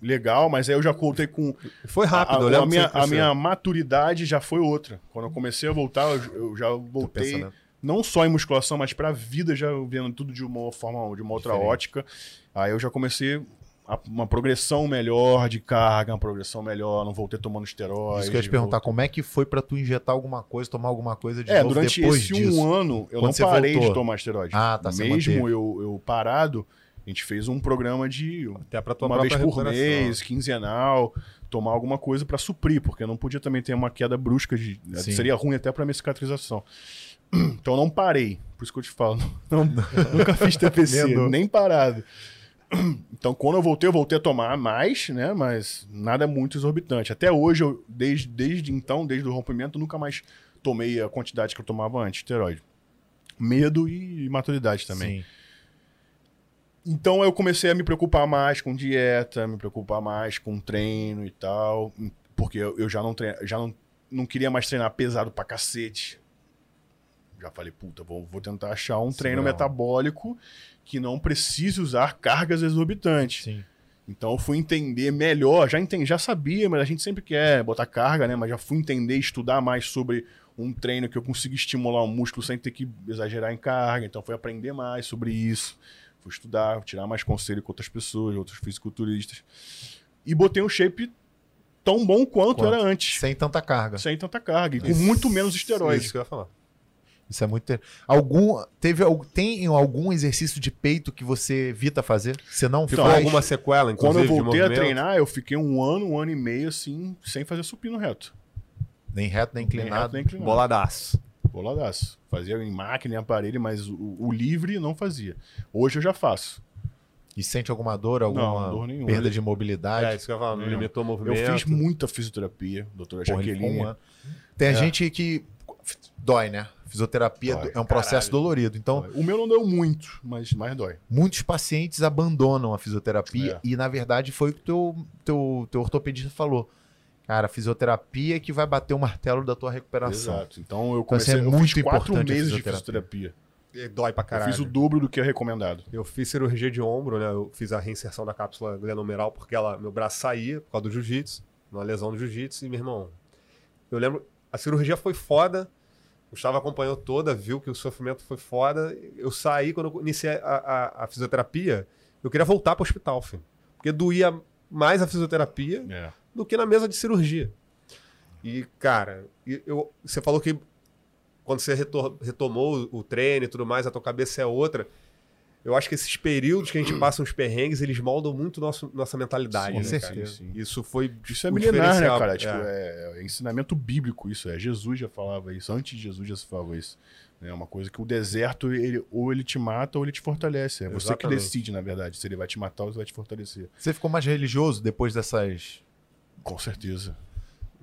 legal, mas aí eu já voltei com e foi rápido. a, eu a, lembro a que minha, a minha maturidade já foi outra. Quando eu comecei a voltar, eu, eu já voltei pensando. Não só em musculação, mas pra vida já vendo tudo de uma forma, de uma outra Diferente. ótica. Aí eu já comecei a- uma progressão melhor de carga, uma progressão melhor, não voltei tomando esteroide. Isso que eu ia te perguntar, como é que foi pra tu injetar alguma coisa, tomar alguma coisa de É, novo durante depois esse disso? um ano eu Quando não parei voltou. de tomar esteroide. Ah, tá, Mesmo eu, eu parado, a gente fez um programa de Até pra tua uma vez por mês, quinzenal, tomar alguma coisa pra suprir, porque eu não podia também ter uma queda brusca de Sim. seria ruim até pra minha cicatrização. Então eu não parei, por isso que eu te falo, não- nunca fiz TPC, nem parado. Então quando eu voltei, eu voltei a tomar mais, né, mas nada muito exorbitante. Até hoje, eu, desde, desde então, desde o rompimento, nunca mais tomei a quantidade que eu tomava antes, esteroide. Medo e maturidade também. Sim. Então eu comecei a me preocupar mais com dieta, me preocupar mais com treino e tal, porque eu, eu já não treino, já não, não queria mais treinar pesado pra cacete. Já falei, puta, vou, vou tentar achar um Sim, treino não. metabólico que não precise usar cargas exorbitantes. Sim. Então eu fui entender melhor, já entendi, já sabia, mas a gente sempre quer botar carga, né? Mas já fui entender, estudar mais sobre um treino que eu consiga estimular o músculo sem ter que exagerar em carga. Então fui aprender mais sobre isso, fui estudar, tirar mais conselho com outras pessoas, outros fisiculturistas. E botei um shape tão bom quanto, Quanto? era antes, Sem tanta carga. sem tanta carga, e com muito menos esteroide. Isso que eu ia falar. Isso é muito. Algum teve tem algum exercício de peito que você evita fazer? Você não Ficou faz? alguma sequela, Quando inclusive, eu voltei de a treinar, eu fiquei um ano, um ano e meio assim, sem fazer supino reto. Nem reto nem Nem inclinado. reto, nem inclinado. Boladaço. Boladaço. Fazia em máquina, em aparelho, mas o, o livre não fazia. Hoje eu já faço. E sente alguma dor, alguma dor nenhuma. perda de É, mobilidade? isso que eu Não. limitou o Eu movimento. fiz muita fisioterapia, doutora Jaqueline. Tem É. gente que dói, né? Fisioterapia Dói, é um processo caralho. dolorido. Então, O meu não deu muito, mas mais dói. muitos pacientes abandonam a fisioterapia É. e, na verdade, foi o que teu, teu, teu ortopedista falou. Cara, a fisioterapia é que vai bater o martelo da tua recuperação. Exato. Então eu Então, isso comecei é eu muito fiz quatro meses de fisioterapia. fisioterapia. E Dói pra caralho. Eu fiz o dobro do que é recomendado. Eu fiz cirurgia de ombro, né? Eu fiz a reinserção da cápsula glenomeral porque ela, meu braço saía por causa do jiu-jitsu, uma lesão do jiu-jitsu. E, meu irmão, eu lembro, a cirurgia foi foda. Gustavo acompanhou toda, viu que o sofrimento foi foda. Eu saí, quando eu iniciei a, a- a fisioterapia, eu queria voltar para o hospital, filho. Porque doía mais a fisioterapia É. do que na mesa de cirurgia. E, cara, eu, você falou que quando você retomou o treino e tudo mais, a tua cabeça é outra. Eu acho que esses períodos que a gente passa uns perrengues, eles moldam muito nosso, nossa mentalidade. Sim, né, com cara? certeza. Sim. Isso foi. Isso é milenar, né, cara? Tipo, É. é. é ensinamento bíblico isso. É. Jesus já falava isso. Antes de Jesus já se falava isso. É uma coisa que o deserto, ele, ou ele te mata ou ele te fortalece. É você que Exatamente. decide, na verdade, se ele vai te matar ou se vai te fortalecer. Você ficou mais religioso depois dessas. Com certeza.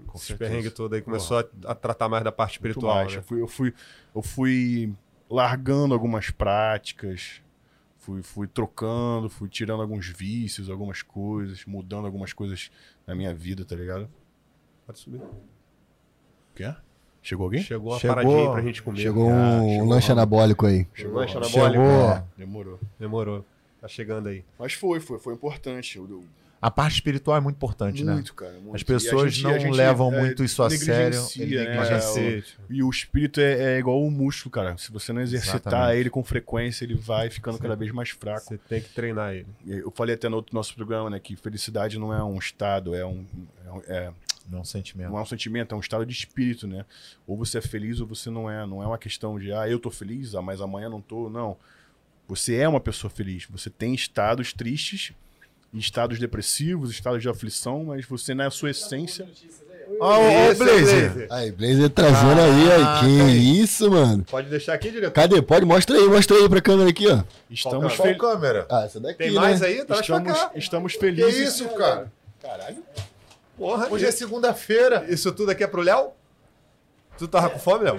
Com Esse perrengue todo aí começou a, a tratar mais da parte espiritual. né? Eu, fui, eu, fui, eu fui largando algumas práticas, fui, fui trocando, fui tirando alguns vícios, algumas coisas, mudando algumas coisas na minha vida, tá ligado? Pode subir. Quer? Chegou alguém? Chegou uma Chegou- paradinha aí pra gente comer. Chegou Ah, um chegou lanche anabólico aí. Chegou lanche Chegou. anabólico. É. Demorou. Demorou. Tá chegando aí. Mas foi, foi, foi importante. Eu- eu- A parte espiritual é muito importante, né? muito, cara. muito. As E a pessoas gente- não gente, levam é, muito isso a sério. né? negligencia. E o espírito é, é igual o músculo, cara. Se você não exercitar Exatamente. ele com frequência, ele vai ficando cada vez mais fraco. Você tem que treinar ele. Eu falei até no outro nosso programa, né, que felicidade não é um estado, é um, é um- é, Não é um sentimento. não é um sentimento, é um estado de espírito, né? Ou você é feliz ou você não é. Não é uma questão de, ah, eu tô feliz, ah, mas amanhã não tô. Não. Você é uma pessoa feliz. Você tem estados tristes, estados depressivos, estados de aflição, mas você, na sua essência. Isso, o Blazer. Aí, Blazer trazendo aí, aí. Ah, Que tá aí. isso, mano. Pode deixar aqui, diretor? Cadê? Pode, mostra aí, mostra aí pra câmera aqui, ó. Estamos, Qual fel- Qual câmera? Ah, essa daqui, Tem né? mais aí? Traz pra estamos, cá. estamos Que felizes. isso, cara? Caralho. Porra, Hoje é segunda-feira. Isso tudo aqui é pro Léo? Tu tava com fome, Léo?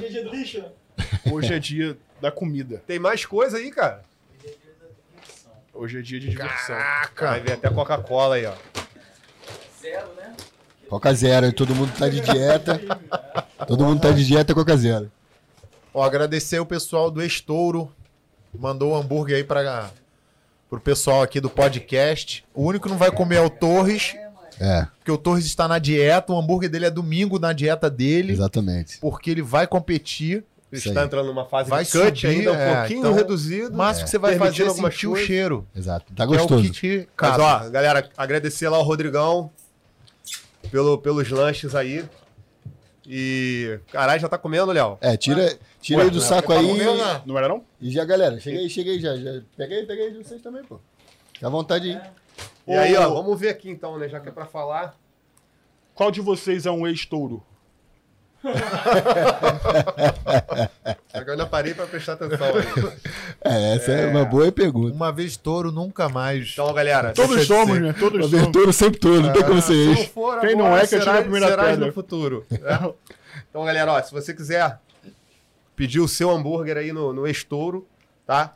Hoje é dia da comida. Tem mais coisa aí, cara. Hoje é dia de diversão. Vai Caraca. ver até Coca-Cola aí, ó. Coca zero, todo mundo tá de dieta. Todo mundo tá de dieta, Coca zero. Ó, agradecer o pessoal do Estouro. Mandou o hambúrguer aí para pro pessoal aqui do podcast. O único que não vai comer é o Torres, É, porque o Torres está na dieta. O hambúrguer dele é domingo na dieta dele, exatamente. porque ele vai competir. Está entrando numa fase Vai de cut subir, ainda, um é, pouquinho então, reduzido. O máximo que você vai fazer é algumas sentir o cheiro. Exato. Tá é o gostoso. te Mas ó, galera, agradecer lá ao Rodrigão pelo, pelos lanches aí. E. Caralho, já tá comendo, Léo? É, tira, tira aí do saco Tá aí. comendo, né? Não era não? E já, galera, chega aí, chega aí já. já. Pega aí, pega aí de vocês também, pô. Fica à vontade aí. E aí, ó, vamos ver aqui então, né? Já que é pra falar. Qual de vocês é um ex-touro? Agora eu ainda parei pra prestar atenção. É, essa é, uma boa pergunta. Uma vez touro, nunca mais. Então, galera. Todos somos, né? Todos somos. Abertura sempre todo, não tem como ser Se for Quem agora, não é, que será, a primeira serás pedra. no futuro. né? Então, galera, ó, se você quiser pedir o seu hambúrguer aí no, no Estouro, tá?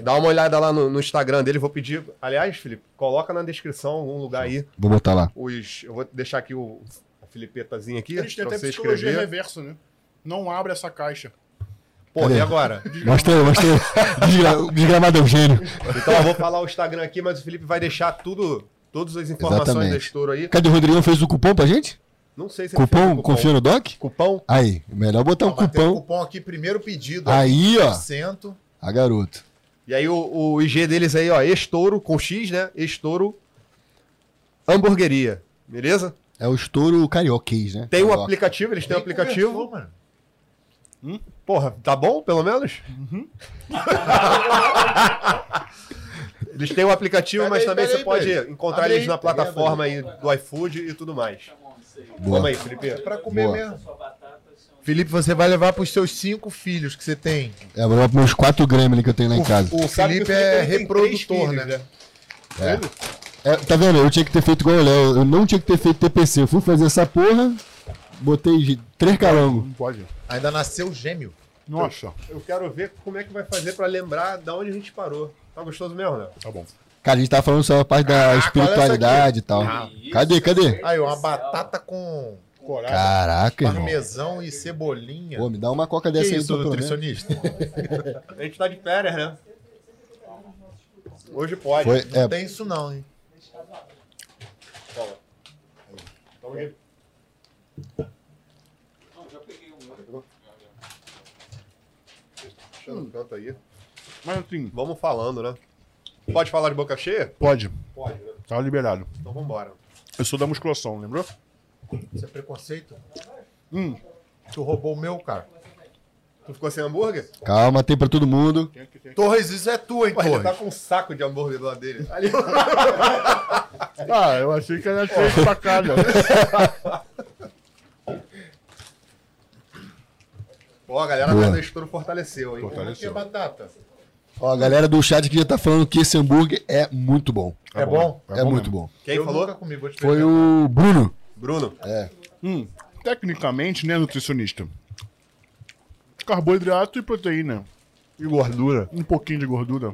Dá uma olhada lá no, no Instagram dele. Vou pedir. Aliás, Felipe, coloca na descrição algum lugar aí. Vou botar lá. Os, eu vou deixar aqui o, filipetazinha aqui Eles têm até você psicologia escrever. reversa, né? Não abre essa caixa. Pô, Cadê? e agora? Aí. Desgra- Desgramado Eugênio. Então eu vou falar o Instagram aqui, mas o Felipe vai deixar tudo, todas as informações Exatamente. da Estouro aí. Cadê o Rodrigão? Fez o cupom pra gente? Não sei se ele fez Cupom? o Confia no Doc? Cupom? Aí, melhor botar um Ó, vai ter o cupom. cupom aqui, primeiro pedido. Aí, ó. 100%. A garoto. E aí o, o IG deles aí, ó, Estouro, com X, né? Estouro Hamburgueria. Beleza? É o estouro carioquês, né? Tem um Carioca. aplicativo, eles têm um aplicativo. mano. Porra, tá bom, pelo menos? eles têm um aplicativo, mas aí, também você aí, pode Pedro. encontrar Abre eles aí, na pega, plataforma aí do iFood e tudo mais. Boa. Vamos aí, Felipe. É pra comer Boa. mesmo. Felipe, você vai levar pros seus cinco filhos que você tem. É, vou levar pros meus quatro gremlin que eu tenho lá em casa. O que Felipe o é reprodutor, três né? filhos, É, tá vendo? Eu tinha que ter feito igual o Léo. Eu não tinha que ter feito TPC. Eu fui fazer essa porra, botei três calangos. Não pode. Ainda nasceu gêmeo. Nossa. Eu quero ver como é que vai fazer pra lembrar da onde a gente parou. Tá gostoso mesmo, né? Tá bom. Cara, a gente tava falando sobre a parte da espiritualidade e tal. Cadê, cadê? Aí, uma batata com Coragem. Caraca, irmão. parmesão e cebolinha. Pô, me dá uma coca que dessa aí, isso, menos. nutricionista? A gente tá de férias, né? Hoje pode. Foi, Não é, tem isso não, hein? Tamo de- Deixa no canto aí. Mas assim, Vamos falando, né? Pode falar de boca cheia? pode. Pode, né? Tá liberado. Então vambora. Eu sou da musculação, lembrou? Isso é preconceito? Hum. Tu roubou o meu, cara. Tu ficou sem hambúrguer? Calma, tem pra todo mundo. Torres, isso é tua, hein, Pô, ele Torres? tá com um saco de hambúrguer do lado dele. Ali. Ah, eu achei que era feito pra cá, né? Pô, a galera Boa. da estouro fortaleceu, hein? Aqui é Fortaleceu. batata. Ó, a galera do chat aqui já tá falando que esse hambúrguer é muito bom. É bom? É, muito bom. Quem eu falou? comi, Foi o Bruno. Bruno. Hum, tecnicamente, né, nutricionista? Carboidrato e proteína. E gordura. Um pouquinho de gordura.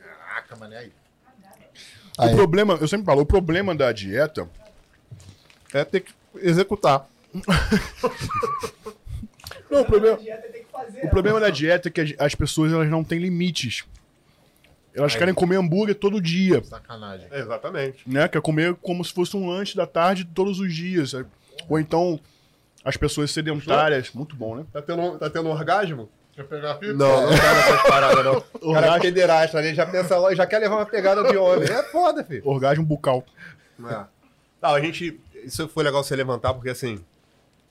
Caraca, mané. aí. Aí. O problema, eu sempre falo, o problema da dieta É ter que executar. Não, o problema, o problema da dieta é que as- as pessoas elas não têm limites. Elas querem comer hambúrguer todo dia, Sacanagem. Exatamente. né? Quer comer como se fosse um lanche da tarde todos os dias. Ou então as pessoas sedentárias, muito bom, né? Tá tendo, tá tendo orgasmo? Quer pegar aqui? Não, não quero essas paradas, não. O cara Orgasmo. é pederasta, ele já pensa lá, já quer levar uma pegada de homem. É foda, filho. Orgasmo bucal. É. Não, a gente. Isso foi legal você levantar, porque assim.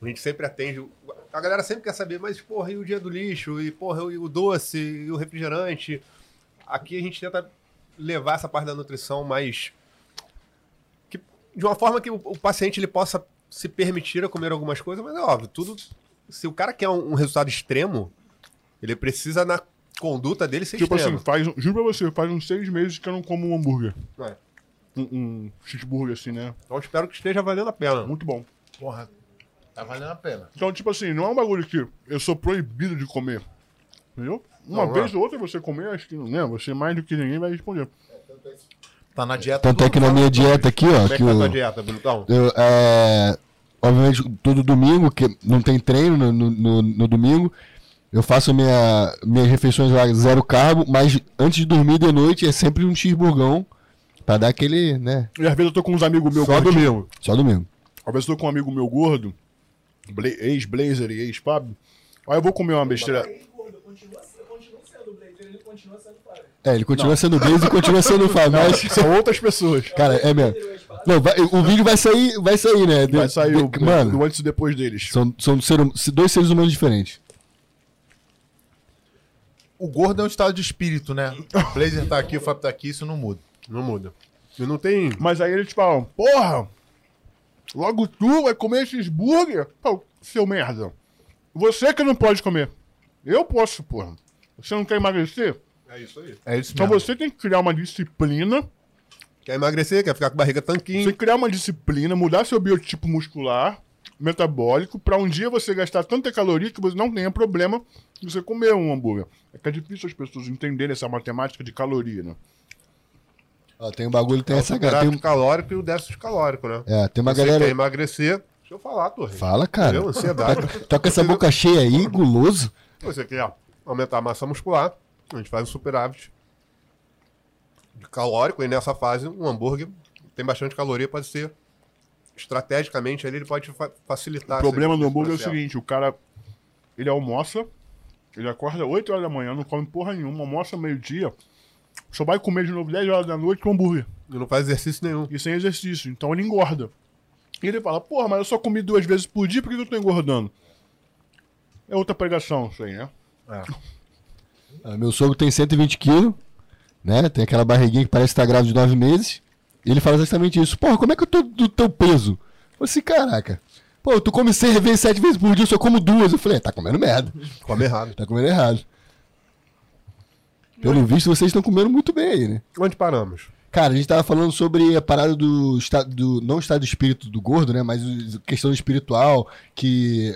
A gente sempre atende. A galera sempre quer saber, mas, porra, e o dia do lixo? E, porra, e o doce? E o refrigerante? Aqui a gente tenta levar essa parte da nutrição mais. que- de uma forma que o, o paciente ele possa se permitir a comer algumas coisas, mas é óbvio, tudo. Se o cara quer um, um resultado extremo, ele precisa na conduta dele ser Tipo extremo. assim, faz, juro pra você, faz uns seis meses que eu não como um hambúrguer. É. Um, um cheeseburger assim, né? Então espero que esteja valendo a pena. Muito bom. Porra, tá valendo a pena. Então, tipo assim, não é um bagulho que eu sou proibido de comer. Entendeu? Uma Não, vez é. ou outra você comer, acho que né, você mais do que ninguém vai responder. Tá na dieta Tanto é que na minha com dieta aqui, ó, Como é que que tá o, dieta, Brunão? eu, é, obviamente todo domingo, que não tem treino no, no, no- domingo, eu faço minha, minhas refeições lá zero carbo, mas antes de dormir de noite é sempre um cheeseburgão pra dar aquele, né, E às vezes eu tô com uns amigos meus Só gordinhos. domingo. só domingo. Às vezes eu tô com um amigo meu gordo, Bla- ex-Blazer e ex-Fábio. Aí eu vou comer uma besteira. Continuo, eu continuo sendo Blazer, ele continua sendo. É, ele continua sendo Blaze e continua sendo o Fábio, mas, São outras pessoas. cara, é mesmo. Não, vai- o vídeo vai sair, vai sair, né? Vai De- sair o, de- mano, do antes e depois deles. são, são ser hum- dois seres humanos diferentes. O gordo é um estado de espírito, né? O Blazer tá aqui, o Fábio tá aqui, isso não muda. Não muda. E não tem. Mas aí eles falam, porra, logo tu vai comer esses burger? Pô, seu merda. Você que não pode comer. Eu posso, porra. Você não quer emagrecer? É isso aí. É isso Então mesmo. você tem que criar uma disciplina. Quer emagrecer, quer ficar com a barriga tanquinho. Você criar uma disciplina, mudar seu biotipo muscular, metabólico, pra um dia você gastar tanta caloria que você não tenha problema de você comer um hambúrguer. É que é difícil as pessoas entenderem essa matemática de caloria, né? Ó, tem um bagulho, tem É o essa superávit tem, calórico e o déficit calórico, né? É, tem uma Você galera. quer emagrecer. Deixa eu falar, Torre. Fala, cara. Entendeu? Ansiedade. Tá com essa boca cheia aí, guloso. Você quer aumentar a massa muscular, a gente faz um superávit calórico, e nessa fase, um hambúrguer tem bastante caloria, pode ser estrategicamente ali, ele pode fa- facilitar. O problema do hambúrguer é o seguinte, o cara, ele almoça, ele acorda 8 horas da manhã, não come porra nenhuma, almoça meio-dia, só vai comer de novo 10 horas da noite com hambúrguer. E não faz exercício nenhum. E sem exercício, então ele engorda. E ele fala, porra, mas eu só comi duas vezes por dia, por que eu tô engordando? É outra pregação isso aí, né? Ah, meu sogro tem 120 quilos, né? Tem aquela barriguinha que parece estar grávida de 9 meses. E ele fala exatamente isso. Porra, como é que eu tô do teu peso? Eu falei assim, caraca. Pô, tu come seis vezes, sete vezes por dia, eu só como duas. Eu falei, é, tá comendo merda. Come errado. Tá comendo errado. Pelo visto, vocês estão comendo muito bem aí, né? Onde paramos? Cara, a gente tava falando sobre a parada do estado do não estado de espírito do gordo, né, mas o- questão espiritual que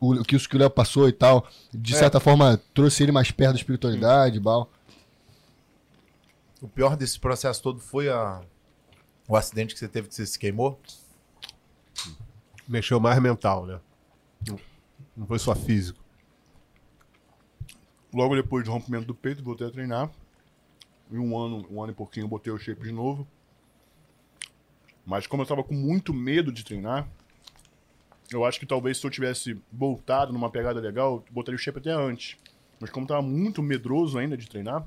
o, que o que o Léo passou e tal, de certa forma trouxe ele mais perto da espiritualidade, e tal. O pior desse processo todo foi a... o acidente que você teve que você se queimou? Mexeu mais mental, né? Não- foi só físico. Logo depois do rompimento do peito, voltei a treinar. Em um ano, um ano e pouquinho, eu botei o shape de novo. Mas como eu tava com muito medo de treinar, eu acho que talvez se eu tivesse voltado numa pegada legal, botaria o shape até antes. Mas como tava muito medroso ainda de treinar,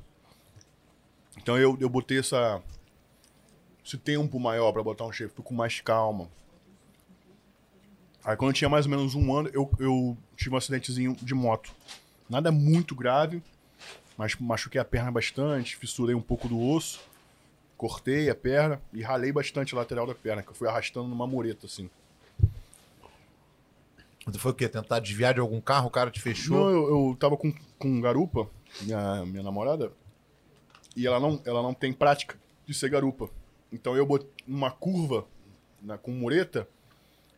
então eu, eu botei essa, esse tempo maior pra botar um shape, fui com mais calma. Aí quando eu tinha mais ou menos um ano, eu, eu tive um acidentezinho de moto. Nada muito grave, mas machuquei a perna bastante, fissurei um pouco do osso, cortei a perna e ralei bastante a lateral da perna, que eu fui arrastando numa mureta, assim. Foi o quê? Tentar desviar de algum carro, o cara te fechou? Não, eu, eu tava com, com garupa, minha, minha namorada, e ela não, ela não tem prática de ser garupa. Então eu botei uma curva na, com mureta,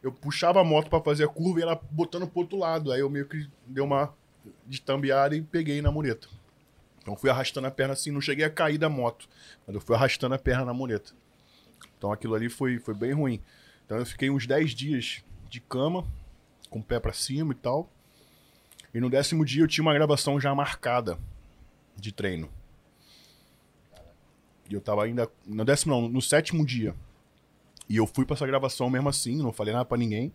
eu puxava a moto pra fazer a curva e ela botando pro outro lado. Aí eu meio que dei uma destambeada e peguei na mureta. Então fui arrastando a perna assim, não cheguei a cair da moto, mas eu fui arrastando a perna na mureta. Então aquilo ali foi, foi bem ruim. Então eu fiquei uns 10 dias de cama, com o pé pra cima e tal. E no décimo dia eu tinha uma gravação já marcada de treino. E eu tava ainda. No décimo não, no sétimo dia. E eu fui pra essa gravação mesmo assim, não falei nada pra ninguém.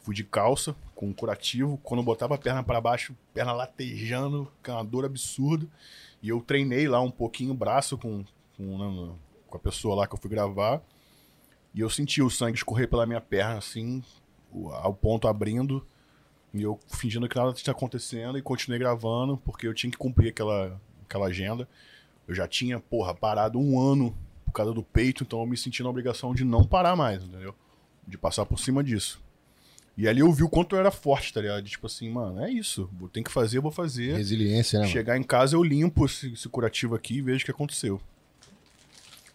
Fui de calça, com curativo. Quando eu botava a perna pra baixo, perna latejando, com uma dor absurda. E eu treinei lá um pouquinho o braço com, com, né, com a pessoa lá que eu fui gravar. E eu senti o sangue escorrer pela minha perna, assim, o, ao ponto abrindo. E eu fingindo que nada tinha acontecendo e continuei gravando, porque eu tinha que cumprir aquela, aquela agenda. Eu já tinha, porra, parado um ano por causa do peito, então eu me senti na obrigação de não parar mais, entendeu? De passar por cima disso. E ali eu vi o quanto eu era forte, tá ligado? Tipo assim, mano, é isso. Eu tenho que fazer, vou fazer. Resiliência, né? mano? Chegar em casa eu limpo esse, esse curativo aqui e vejo o que aconteceu.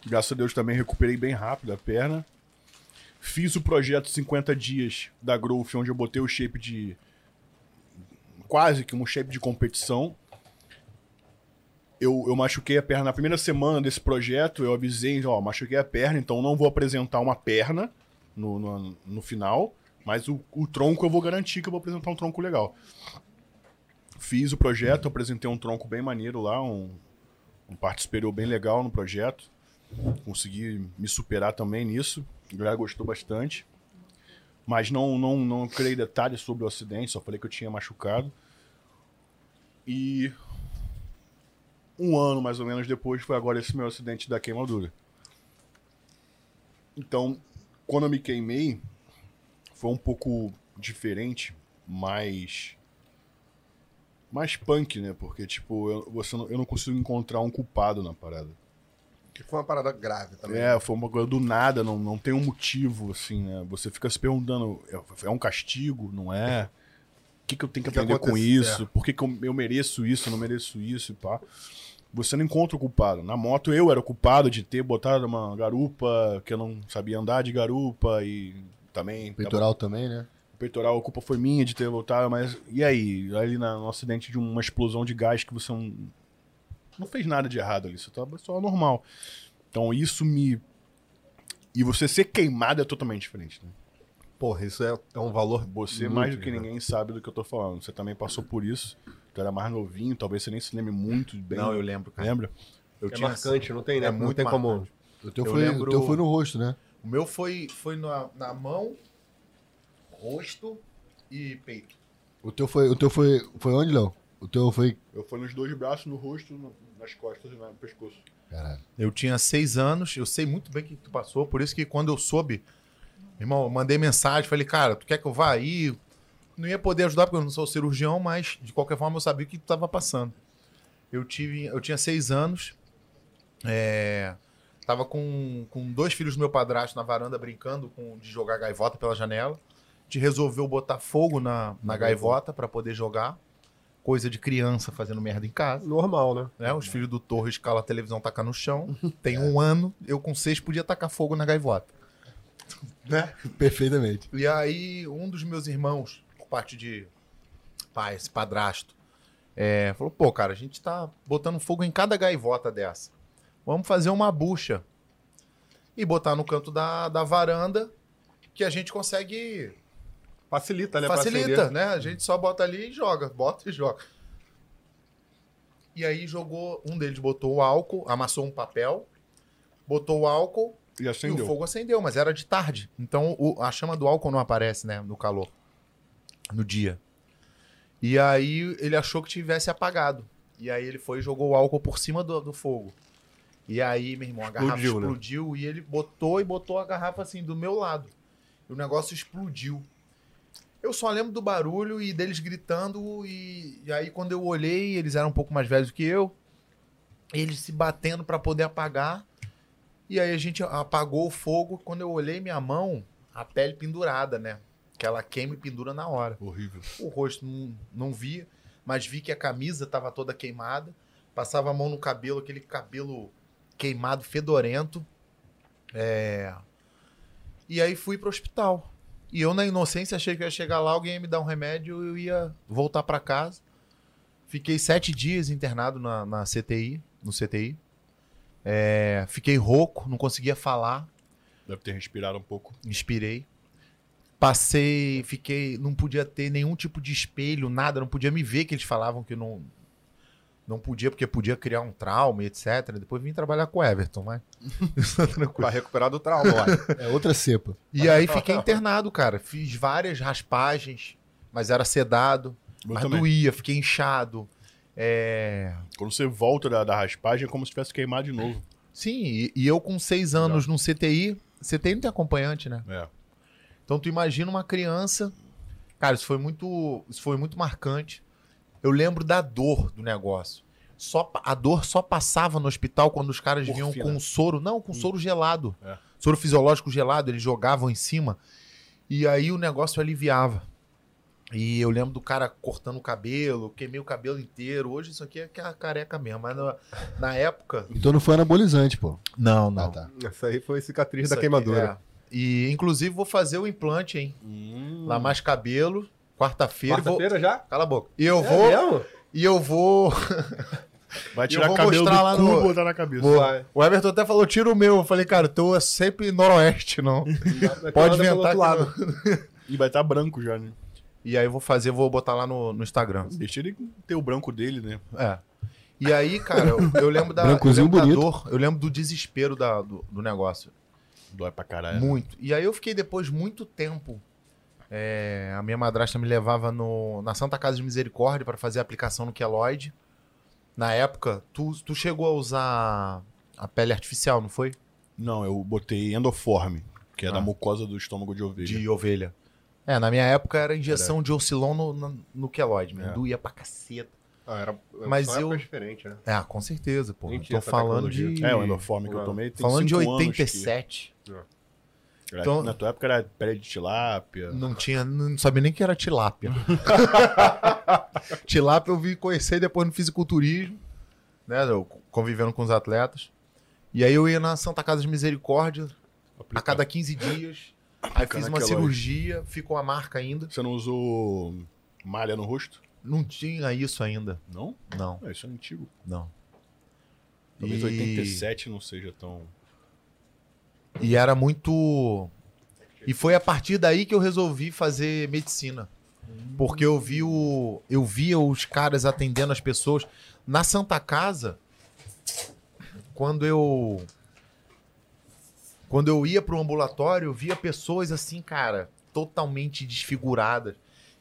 Graças a Deus também recuperei bem rápido a perna. Fiz o projeto 50 dias da Growth, onde eu botei o shape de. quase que um shape de competição. Eu, eu machuquei a perna na primeira semana desse projeto. Eu avisei, ó, machuquei a perna, então não vou apresentar uma perna no, no, no final. Mas o, o tronco eu vou garantir que eu vou apresentar um tronco legal. Fiz o projeto, apresentei um tronco bem maneiro lá, um, um parte superior bem legal no projeto. Consegui me superar também nisso. A galera gostou bastante. Mas não, não, não criei detalhes sobre o acidente, só falei que eu tinha machucado. E um ano mais ou menos depois foi agora esse meu acidente da queimadura. Então, quando eu me queimei, foi um pouco diferente, mais mais punk, né? Porque tipo, eu, você não, eu não consigo encontrar um culpado na parada. Que foi uma parada grave também. É, foi uma coisa do nada, não, não tem um motivo, assim, né? Você fica se perguntando, é- é um castigo, não é? O que, que eu tenho que O que aprender com aconteceu? isso? Por que, que eu, eu mereço isso, não mereço isso e pá? Você não encontra o culpado. Na moto eu era o culpado de ter botado uma garupa, que eu não sabia andar de garupa e também... Peitoral também, né? O peitoral, a culpa foi minha de ter lutado, mas e aí? Ali na, no acidente de uma explosão de gás que você não, não fez nada de errado ali, você tava só normal. Então isso me. E você ser queimado é totalmente diferente, né? Porra, isso é, é um valor. Você, muito mais do que grande. ninguém, sabe do que eu tô falando. Você também passou por isso. Tu era mais novinho, talvez você nem se lembre muito bem. Não, eu lembro, cara. Lembra? Eu É marcante, não tem, né? É não muito tem como. marcante. O teu, Eu foi, lembro- o teu foi no rosto, né? O meu foi, foi na, na mão, rosto e peito. O teu foi, o teu foi, foi onde, Léo? O teu foi. Eu fui nos dois braços, no rosto, no- nas costas e no pescoço. Caralho. Eu tinha seis anos, eu sei muito bem o que tu passou, por isso que quando eu soube, irmão, eu mandei mensagem, falei, cara, tu quer que eu vá aí? Não ia poder ajudar porque eu não sou cirurgião, mas de qualquer forma eu sabia o que tu tava passando. Eu, tive, eu tinha seis anos, é, tava com, com dois filhos do meu padrasto na varanda brincando com, de jogar gaivota pela janela. A gente resolveu botar fogo na, na gaivota para poder jogar. Coisa de criança fazendo merda em casa Normal, né? né? Os filhos do Torres escala a televisão, tacar no chão. Tem um ano, eu com seis podia tacar fogo na gaivota. Né? Perfeitamente. E aí, um dos meus irmãos, por parte de pai, esse padrasto, é, falou: pô, cara, a gente tá botando fogo em cada gaivota dessa. Vamos fazer uma bucha e botar no canto da, da varanda que a gente consegue Facilita, né? Facilita, né? A gente só bota ali e joga, bota e joga. E aí jogou, um deles botou o álcool, amassou um papel, botou o álcool E e acendeu. o fogo acendeu, mas era de tarde. Então o- a chama do álcool não aparece, né, no calor, no dia. E aí ele achou que tivesse apagado. E aí ele foi e jogou o álcool por cima do, do fogo. E aí, meu irmão, a garrafa Explodiu, né? explodiu e ele botou e botou a garrafa assim do meu lado. E o negócio explodiu. Eu só lembro do barulho e deles gritando. E, e aí, quando eu olhei, eles eram um pouco mais velhos que eu. Eles se batendo pra poder apagar. E aí a gente apagou o fogo. Quando eu olhei minha mão, a pele pendurada, né? Que ela queima e pendura na hora. Horrível. O rosto não, não via, mas vi que a camisa tava toda queimada. Passava a mão no cabelo, aquele cabelo queimado, fedorento. É... E aí fui pro hospital. E eu, na inocência, achei que eu ia chegar lá, alguém ia me dar um remédio eu ia voltar pra casa. Fiquei sete dias internado na, na CTI, no CTI. É, Fiquei rouco, não conseguia falar. Deve ter respirado um pouco. Inspirei. Passei, fiquei, não podia ter nenhum tipo de espelho, nada, não podia me ver que eles falavam que não não podia porque podia criar um trauma e etc. Depois vim trabalhar com o Everton, mas é tranquilo. Pra recuperar do trauma. É outra cepa. E aí fiquei internado, cara. Fiz várias raspagens, mas era sedado, Eu mas também. doía, fiquei inchado. É, Quando você volta da, da raspagem, é como se tivesse queimado de novo. Sim, e, e eu com seis anos no CTI, CTI não tem acompanhante, né? É. Então tu imagina uma criança. Cara, isso foi muito, isso foi muito marcante. Eu lembro da dor do negócio. Só a dor só passava no hospital quando os caras vinham Morfina. com soro, não, com soro gelado. É. Soro fisiológico gelado, eles jogavam em cima e aí o negócio aliviava. E eu lembro do cara cortando o cabelo, queimei o cabelo inteiro. Hoje isso aqui é que é a careca mesmo, mas na, na época, Então não foi anabolizante, pô. não, Ah, não. tá. Essa aí foi cicatriz Isso da aqui, queimadura. é. E inclusive vou fazer o implante, hein? Hum. Lá mais cabelo, quarta-feira. e vou- Quarta-feira já? Cala a boca. E eu É vou. mesmo? E eu vou. Vai eu tirar vou cabelo do lá cu no- e botar na cabeça. vou-. O Everton até falou: tira o meu. Eu falei, cara, tu é sempre noroeste, não. Pode inventar. lado. não. E vai estar branco já, né? E aí eu vou fazer, vou botar lá no, no Instagram. Deixa ele ter o branco dele, né? É. E aí, cara, eu, eu lembro da, eu Brancozinho lembro da bonito. dor, eu lembro do desespero da- do, do negócio. Dói pra caralho. Muito. E aí eu fiquei depois muito tempo. É, a minha madrasta me levava no, na Santa Casa de Misericórdia para fazer a aplicação no queloide. Na época, tu, tu chegou a usar a pele artificial, não foi? Não, eu botei endoforme, que é Ah. da mucosa do estômago de ovelha. De ovelha. É, na minha época era injeção de oscilon no, no, no queloide, É. Doía pra caceta. Ah, era, Mas são eu- épocas diferentes, né? Ah, com certeza, pô. Tô falando de. É, o endoforme que eu tomei tem Falando de cinco anos que- 87. Era- Então- Na tua época era pele de tilápia. Não tinha, não sabia nem que era tilápia. tilápia eu vim conhecer depois no fisiculturismo, né? Convivendo com os atletas. E aí eu ia na Santa Casa de Misericórdia a cada 15 dias. Aí fiz uma cirurgia, ficou a marca ainda. Você não usou malha no rosto? Não tinha isso ainda. Não? Não, É, isso é antigo. não. Talvez E- 87 não seja tão. E era muito. E foi a partir daí que eu resolvi fazer medicina. Porque eu vi o. Eu via os caras atendendo as pessoas. Na Santa Casa, quando eu. Quando eu ia pro ambulatório, eu via pessoas assim, cara, totalmente desfiguradas.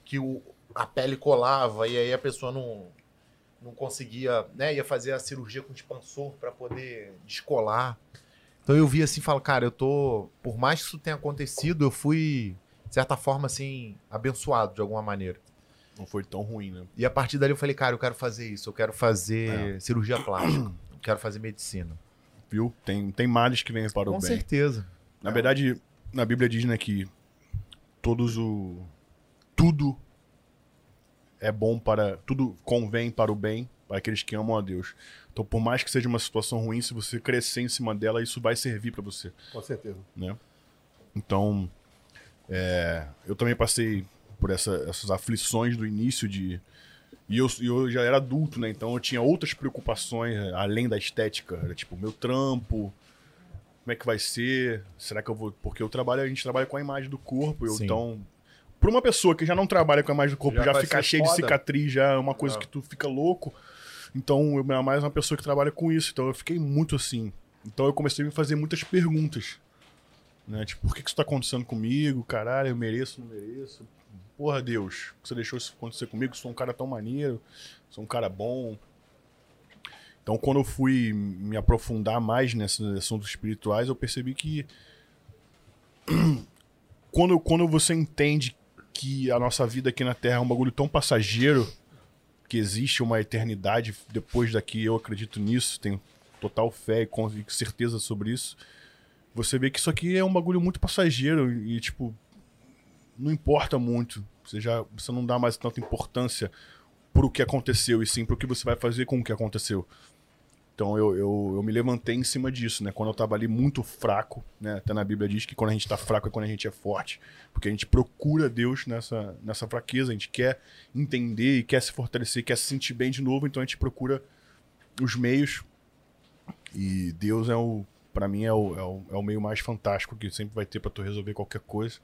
Que o, a pele colava e aí a pessoa não, não conseguia, né? Ia fazer a cirurgia com expansor para poder descolar. Então eu vi assim e falo, cara, eu tô. Por mais que isso tenha acontecido, eu fui, de certa forma, assim, abençoado de alguma maneira. Não foi tão ruim, né? E a partir dali eu falei, cara, eu quero fazer isso, eu quero fazer cirurgia plástica, eu quero fazer medicina. Viu? Tem, tem males que vêm para o Com bem. certeza. Na verdade, na Bíblia diz né, que todos o. Tudo é bom para. Tudo convém para o bem para aqueles que amam a Deus. Então, por mais que seja uma situação ruim, se você crescer em cima dela, isso vai servir para você. Com certeza. né? Então, é, eu também passei por essa- essas aflições do início de. E eu, eu já era adulto, né? Então eu tinha outras preocupações eh, além da estética. Era tipo, meu trampo, como é que vai ser? Será que eu vou. Porque eu trabalho, a gente trabalha com a imagem do corpo. Eu, então. Pra uma pessoa que já não trabalha com a imagem do corpo, Já já, ser cheio de cicatriz, já é uma coisa É. que tu fica louco. Então, eu era mais uma pessoa que trabalha com isso. Então, eu fiquei muito assim. Então, eu comecei a me fazer muitas perguntas. Né? Tipo, por que que isso tá acontecendo comigo? Caralho, eu mereço, não mereço? Porra, Deus, você deixou isso acontecer comigo? Sou um cara tão maneiro, sou um cara bom. Então, quando eu fui me aprofundar mais nesses assuntos espirituais, eu percebi que quando, quando você entende que a nossa vida aqui na Terra é um bagulho tão passageiro que existe uma eternidade depois daqui. Eu acredito nisso, tenho total fé e certeza sobre isso. Você vê que isso aqui é um bagulho muito passageiro e, tipo, não importa muito. Você já você não dá mais tanta importância pro que aconteceu e sim pro que você vai fazer com o que aconteceu. Então eu, eu, eu me levantei em cima disso, né? Quando eu tava ali muito fraco, né? Até na Bíblia diz que quando a gente tá fraco é quando a gente é forte. Porque a gente procura Deus nessa, nessa fraqueza, a gente quer entender e quer se fortalecer, quer se sentir bem de novo, então a gente procura os meios. E Deus é o, para mim, é o, é, o, é o meio mais fantástico que sempre vai ter pra tu resolver qualquer coisa.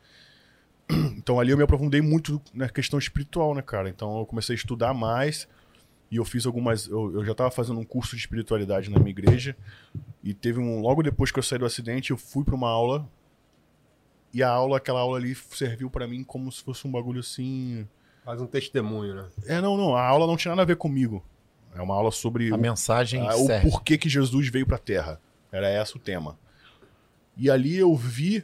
Então ali eu me aprofundei muito na questão espiritual, né, cara? Então eu comecei a estudar mais e eu fiz algumas. Eu, eu já tava fazendo um curso de espiritualidade na minha igreja e teve um. Logo depois que eu saí do acidente, eu fui pra uma aula e a aula, aquela aula ali, serviu pra mim como se fosse um bagulho assim. Faz um testemunho, né? É, não, não. A aula não tinha nada a ver comigo. É uma aula sobre A o- mensagem ah, o porquê que Jesus veio pra Terra. Era esse o tema. E ali eu vi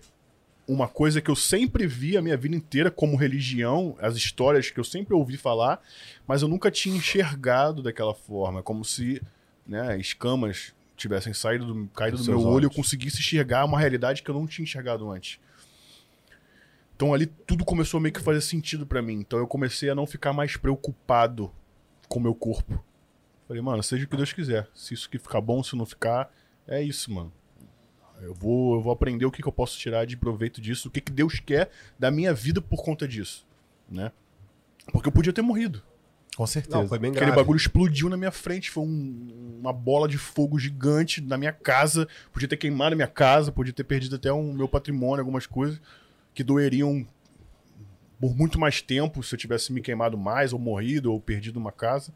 uma coisa que eu sempre vi a minha vida inteira como religião, as histórias que eu sempre ouvi falar, mas eu nunca tinha enxergado daquela forma, como se né, escamas tivessem saído do, caído do Dos meu seus olho e eu olhos. conseguisse enxergar uma realidade que eu não tinha enxergado antes. Então ali tudo começou a meio que fazer sentido pra mim. Então eu comecei a não ficar mais preocupado com o meu corpo. Falei, mano, seja o que Deus quiser. Se isso aqui ficar bom, se não ficar, é isso, mano. Eu vou, eu vou aprender o que, que eu posso tirar de proveito disso, o que, que Deus quer da minha vida por conta disso, né? Porque eu podia ter morrido. Com certeza. Não, foi bem Aquele grave. bagulho explodiu na minha frente, foi um- uma bola de fogo gigante na minha casa. Podia ter queimado a minha casa, podia ter perdido até o meu patrimônio, algumas coisas que doeriam por muito mais tempo se eu tivesse me queimado mais, ou morrido, ou perdido uma casa.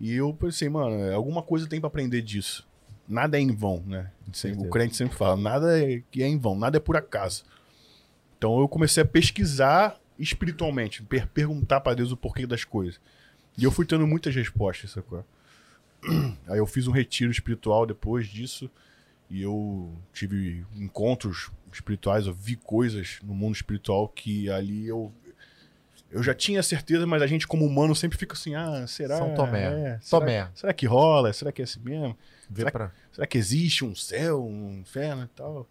E eu pensei, mano, alguma coisa tem pra aprender disso. Nada é em vão, né? Sempre- o crente sempre fala, nada é, que é em vão, nada é por acaso. Então eu comecei a pesquisar espiritualmente, per- perguntar pra Deus o porquê das coisas. E eu fui tendo muitas respostas, sacou? Aí eu fiz um retiro espiritual depois disso. E eu tive encontros espirituais, eu vi coisas no mundo espiritual que ali eu. Eu já tinha certeza, mas a gente, como humano, sempre fica assim: ah, será? São Tomé. É, será, Tomé. será que rola? Será que é assim mesmo? Será pra... Será que existe um céu, um inferno e tal?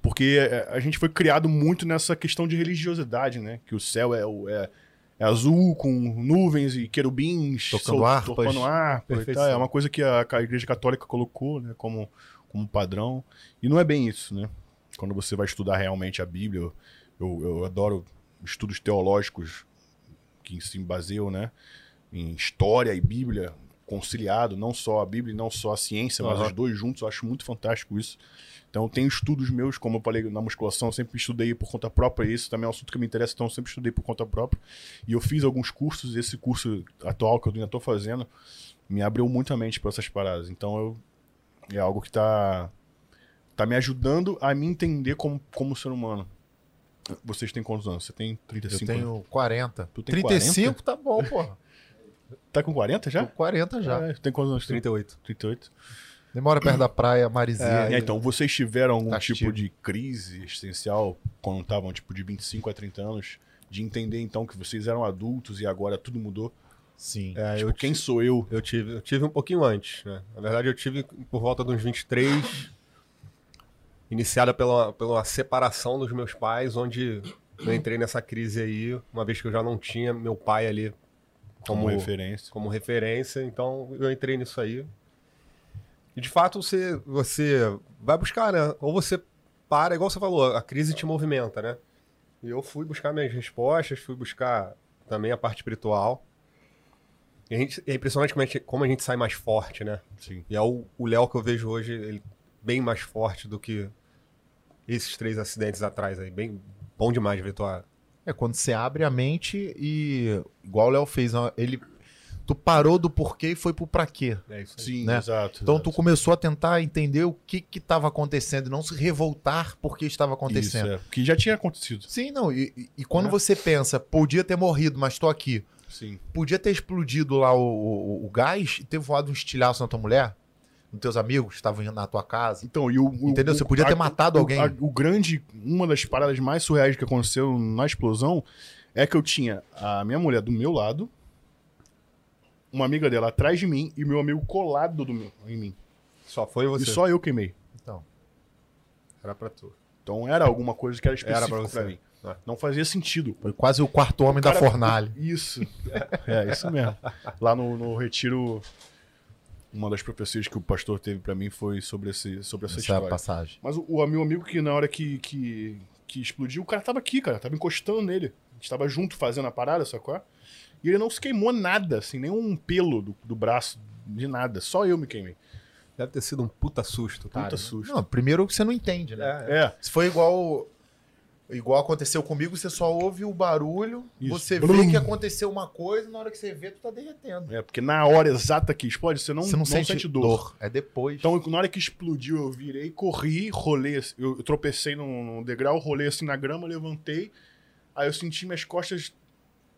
Porque é, a gente foi criado muito nessa questão de religiosidade, né? Que o céu é, o- é, é azul, com nuvens e querubins Tocando harpas. tocando harpa e Perfeição. tal. É uma coisa que a, a Igreja Católica colocou né? como, como padrão. E não é bem isso, né? Quando você vai estudar realmente a Bíblia, eu, eu, eu adoro estudos teológicos que se baseiam, né? Em história e Bíblia conciliado, não só a Bíblia não só a ciência, mas Aham. os dois juntos, eu acho muito fantástico isso. Então, tenho estudos meus, como eu falei na musculação, eu sempre estudei por conta própria, isso também é um assunto que me interessa, então eu sempre estudei por conta própria. E eu fiz alguns cursos, esse curso atual que eu ainda estou fazendo, me abriu muito a mente para essas paradas. Então, eu, é algo que está tá me ajudando a me entender como, como ser humano. Vocês têm quantos anos? Você tem Eu 35 tenho 40. Tu tem 35 tá bom, porra. Tá com 40 já? Tô 40 já. É, tem quantos anos? 38. 38. Demora perto da praia, Marizia. É, então, vocês tiveram algum Castigo. tipo de crise existencial quando estavam, tipo, de 25 a 30 anos? De entender, então, que vocês eram adultos e agora tudo mudou? Sim. É, tipo, eu, quem sou eu? eu, tive, eu tive um pouquinho antes, né? Na verdade, eu tive por volta de uns 23, iniciada pela, pela separação dos meus pais, onde eu entrei nessa crise aí, uma vez que eu já não tinha meu pai ali Como, como, referência. como referência, então eu entrei nisso aí. E de fato você, você vai buscar, né? Ou você para, igual você falou, a crise te movimenta, né? E eu fui buscar minhas respostas, fui buscar também a parte espiritual. E a gente, é impressionante como a, gente, como a gente sai mais forte, né? Sim. E é o o Léo que eu vejo hoje, ele bem mais forte do que esses três acidentes atrás aí. Bem bom demais ver tua. É quando você abre a mente e, igual o Léo fez, ele. Tu parou do porquê e foi pro pra quê. É isso aí. Sim, Né? exato. Então exato. tu começou a tentar entender o que que estava acontecendo, e não se revoltar porque estava Isso, acontecendo. é. Que já tinha acontecido. Sim, não. E, e- e quando É. você pensa, podia ter morrido, mas tô aqui. Sim. Podia ter explodido lá o, o- o gás e ter voado um estilhaço na tua mulher. Nos teus amigos que estavam na tua casa. Então, e o, o- Entendeu? Você podia ter matado o- alguém. a- o grande, uma das paradas mais surreais que aconteceu na explosão é que eu tinha a minha mulher do meu lado, uma amiga dela atrás de mim e meu amigo colado do meu, em mim. Só foi você. E só eu queimei. Então, Era pra tu. Então era alguma coisa que era Era específica pra pra, você. mim. É. Não fazia sentido. foi quase o quarto homem da Cara, fornalha. Isso. É, isso mesmo. Lá no, no retiro, uma das profecias que o pastor teve pra mim foi sobre, esse, sobre essa, Essa é a história. passagem. Mas o, o meu amigo que na hora que, que, que explodiu, o cara tava aqui, cara. Tava encostando nele. A gente tava junto fazendo a parada, sacou? E ele não se queimou nada, assim, nenhum pelo do, do braço, de nada. Só eu me queimei. Deve ter sido um puta susto, cara. Puta susto. Não, primeiro que você não entende, né? É, É. Se foi igual igual aconteceu comigo, você só ouve o barulho, Isso. você Blum. vê que aconteceu uma coisa, na hora que você vê, tu tá derretendo. É, porque na hora exata que explode, você não, você não, sente, dor. É depois. Então, na hora que explodiu, eu virei, corri, rolei, assim, eu, tropecei num, degrau, rolei assim na grama, levantei, aí eu senti minhas costas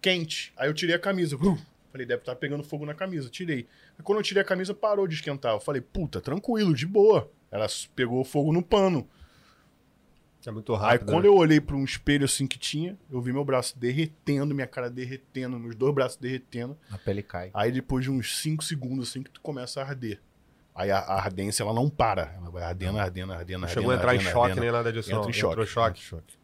quentes, aí eu tirei a camisa, uh, falei, deve estar pegando fogo na camisa, tirei. Aí quando eu tirei a camisa, parou de esquentar, eu falei, puta, tranquilo, de boa. Ela pegou fogo no pano. É muito Aí rápido. quando né? eu olhei pra um espelho assim que tinha, eu vi meu braço derretendo, minha cara derretendo, meus dois braços derretendo. A pele cai. Aí depois de uns 5 segundos assim que tu começa a arder. Aí a, a ardência ela não para, ela vai ardendo, ardendo, ardendo, Não ardendo. chegou a entrar em ardendo, choque ardendo. nem nada disso, Entra em choque. Entrou em choque. entra em choque.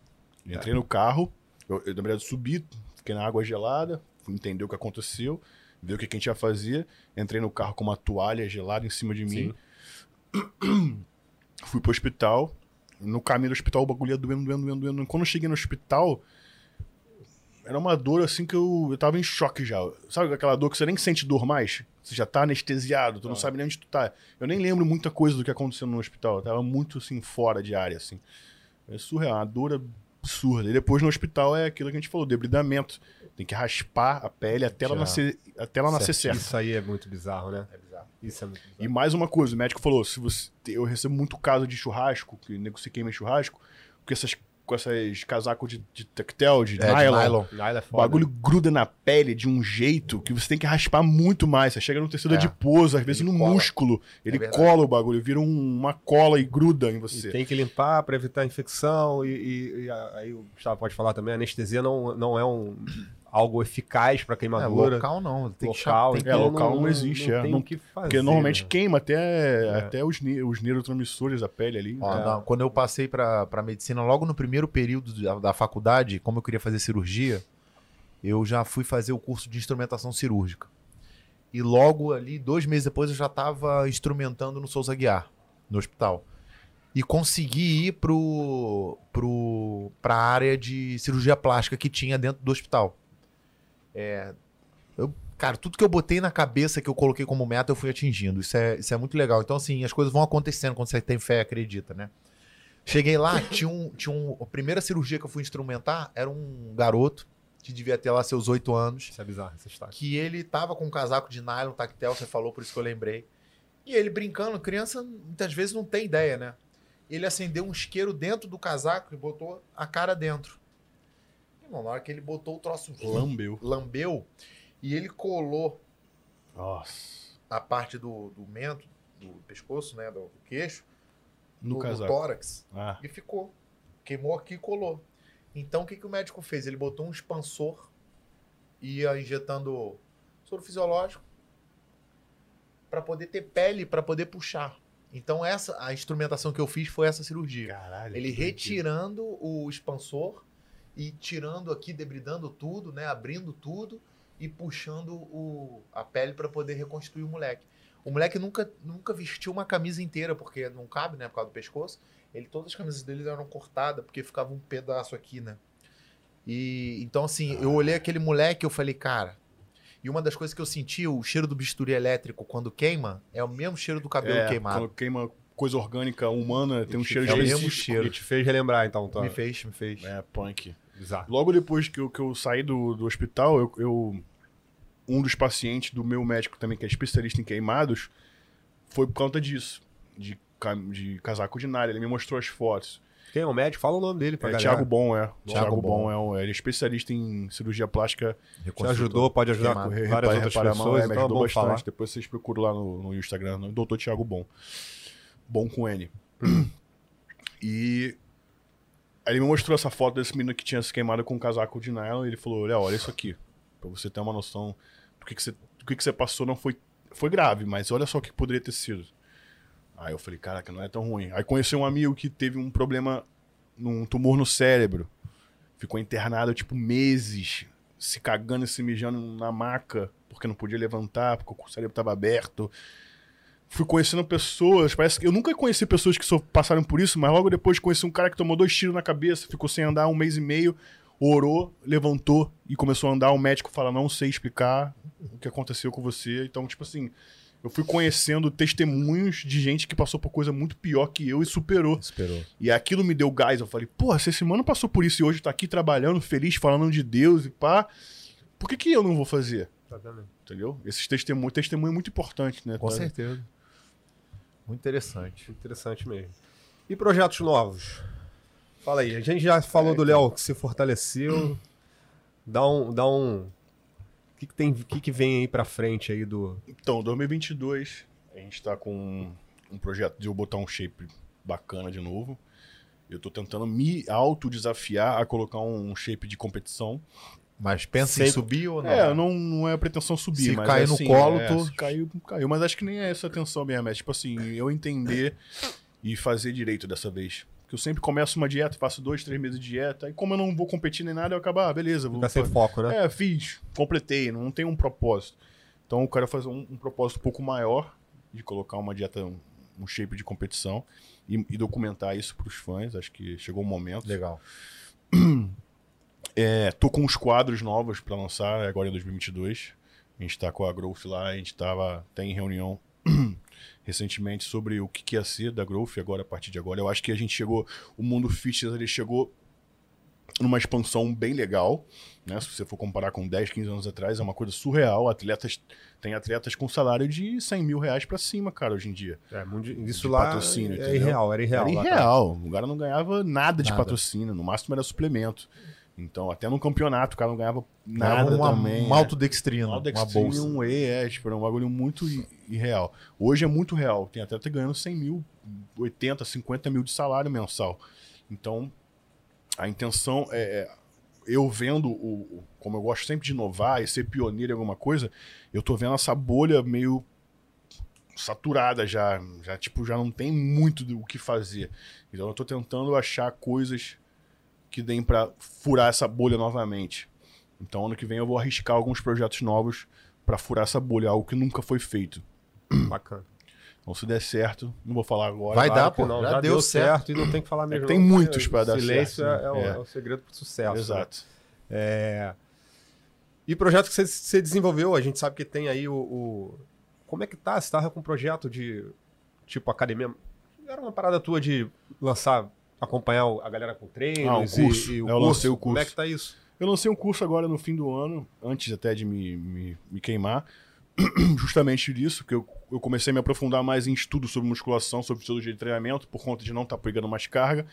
Entrei no carro, eu, eu na verdade subi, fiquei na água gelada, fui entender o que aconteceu, ver o que, que a gente ia fazer. Entrei no carro com uma toalha gelada em cima de mim. Fui pro hospital. No caminho do hospital, o bagulho ia doendo, doendo, doendo, doendo. Quando eu cheguei no hospital, era uma dor assim que eu, eu tava em choque já. Sabe aquela dor que você nem sente dor mais? Você já tá anestesiado, tu não sabe nem onde tu tá. Eu nem lembro muita coisa do que aconteceu no hospital. Eu tava muito assim, fora de área, assim. É surreal, uma dor absurda. E depois no hospital é aquilo que a gente falou, debridamento. Tem que raspar a pele até ela nascer, até ela nascer certa. Isso aí é muito bizarro, né? É bizarro. Isso é muito bizarro. E mais uma coisa, o médico falou: se você. Eu recebo muito caso de churrasco, que nego se queima em churrasco, porque essas, com essas casacos de, de tactel, de, É, de nylon, nylon. Nylon é o foda. bagulho gruda na pele de um jeito que você tem que raspar muito mais. Você chega no tecido É. adiposo, às vezes Ele no cola. músculo. Ele verdade. cola o bagulho, vira um- uma cola e gruda em E você. tem que limpar para evitar infecção. E, e- e aí o Gustavo pode falar também: a anestesia não, não é um, algo eficaz para É, queimadura. local não. Tem que Local, cha- tem que- É, local não existe, é. tem Não- o que fazer. Porque normalmente né? queima até, até os, os neurotransmissores da pele ali. Ó, É. não, quando eu passei pra medicina, logo no primeiro período da, da faculdade, como eu queria fazer cirurgia, eu já fui fazer o curso de instrumentação cirúrgica. E logo ali, dois meses depois, eu já estava instrumentando no Souza Guiar, no hospital. E consegui ir pro, pro, pra área de cirurgia plástica que tinha dentro do hospital. É, eu, cara, tudo que eu botei na cabeça, que eu coloquei como meta, eu fui atingindo. Isso é, isso é muito legal. Então, assim, as coisas vão acontecendo quando você tem fé e acredita, né? Cheguei lá, tinha um, tinha um. A primeira cirurgia que eu fui instrumentar era um garoto, que devia ter lá seus oito anos, Isso é bizarro, essa história. que ele tava com um casaco de nylon tactel, você falou, por isso que eu lembrei. E ele brincando, criança muitas vezes não tem ideia, né? Ele acendeu um isqueiro dentro do casaco e botou a cara dentro. Irmão, na hora que ele botou o troço, Lambeu. lambeu, e ele colou Nossa. a parte do, do mento, do pescoço, né, do queixo, No do, do tórax, Ah, e ficou. Queimou aqui e colou. Então o que, que o médico fez? Ele botou um expansor, ia injetando soro fisiológico para poder ter pele, para poder puxar. Então essa a instrumentação que eu fiz foi essa cirurgia. caralho. Ele retirando o expansor e tirando aqui, debridando tudo, né, abrindo tudo e puxando o, a pele para poder reconstruir o moleque. O moleque nunca, nunca vestiu uma camisa inteira, porque não cabe, né, por causa do pescoço. Ele, todas as camisas dele eram cortadas, porque ficava um pedaço aqui, né. E então, assim, eu olhei aquele moleque e eu falei, cara. E uma das coisas que eu senti, o cheiro do bisturi elétrico quando queima, é o mesmo cheiro do cabelo É, queimado. Quando queima coisa orgânica humana, tem um cheiro é mesmo específico. cheiro. E te fez relembrar, então, tá? Me fez, me fez. É, punk. Bizarro. Logo depois que eu, que eu saí do, do hospital, eu, eu- um dos pacientes do meu médico também, que é especialista em queimados, foi por conta disso. De, de casaco de nylon. Ele me mostrou as fotos. Quem é o médico? Fala o nome dele pra É, galera. Thiago Bom, é. Thiago Thiago Bom. Bom é, um, ele é especialista em cirurgia plástica. Te ajudou, pode ajudar Queimado. com várias repara- outras repara a mão, pessoas, é, me então é ajudou bom bastante. falar. Depois vocês procuram lá no, no Instagram, no Dr. Thiago Bom. Bom com N. e aí ele me mostrou essa foto desse menino que tinha se queimado com um casaco de nylon e ele falou, olha, olha isso aqui. Pra você ter uma noção do que, que, você, do que, que você passou, não foi, foi grave, mas olha só o que poderia ter sido. Aí eu falei, caraca, não é tão ruim. Aí conheci um amigo que teve um problema, num tumor no cérebro. Ficou internado, tipo, meses, se cagando e se mijando na maca, porque não podia levantar, porque o cérebro estava aberto. Fui conhecendo pessoas, parece que eu nunca conheci pessoas que só passaram por isso, mas logo depois conheci um cara que tomou dois tiros na cabeça, ficou sem andar um mês e meio, orou, levantou e começou a andar. O médico fala: Não sei explicar o que aconteceu com você. Então, tipo assim, eu fui conhecendo testemunhos de gente que passou por coisa muito pior que eu e superou. Esperou. E aquilo me deu gás. Eu falei, porra, se esse mano passou por isso e hoje tá aqui trabalhando, feliz, falando de Deus e pá, por que, que eu não vou fazer? Exatamente. Entendeu? Esses testemunhos, testemunho é muito importante, né? Com Tá- certeza. Muito interessante. Interessante mesmo. E projetos novos? Fala aí, a gente já falou do Léo que se fortaleceu. Dá um. Dá um... O que, que tem, o que, que vem aí pra frente aí do. Então, 2022, a gente tá com um projeto de eu botar um shape bacana de novo. Eu tô tentando me autodesafiar a colocar um shape de competição. Mas pensa Sempre- em subir ou não? É, não, não é a pretensão subir, Se mas cair é no assim, colo, é, tu- caiu, caiu. Mas acho que nem é essa a atenção mesmo. É tipo assim, eu entender e fazer direito dessa vez. Porque eu sempre começo uma dieta, faço dois, três meses de dieta, e como eu não vou competir nem nada, eu acabo, ah, beleza, vou. Fica sem foco, né? É, fiz, completei, não tem um propósito. Então eu quero fazer um, um propósito um pouco maior de colocar uma dieta, um, um shape de competição e, e documentar isso pros fãs. Acho que chegou o momento. Legal. É, tô com uns quadros novos pra lançar agora em 2022. A gente tá com a Growth lá, a gente tava até em reunião recentemente sobre o que, que ia ser da Growth agora, a partir de agora. Eu acho que a gente chegou, o mundo fitness ele chegou numa expansão bem legal, né? Se você for comparar com 10, 15 anos atrás, é uma coisa surreal. Atletas, tem atletas com salário de 100 mil reais pra cima, cara, hoje em dia. É, mundi- isso De lá patrocínio, é irreal, era irreal. Era irreal. O cara não ganhava nada de Nada. patrocínio, no máximo era suplemento. Então, até no campeonato, o cara não ganhava Nada uma, também. uma né? autodextrina, uma bolsa. um whey, é, tipo, era um bagulho muito irreal. Hoje é muito real. Tem atleta ganhando 100 mil, 80, 50 mil de salário mensal. Então, a intenção é. é- Eu vendo o. o- Como eu gosto sempre de inovar e ser pioneiro em alguma coisa, eu tô vendo essa bolha meio saturada já. Já, tipo, já não tem muito do que fazer. Então eu tô tentando achar coisas que deem pra furar essa bolha novamente. Então ano que vem eu vou arriscar alguns projetos novos pra furar essa bolha, algo que nunca foi feito. Bacana. Então se der certo, não vou falar agora. Vai Claro dar, pô. não, já, deu certo. e não tem que falar mesmo. tem não. muitos pra dar Silêncio certo, é, é o, né? é o segredo pro sucesso. né? Exato. É... E projeto que você, você desenvolveu, a gente sabe que tem aí o, o- Como é que tá? Você tava com um projeto de tipo academia. Era uma parada tua de lançar, acompanhar a galera com treinos Ah, o e- curso. e, o Eu curso. o Como é curso. que tá isso? Eu lancei um curso agora no fim do ano, antes até de me, me, me queimar, justamente disso, que eu, eu comecei a me aprofundar mais em estudo sobre musculação, sobre fisiologia de treinamento, por conta de não estar pegando mais carga.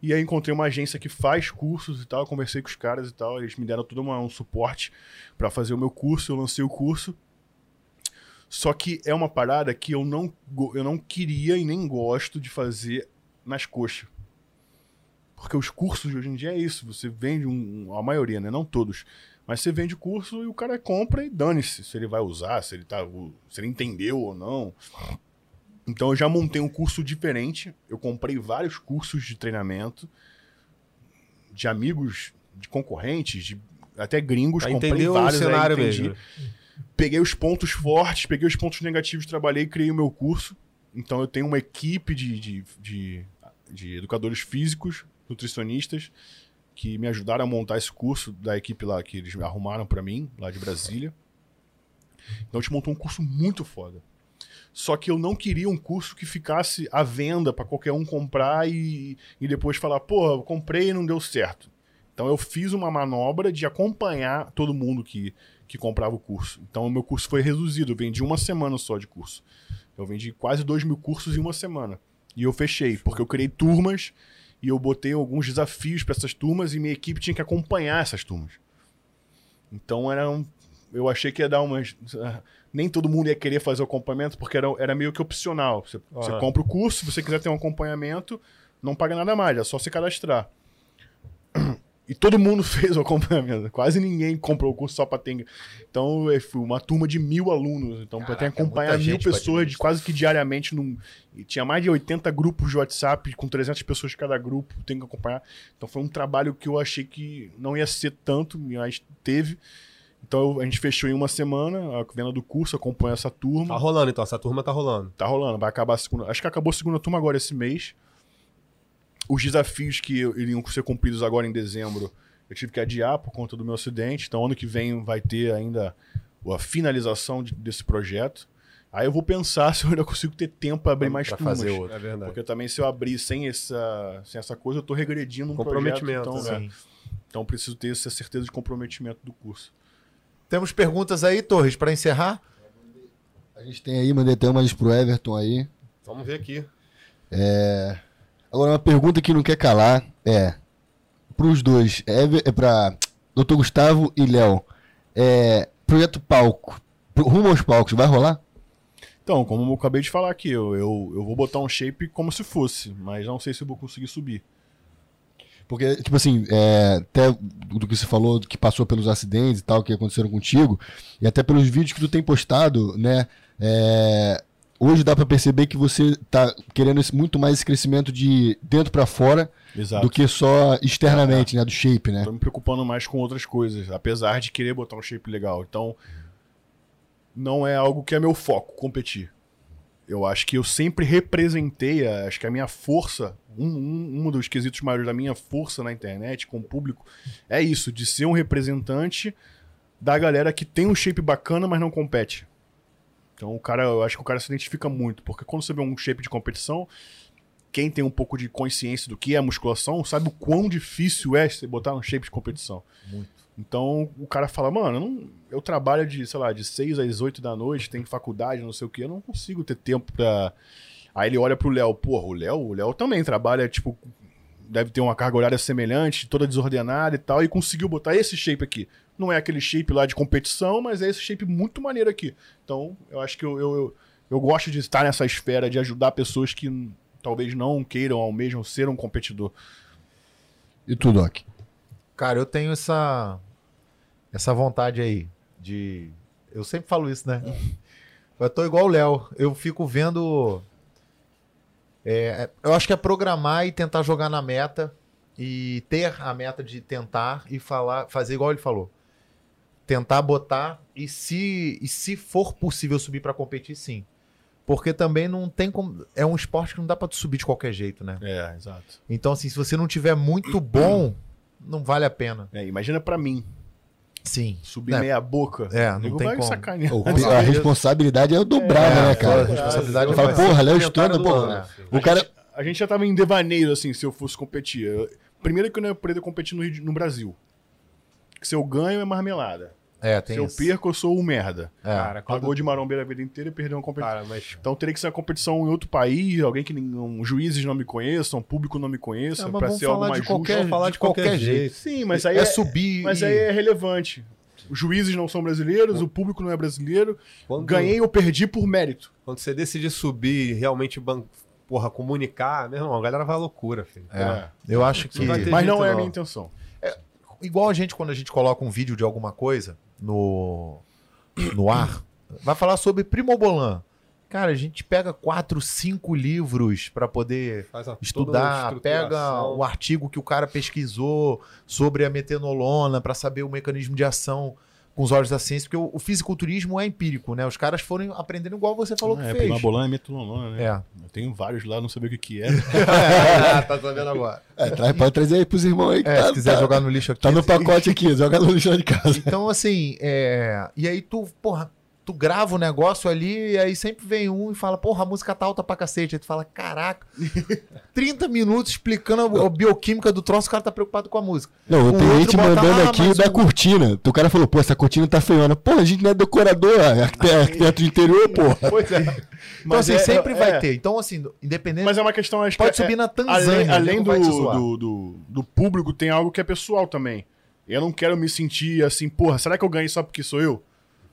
E aí encontrei uma agência que faz cursos e tal, conversei com os caras e tal, eles me deram todo uma- um suporte para fazer o meu curso, eu lancei o curso. Só que é uma parada que eu não, eu não queria e nem gosto de fazer nas coxas. Porque os cursos de hoje em dia é isso. Você vende um. A maioria, né? Não todos. Mas você vende o curso e o cara compra e dane-se se ele vai usar, se ele, tá, se ele entendeu ou não. Então eu já montei um curso diferente. Eu comprei vários cursos de treinamento de amigos, de concorrentes, de até gringos. Pra comprei entender o vários aí, cenário entendi. mesmo. Peguei os pontos fortes, peguei os pontos negativos, trabalhei e criei o meu curso. Então eu tenho uma equipe de, de, de, de educadores físicos, nutricionistas, que me ajudaram a montar esse curso da equipe lá que eles arrumaram pra mim, lá de Brasília. Então a gente montou um curso muito foda. Só que eu não queria um curso que ficasse à venda pra qualquer um comprar e, e depois falar, pô, comprei e não deu certo. Então eu fiz uma manobra de acompanhar todo mundo que, que comprava o curso. Então o meu curso foi reduzido, eu vendi uma semana só de curso. Eu vendi quase dois mil cursos em uma semana. E eu fechei, porque eu criei turmas e eu botei alguns desafios para essas turmas e minha equipe tinha que acompanhar essas turmas. Então era um, eu achei que ia dar umas. Nem todo mundo ia querer fazer o acompanhamento, porque era, era meio que opcional. Você, você Aham. compra o curso, se você quiser ter um acompanhamento, não paga nada mais, é só se cadastrar. E todo mundo fez o acompanhamento. Quase ninguém comprou o curso só para ter. Então, foi uma turma de mil alunos. Então, para ter acompanhar mil pessoas de quase que diariamente. Num... E tinha mais de 80 grupos de WhatsApp, com 300 pessoas cada grupo, tem que acompanhar. Então, foi um trabalho que eu achei que não ia ser tanto, mas teve. Então, a gente fechou em uma semana, a venda do curso, acompanha essa turma. Tá rolando, então. Essa turma tá rolando. Tá rolando, vai acabar a segunda. Acho que acabou a segunda turma agora esse mês. Os desafios que iriam ser cumpridos agora em dezembro, eu tive que adiar por conta do meu acidente. Então, ano que vem vai ter ainda a finalização de- desse projeto. Aí eu vou pensar se eu ainda consigo ter tempo para abrir mais Pra turmas. fazer outro. É verdade. Porque também se eu abrir sem essa, sem essa coisa, eu tô regredindo um Comprometimento, projeto. Então, né? é. então preciso ter essa certeza de comprometimento do curso. Temos perguntas aí, Torres, para encerrar? A gente tem aí, mandei até umas pro Everton aí. Vamos ver aqui. Agora, uma pergunta que não quer calar é pros dois, é, é pra Dr. Gustavo e Léo. É, projeto palco, rumo aos palcos, vai rolar? Então, como eu acabei de falar aqui, eu, eu, eu vou botar um shape como se fosse, mas não sei se eu vou conseguir subir. Porque, tipo assim, é, até do que você falou, que passou pelos acidentes e tal, que aconteceram contigo, e até pelos vídeos que tu tem postado, né? é, hoje dá pra perceber que você tá querendo esse- muito mais esse crescimento de dentro pra fora Exato. do que só externamente, né? Do shape, né? Tô me preocupando mais com outras coisas, apesar de querer botar um shape legal. Então, não é algo que é meu foco, competir. Eu acho que eu sempre representei, a- acho que a minha força, um, um, um dos quesitos maiores da minha força na internet, com o público, é isso, de ser um representante da galera que tem um shape bacana, mas não compete. Então o cara, eu acho que o cara se identifica muito, porque quando você vê um shape de competição, quem tem um pouco de consciência do que é musculação, sabe o quão difícil é você botar um shape de competição. Muito. Então o cara fala, mano, eu, não- eu trabalho de, sei lá, de 6 às 8 da noite, tem faculdade, não sei o que, eu não consigo ter tempo pra. Aí ele olha pro Léo, porra, o Léo, o Léo também trabalha, tipo, deve ter uma carga horária semelhante, toda desordenada e tal, e conseguiu botar esse shape aqui. Não é aquele shape lá de competição, mas é esse shape muito maneiro aqui. Então, eu acho que eu, eu, eu, eu gosto de estar nessa esfera, de ajudar pessoas que talvez não queiram ao mesmo ser um competidor. E tu, Doc? Cara, eu tenho essa essa vontade aí de eu sempre falo isso, né? Eu tô igual o Léo, eu fico vendo é, eu acho que é programar e tentar jogar na meta e ter a meta de tentar e falar, fazer igual ele falou. Tentar botar e se e se for possível subir pra competir, sim. Porque também não tem como, é um esporte que não dá pra tu subir de qualquer jeito, né? É, exato. Então assim, se você não tiver muito bom, não vale a pena. É, imagina pra mim, Sim. subir É. meia boca. É, não tem vai como. sacanear. A responsabilidade é dobrada, né, cara? a responsabilidade vai ser porra, Léo do porra. É. O cara. A gente já tava em devaneio, assim, se eu fosse competir. Eu- Primeiro que eu não ia poder competir no, no Brasil. Que se eu ganho é marmelada. É, tem se eu isso. perco, eu sou um merda. É. Cara, quando... Pagou de marombeira a vida inteira e perdeu uma competição. Cara, mas... Então teria que ser uma competição em outro país, alguém que nenhum, juízes não me conheçam, público não me conheça, É, mas pra ser algo mais de qualquer- justo. Vamos falar de qualquer, jeito. Sim, mas aí é, é, subir. mas e- aí é relevante. Os juízes não são brasileiros, o público não é brasileiro. Quando, Ganhei ou perdi por mérito. Quando você decidir subir e realmente, ban... porra, comunicar, meu irmão, a galera vai à loucura, filho. É, eu acho que. Não Mas não jeito, é a minha intenção. Igual a gente, quando a gente coloca um vídeo de alguma coisa no, no ar, vai falar sobre Primobolan. Cara, a gente pega quatro, cinco livros para poder estudar, pega o artigo que o cara pesquisou sobre a metenolona para saber o mecanismo de ação com os olhos da ciência, porque o, o fisiculturismo é empírico, né? Os caras foram aprendendo igual você falou que é, fez. Primabolã é metulolona, né? É. Eu tenho vários lá, não sabia o que que é. tá sabendo agora. É, traz, pode trazer aí pros irmãos aí. É, tá, se quiser tá- jogar no lixo aqui. Tá no pacote aqui, joga no lixo lá de casa. Então, assim, é... e aí tu, porra, tu grava o negócio ali e aí sempre vem um e fala, porra, a música tá alta pra cacete. Aí tu fala, caraca, 30 minutos explicando a, a bioquímica do troço, o cara tá preocupado com a música. Não, O tem outro gente mandando "Ah, aqui da o- cortina. O cara falou, pô, essa cortina tá feiona. Pô, a gente não é decorador, é arquite- arquiteto de interior, porra. Pois é. Então, Mas assim, é- sempre é- vai é. ter. Então, assim, independente. Mas é uma questão, acho Pode que é- subir na além, Tanzânia, além nego do, do, do, do público, tem algo que é pessoal também. Eu não quero me sentir assim, porra, será que eu ganhei só porque sou eu?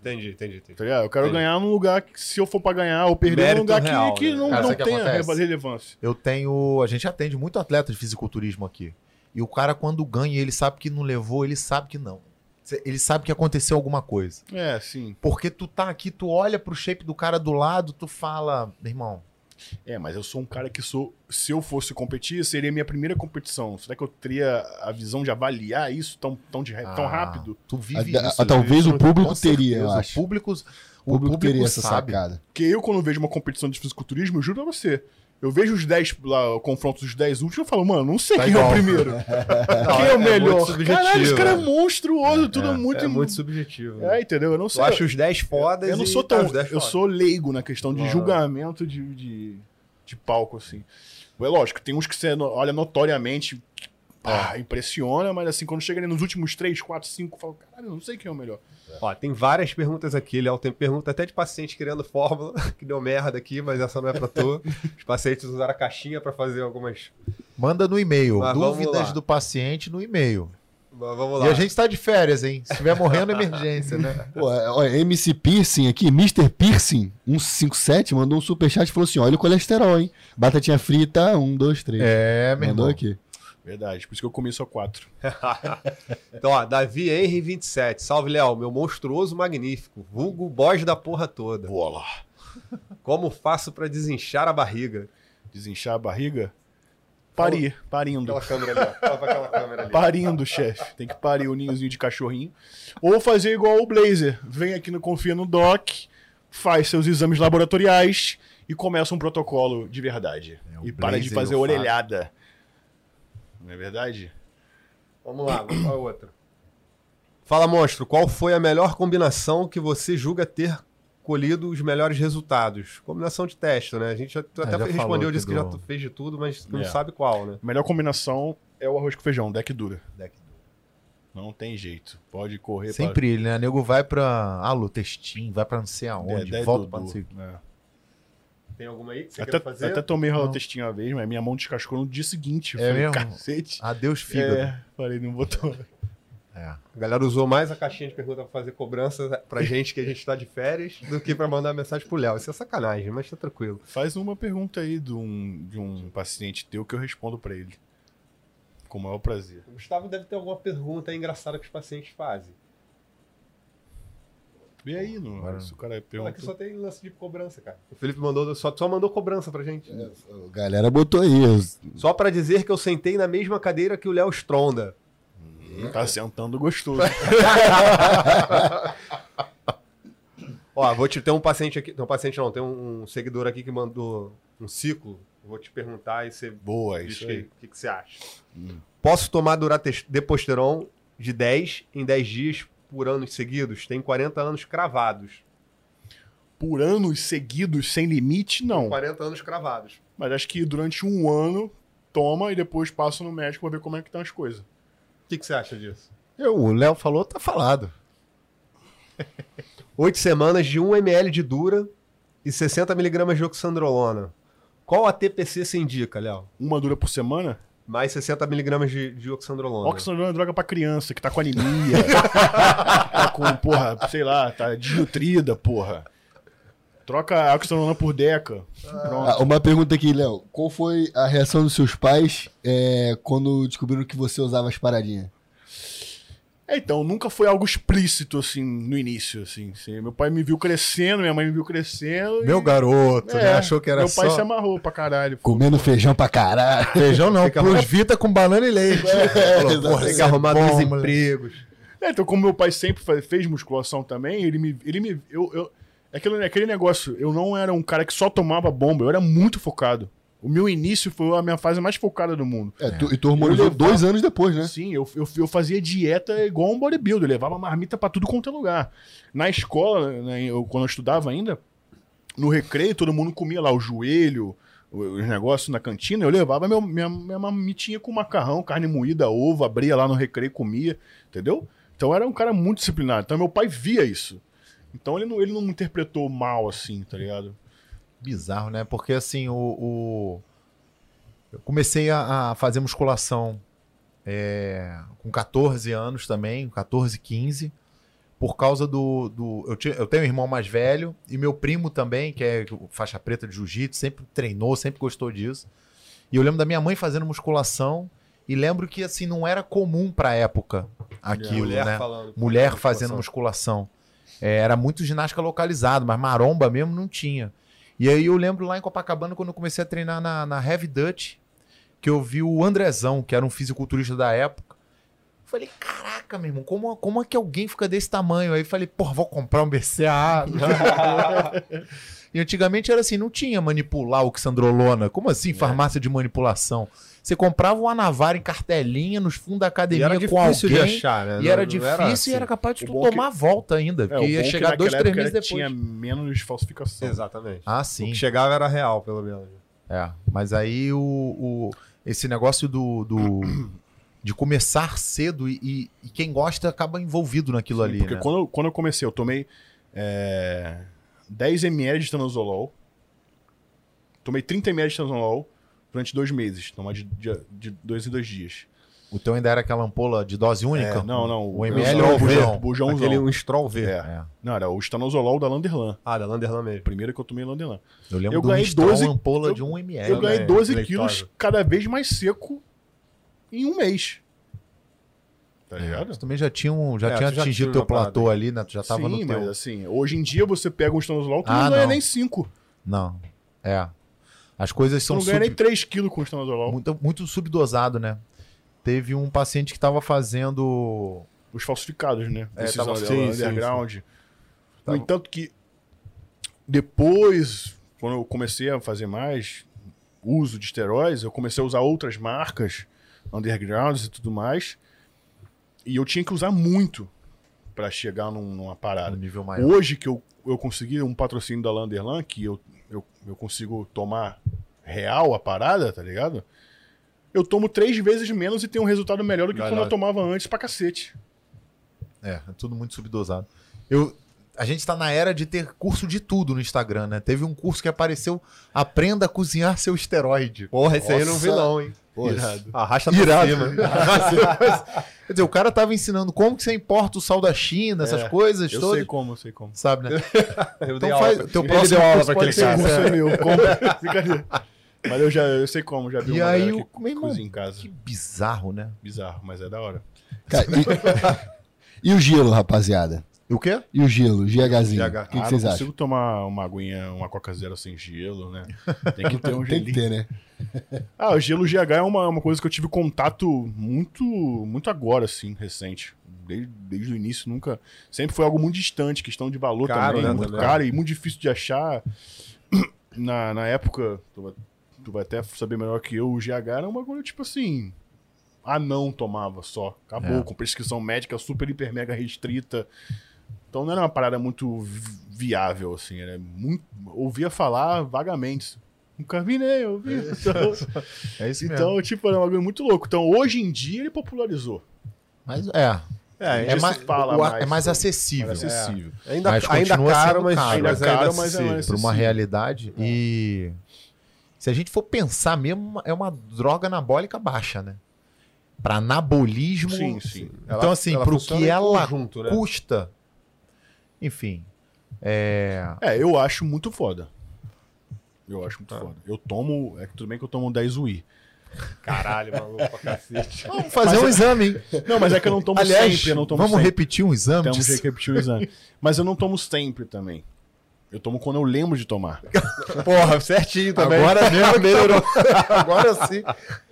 Entendi, entendi, entendi. Tá ligado? Eu quero Entendi. ganhar num lugar que, se eu for pra ganhar ou perder, Mérito num lugar real, que, que né? não, Cara, não tenha relevância. Eu tenho. A gente atende muito atleta de fisiculturismo aqui. E o cara, quando ganha, ele sabe que não levou, ele sabe que não. Ele sabe que aconteceu alguma coisa. É, sim. Porque tu tá aqui, tu olha pro shape do cara do lado, tu fala, meu irmão, É, mas eu sou um cara que sou. Se eu fosse competir, seria minha primeira competição. Será que eu teria a visão de avaliar isso tão, tão, de, tão ah, rápido? Tu vive Ah, isso. ah, talvez o público teria, eu certeza. acho. O público, O público, teria essa sabe. sacada. Porque eu, quando vejo uma competição de fisiculturismo, eu juro pra você. Eu vejo os 10 lá, o confronto dos 10 últimos, eu falo, mano, não sei Tá quem igual. é o primeiro. Quem é, o muito melhor? subjetivo, Caralho, esse cara é né? monstruoso, tudo muito. É muito subjetivo. É, entendeu? Eu não Eu sei. acho os 10 fodas eu não sou tá, tão. 10 eu sou leigo na questão de julgamento de, de, de palco, assim. É lógico, tem uns que você olha notoriamente. Pá, impressiona, mas assim, quando chega ali nos últimos 3, 4, 5, eu falo, caralho, eu não sei quem é o melhor. Ó, tem várias perguntas aqui, Léo. Tem pergunta até de paciente querendo fórmula, que deu merda aqui, mas essa não é pra tu. Os pacientes usaram a caixinha pra fazer algumas. Manda no e-mail. Mas Dúvidas do paciente no e-mail. Mas Vamos lá. E a gente tá de férias, hein? Se estiver morrendo, emergência, né? Pô, é, olha, MC Piercing aqui, Mr. Piercing, 157, mandou um superchat e falou assim: olha o colesterol, hein? Batatinha frita, 1, 2, 3. É, meu Mandou irmão. aqui. Verdade, por isso que eu comi só 4. Então, ó, Davi Henry 27. Salve, Léo, meu monstruoso magnífico. Vulgo boss da porra toda. Bola. Como faço pra desinchar a barriga? Desinchar a barriga? Parir, parindo. Aquela câmera ali, ó. Aquela câmera ali. Parindo, chefe. Tem que parir o ninhozinho de cachorrinho. Ou fazer igual o Blazer. Vem aqui no Confia no Doc, faz seus exames laboratoriais e começa um protocolo de verdade. É, e para de fazer orelhada. Não é verdade? Vamos lá, vamos pra outra. Fala, monstro, qual foi a melhor combinação que você julga ter colhido os melhores resultados? Combinação de teste, né? A gente já, tu É, até já respondeu, disse que do- já fez de tudo, mas não É. sabe qual, né? A melhor combinação é o arroz com feijão, deck dura. Deck Não tem jeito. Pode correr Sempre ele, né? Nego vai pra Alô, Testim, vai pra não sei pra... aonde, Dedé volta pra não sei o né? Tem alguma aí que você Até, quer fazer? até tomei Não. ralotestinho uma vez, mas minha mão descascou no dia seguinte. É falei, mesmo? cacete. Adeus, fígado. É, falei, não vou tomar. É. A galera usou mais a caixinha de pergunta pra fazer cobrança pra gente que a gente tá de férias do que pra mandar mensagem pro Léo. Isso é sacanagem, mas tá tranquilo. Faz uma pergunta aí de um, de um paciente teu que eu respondo pra ele. Com o maior prazer. O Gustavo deve ter alguma pergunta engraçada que os pacientes fazem. Vê aí, não, Agora- se o cara Fala que pergunta. só tem lance de cobrança, cara. O Felipe mandou, só, só mandou cobrança pra gente. A galera botou aí. Só pra dizer que eu sentei na mesma cadeira que o Léo Stronda. Tá sentando gostoso. Ó, vou te ter um paciente aqui. Não, paciente não, tem um, um seguidor aqui que mandou um ciclo. Vou te perguntar e você Boa, diz isso o que, que você acha. Posso tomar Durates- Deposteron de 10 em 10 dias por anos seguidos? Tem 40 anos cravados. Por anos seguidos, sem limite, não. 40 anos cravados. Mas acho que durante um ano, toma e depois passa no médico pra ver como é que estão as coisas. O que, que você acha disso? Eu, o Léo falou, tá falado. 8 semanas de 1 ml de Dura e 60 miligramas de oxandrolona. Qual a TPC se indica, Léo? Uma dura por semana? Mais 60 miligramas de, de oxandrolona. Oxandrolona é droga pra criança que tá com anemia. tá com, porra, sei lá, tá desnutrida, porra. Troca a oxandrolona por deca. Pronto. Ah, uma pergunta aqui, Léo. Qual foi a reação dos seus pais é, quando descobriram que você usava as paradinhas? É, então, nunca foi algo explícito, assim, no início, assim. assim. Meu pai me viu crescendo, minha mãe me viu crescendo. e- Meu garoto, É, né? Achou que era Meu pai só... se amarrou pra caralho. Comendo feijão pra caralho. Feijão não, plus vita com banana e leite. Falou, porra, Tem que é arrumar bom, dois empregos. É, então, como meu pai sempre fez musculação também, ele me. Ele me eu, eu, é aquele, é aquele negócio, eu não era um cara que só tomava bomba, eu era muito focado. O meu início foi a minha fase mais focada do mundo. É, tu- e tu hormonizou levava- dois anos depois, né? Sim, eu, eu, eu fazia dieta igual um bodybuilder, eu levava marmita pra tudo quanto é lugar. Na escola, né, eu, quando eu estudava ainda, no recreio, todo mundo comia lá o joelho, o- os negócios na cantina, eu levava meu, minha, minha marmitinha com macarrão, carne moída, ovo, abria lá no recreio e comia, entendeu? Então eu era um cara muito disciplinado. Então meu pai via isso. Então ele não, ele não me interpretou mal assim, tá ligado? Bizarro, né? Porque assim, o. o- Eu comecei a, a fazer musculação é, com 14 anos também, 14, 15, por causa do. do... Eu, tinha- eu tenho um irmão mais velho e meu primo também, que é faixa preta de jiu-jitsu, sempre treinou, sempre gostou disso. E eu lembro da minha mãe fazendo musculação e lembro que assim não era comum pra época aquilo, mulher né? falando. mulher musculação. fazendo musculação. É, era muito ginástica localizado, mas maromba mesmo não tinha. E aí eu lembro lá em Copacabana, quando eu comecei a treinar na, na Heavy Dutch, que eu vi o Andrezão, que era um fisiculturista da época. Falei, caraca, meu irmão, como, como é que alguém fica desse tamanho? Aí falei, porra, vou comprar um BCA. e antigamente era assim, não tinha manipular o Xandrolona. Como assim, farmácia de manipulação? Você comprava o Anavar em cartelinha nos fundos da E academia era com difícil alguém. de achar, né? E Não- era não difícil e era assim. capaz de O tu bom que- tomar a volta ainda. É, porque o ia que chegar dois, três meses era- depois. Tinha menos falsificação. Exatamente. Ah, O sim. que chegava era real, pelo menos. É. Mas aí o, o- esse negócio do, do- de começar cedo e, e- e quem gosta acaba envolvido naquilo Sim, ali. Porque né? quando, eu- quando eu comecei, eu tomei é, 10 ml de tanozolol. Tomei 30 ml de tanozolol durante dois meses. Tomar de, de, de dois em dois dias. O teu ainda era aquela ampola de dose única? É, não, não. O ML o ou o bujão? bujão? Bujãozão. Aquele um Stroll V. É. É. Não, era o estanozolol da Landerlan. Ah, da Landerlan mesmo. Primeiro que eu tomei Landerlan. Eu lembro Eu um ganhei Strong 12 ampola eu- de 1 ml. eu ganhei né? 12 Leitosa. quilos cada vez mais seco em um mês. Tá ligado? Tu também já tinha, um, já É, tinha atingido o teu platô ali, né? Tu já tava Sim, no teu... mas assim, hoje em dia você pega um estanozolol, tu Ah, não ganha nem 5. Não. É. As coisas são não ganha sub- nem 3 quilos com estanozolol. muito, muito subdosado, né? Teve um paciente que tava fazendo Os falsificados, né? É, Esses tava- sim, sim, underground. No Tava- entanto que depois, quando eu comecei a fazer mais uso de esteróides, eu comecei a usar outras marcas, undergrounds e tudo mais. E eu tinha que usar muito pra chegar num- numa parada. nível maior. Hoje que eu, eu consegui um patrocínio da Landerlan, que eu, eu, eu consigo tomar real a parada, tá ligado? Eu tomo três vezes menos e tenho um resultado melhor do que quando eu tomava antes pra cacete. É, é tudo muito subdosado. Eu, a gente tá na era de ter curso de tudo no Instagram, né? Teve um curso que apareceu Aprenda a cozinhar seu esteroide. Porra, esse aí eu não vi não, hein? Irado. Arrasta pra Irado. cima. Quer dizer, o cara tava ensinando como que você importa o sal da China, essas É, coisas Eu todas. sei como, eu sei como. Sabe, né? Eu Então dei faz- aula. teu Ele próximo deu aula pra aquele cara. Curso É. meu. compra. Mas eu já eu sei como, já vi E uma aí, o- que meu irmão, em casa. Que bizarro, né? Bizarro, mas é da hora. Cara, e... e o gelo, rapaziada? O quê? E o gelo, GHzinho? GH. O que, que ah, não vocês consigo acham? tomar uma aguinha, uma Coca Zero sem gelo, né? Tem que ter um Tem que gelinho. ter, né? Ah, o gelo GH é uma, uma coisa que eu tive contato muito muito agora, assim, recente. Desde, desde o início, nunca. Sempre foi algo muito distante, questão de valor Caro, também, né, muito também. caro e muito difícil de achar. Na, na época, tu vai, tu vai até saber melhor que eu, o GH era uma coisa tipo assim. Ah, não tomava só. Acabou, É. com prescrição médica super, hiper, mega restrita. Então não era uma parada muito vi- viável, assim. Era muito. Ouvia falar vagamente. Nunca vi, né? Eu vi. Então, É isso mesmo. então, tipo, era um bagulho muito louco. Então, hoje em dia, ele popularizou. Mas é. É, É mais, fala o- mais é mais acessível. mais acessível. ainda, Mas ainda caro, mas caro. mas Ainda caro, ainda mas é mais- Para uma realidade. E se a gente for pensar mesmo, é uma droga anabólica baixa, né? Para anabolismo. Sim, sim. Então, Ela- assim, ela pro funciona que ela conjunto, né? Enfim. É. É, eu acho muito foda. Eu acho Tá. muito foda. Eu tomo. É que tudo bem que eu tomo 10 UI. Caralho, maluco pra cacete. Vamos fazer um exame, hein? Não, mas é que eu não tomo Aliás, sempre. Eu não tomo vamos sempre. repetir um exame. Temos que repetir o exame. Mas eu não tomo sempre também. Eu tomo quando eu lembro de tomar. Porra, certinho também. Agora mesmo melhorou. Agora sim.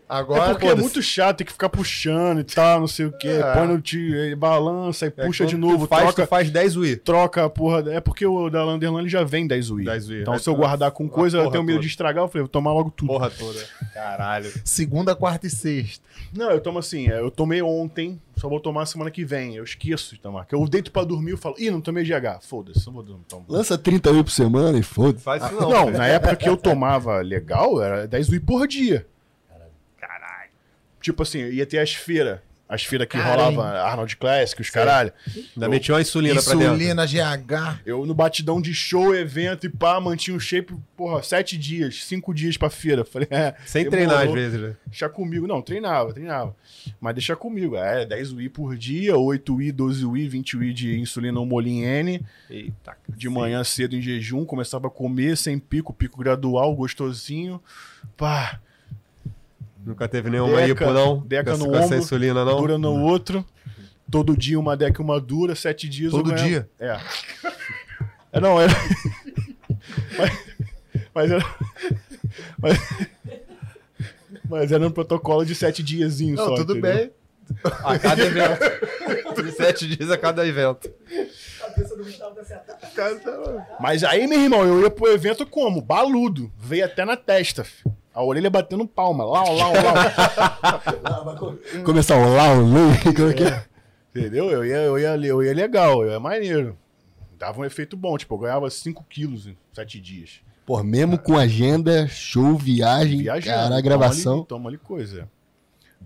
Agora, é porque é muito chato, tem que ficar puxando e tal, não sei o quê. É. Põe no tio, balança e É, puxa de novo, faz, troca, faz 10 UI. troca a porra. É porque o da Landerland já vem 10 UI. 10 UI. Então se eu tu- guardar com coisa, eu tenho medo toda. de estragar, eu falei, vou tomar logo tudo. Porra toda. Caralho. Segunda, quarta e sexta. Não, eu tomo assim, é, eu tomei ontem, só vou tomar semana que vem. Eu esqueço de tomar. Que eu deito pra dormir e falo, ih, não tomei GH. Foda-se, não vou dormir. Tomo. Lança 30 UI por semana e foda-se. Faz isso não. Não, cara. na época que eu tomava legal, era 10 UI por dia. Tipo assim, ia ter as feiras. As feiras que Cara, rolava Arnold Classic, os caralho. Ainda meti uma insulina, pra dentro. Insulina, GH. Eu no batidão de show, evento e pá, mantinha o shape, porra, sete dias, cinco dias pra feira. Falei, é. Sem treinar às vezes, né? Deixa comigo. Não, treinava, treinava. Mas deixa comigo. É, 10 UI por dia, 8 UI, 12 UI, 20 UI de insulina Molin N. Eita. De manhã cedo em jejum, começava a comer sem pico, pico gradual, gostosinho. Pá, Nunca teve nenhuma Deca, hipo, não? deca no com ombro, insulina, não? dura no outro. Todo dia uma deca e uma dura, sete dias. Todo dia? É. É, não, era. mas, mas era. Mas, mas era um protocolo de sete diazinhos Não, só. tudo entendeu? bem. A cada evento. De sete dias a cada evento. cabeça do Gustavo certa. Mas aí, meu irmão, eu ia pro evento como? Baludo. Veio até na testa. fi. A orelha batendo palma. Lá, lá, lá. Começar o lá, o lu, como é que é? Entendeu? Eu ia, eu, ia, eu ia legal, eu ia maneiro. Dava um efeito bom. Tipo, eu ganhava 5 quilos em 7 dias. Pô, mesmo com agenda, show, viagem, Viajando. cara, toma gravação. Ali, toma ali coisa.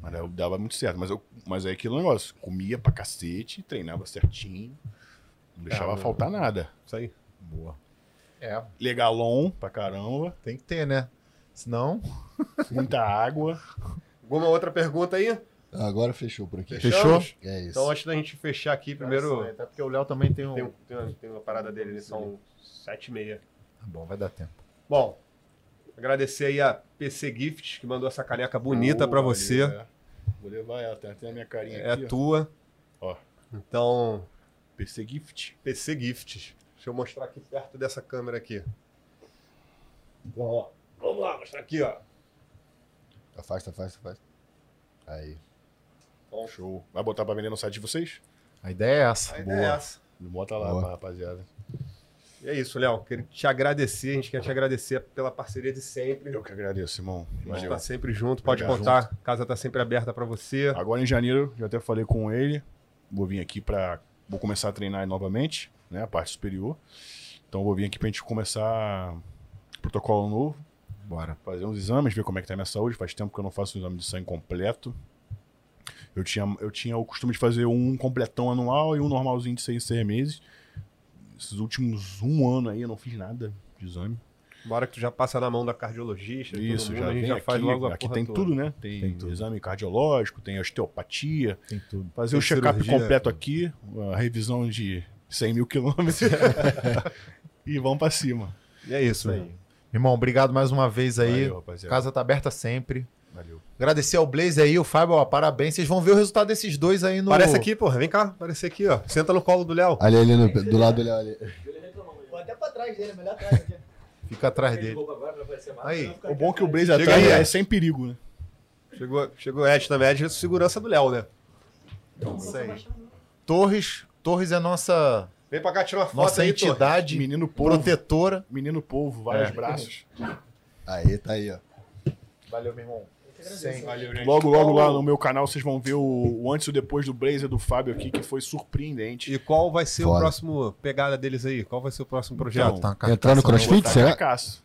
Mas eu dava muito certo. Mas, eu, mas aí aquele negócio. Comia pra cacete, treinava certinho. Não deixava Ah, faltar nada. Isso aí. Boa. É, Legalon pra caramba. tem que ter, né? Senão. Muita água. Alguma outra pergunta aí? Agora fechou por aqui. Fechou? É isso. Então, antes da gente fechar aqui, primeiro. Até porque o Léo também tem um. Tem, tem uma, tem uma parada dele, eles são sete e meia. Tá bom, vai dar tempo. Bom, agradecer aí a PC Gift, que mandou essa caneca bonita Boa, pra você. é. Vou levar ela. Tem até a minha carinha É aqui. ó. tua. Ó. Então, PC Gift. PC Gift. Deixa eu mostrar aqui perto dessa câmera aqui. Bom, ó. Vamos lá, mostrar aqui, ó. Afasta, afasta, afasta. Aí. Show. Vai botar pra vender no site de vocês? A ideia é essa. A ideia é essa. Bota lá, Boa. pra rapaziada. E é isso, Léo. Quero te agradecer. A gente quer te agradecer pela parceria de sempre. Eu que agradeço, irmão. A gente tá sempre junto, pode Tamo contar. A casa tá sempre aberta pra você. Agora em janeiro, já até falei com ele. Vou vir aqui pra. Vou começar a treinar novamente, né? A parte superior. Então vou vir aqui pra gente começar protocolo novo. Bora. Fazer uns exames, ver como é que tá a minha saúde. Faz tempo que eu não faço um exame de sangue completo. Eu tinha, eu tinha o costume de fazer um completão anual e um normalzinho de seis, seis meses. Esses últimos um ano aí eu não fiz nada de exame. Bora que tu já passa na mão da cardiologista. Isso, mundo, já a gente vem já aqui. faz logo a aqui tem toda. tudo, né? Tem, Tem tudo. exame cardiológico, tem osteopatia, Tem tudo. fazer Tem o check-up cirurgia. completo aqui, a revisão de 100 mil quilômetros. e vamos pra cima. E é isso, Isso aí. Irmão, obrigado mais uma vez aí. Valeu, rapaziada. Casa tá aberta sempre. Valeu. Agradecer ao Blaze aí, o Fábio, ó, parabéns. Vocês vão ver o resultado desses dois aí no. Parece aqui, porra. Vem cá, aparece aqui, ó. Senta no colo do Léo. Ali, ali, no- do lado do Léo ali. Vou até pra trás dele, é melhor atrás aqui. Fica atrás Ele dele. Aí, O bom é que o. Blaze atrás aí, é Ed. sem perigo, né? Chegou, chegou o Ed também, Ed é segurança do Léo, né? Isso aí. Torres. Torres é nossa, Vem pra cá tirar uma foto nossa aí, entidade Menino polvo. protetora. Menino polvo, vários É. braços. Aí, tá aí, ó. Valeu, meu irmão. Sem. Valeu, gente. Logo, logo lá no meu canal vocês vão ver o, o antes e o depois do Blazer do Fábio aqui, que foi surpreendente. E qual vai ser o Foda. próximo pegada deles aí? Qual vai ser o próximo projeto? Então, Tá Entrar no crossfit, Tá será? carcaça.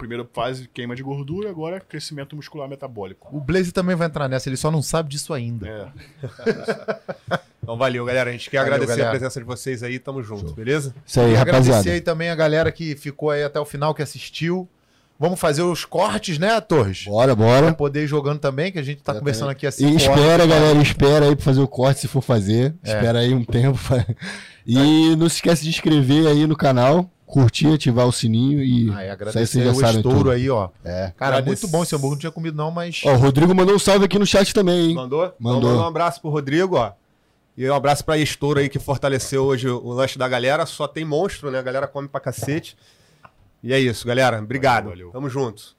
Primeira fase, queima de gordura, agora crescimento muscular metabólico. O Blaze também vai entrar nessa, ele só não sabe disso ainda. É. Então valeu, galera. A gente quer Valeu, agradecer galera. a presença de vocês aí. Tamo junto, beleza? Isso aí, E agradecer rapaziada. aí também a galera que ficou aí até o final, que assistiu. Vamos fazer os cortes, né, Torres? Bora, Pra bora. poder ir jogando também, que a gente tá Já conversando aqui assim. E espera, galera, espera aí pra fazer o corte se for fazer. É. Espera aí um tempo. E não se esquece de inscrever aí no canal, curtir, ativar o sininho e. Ah, e já o sabem estouro tudo. aí, ó. É. Cara, Agradece- muito bom esse hambúrguer, não tinha comido não, mas... Ó, o Rodrigo mandou um salve aqui no chat também, hein? Mandou? Mandou. Então, um abraço pro Rodrigo, ó. E um abraço pra Estouro aí que fortaleceu hoje o o lanche da galera. Só tem monstro, né? A galera come pra cacete. E é isso, galera. Obrigado. Valeu, valeu. Tamo junto.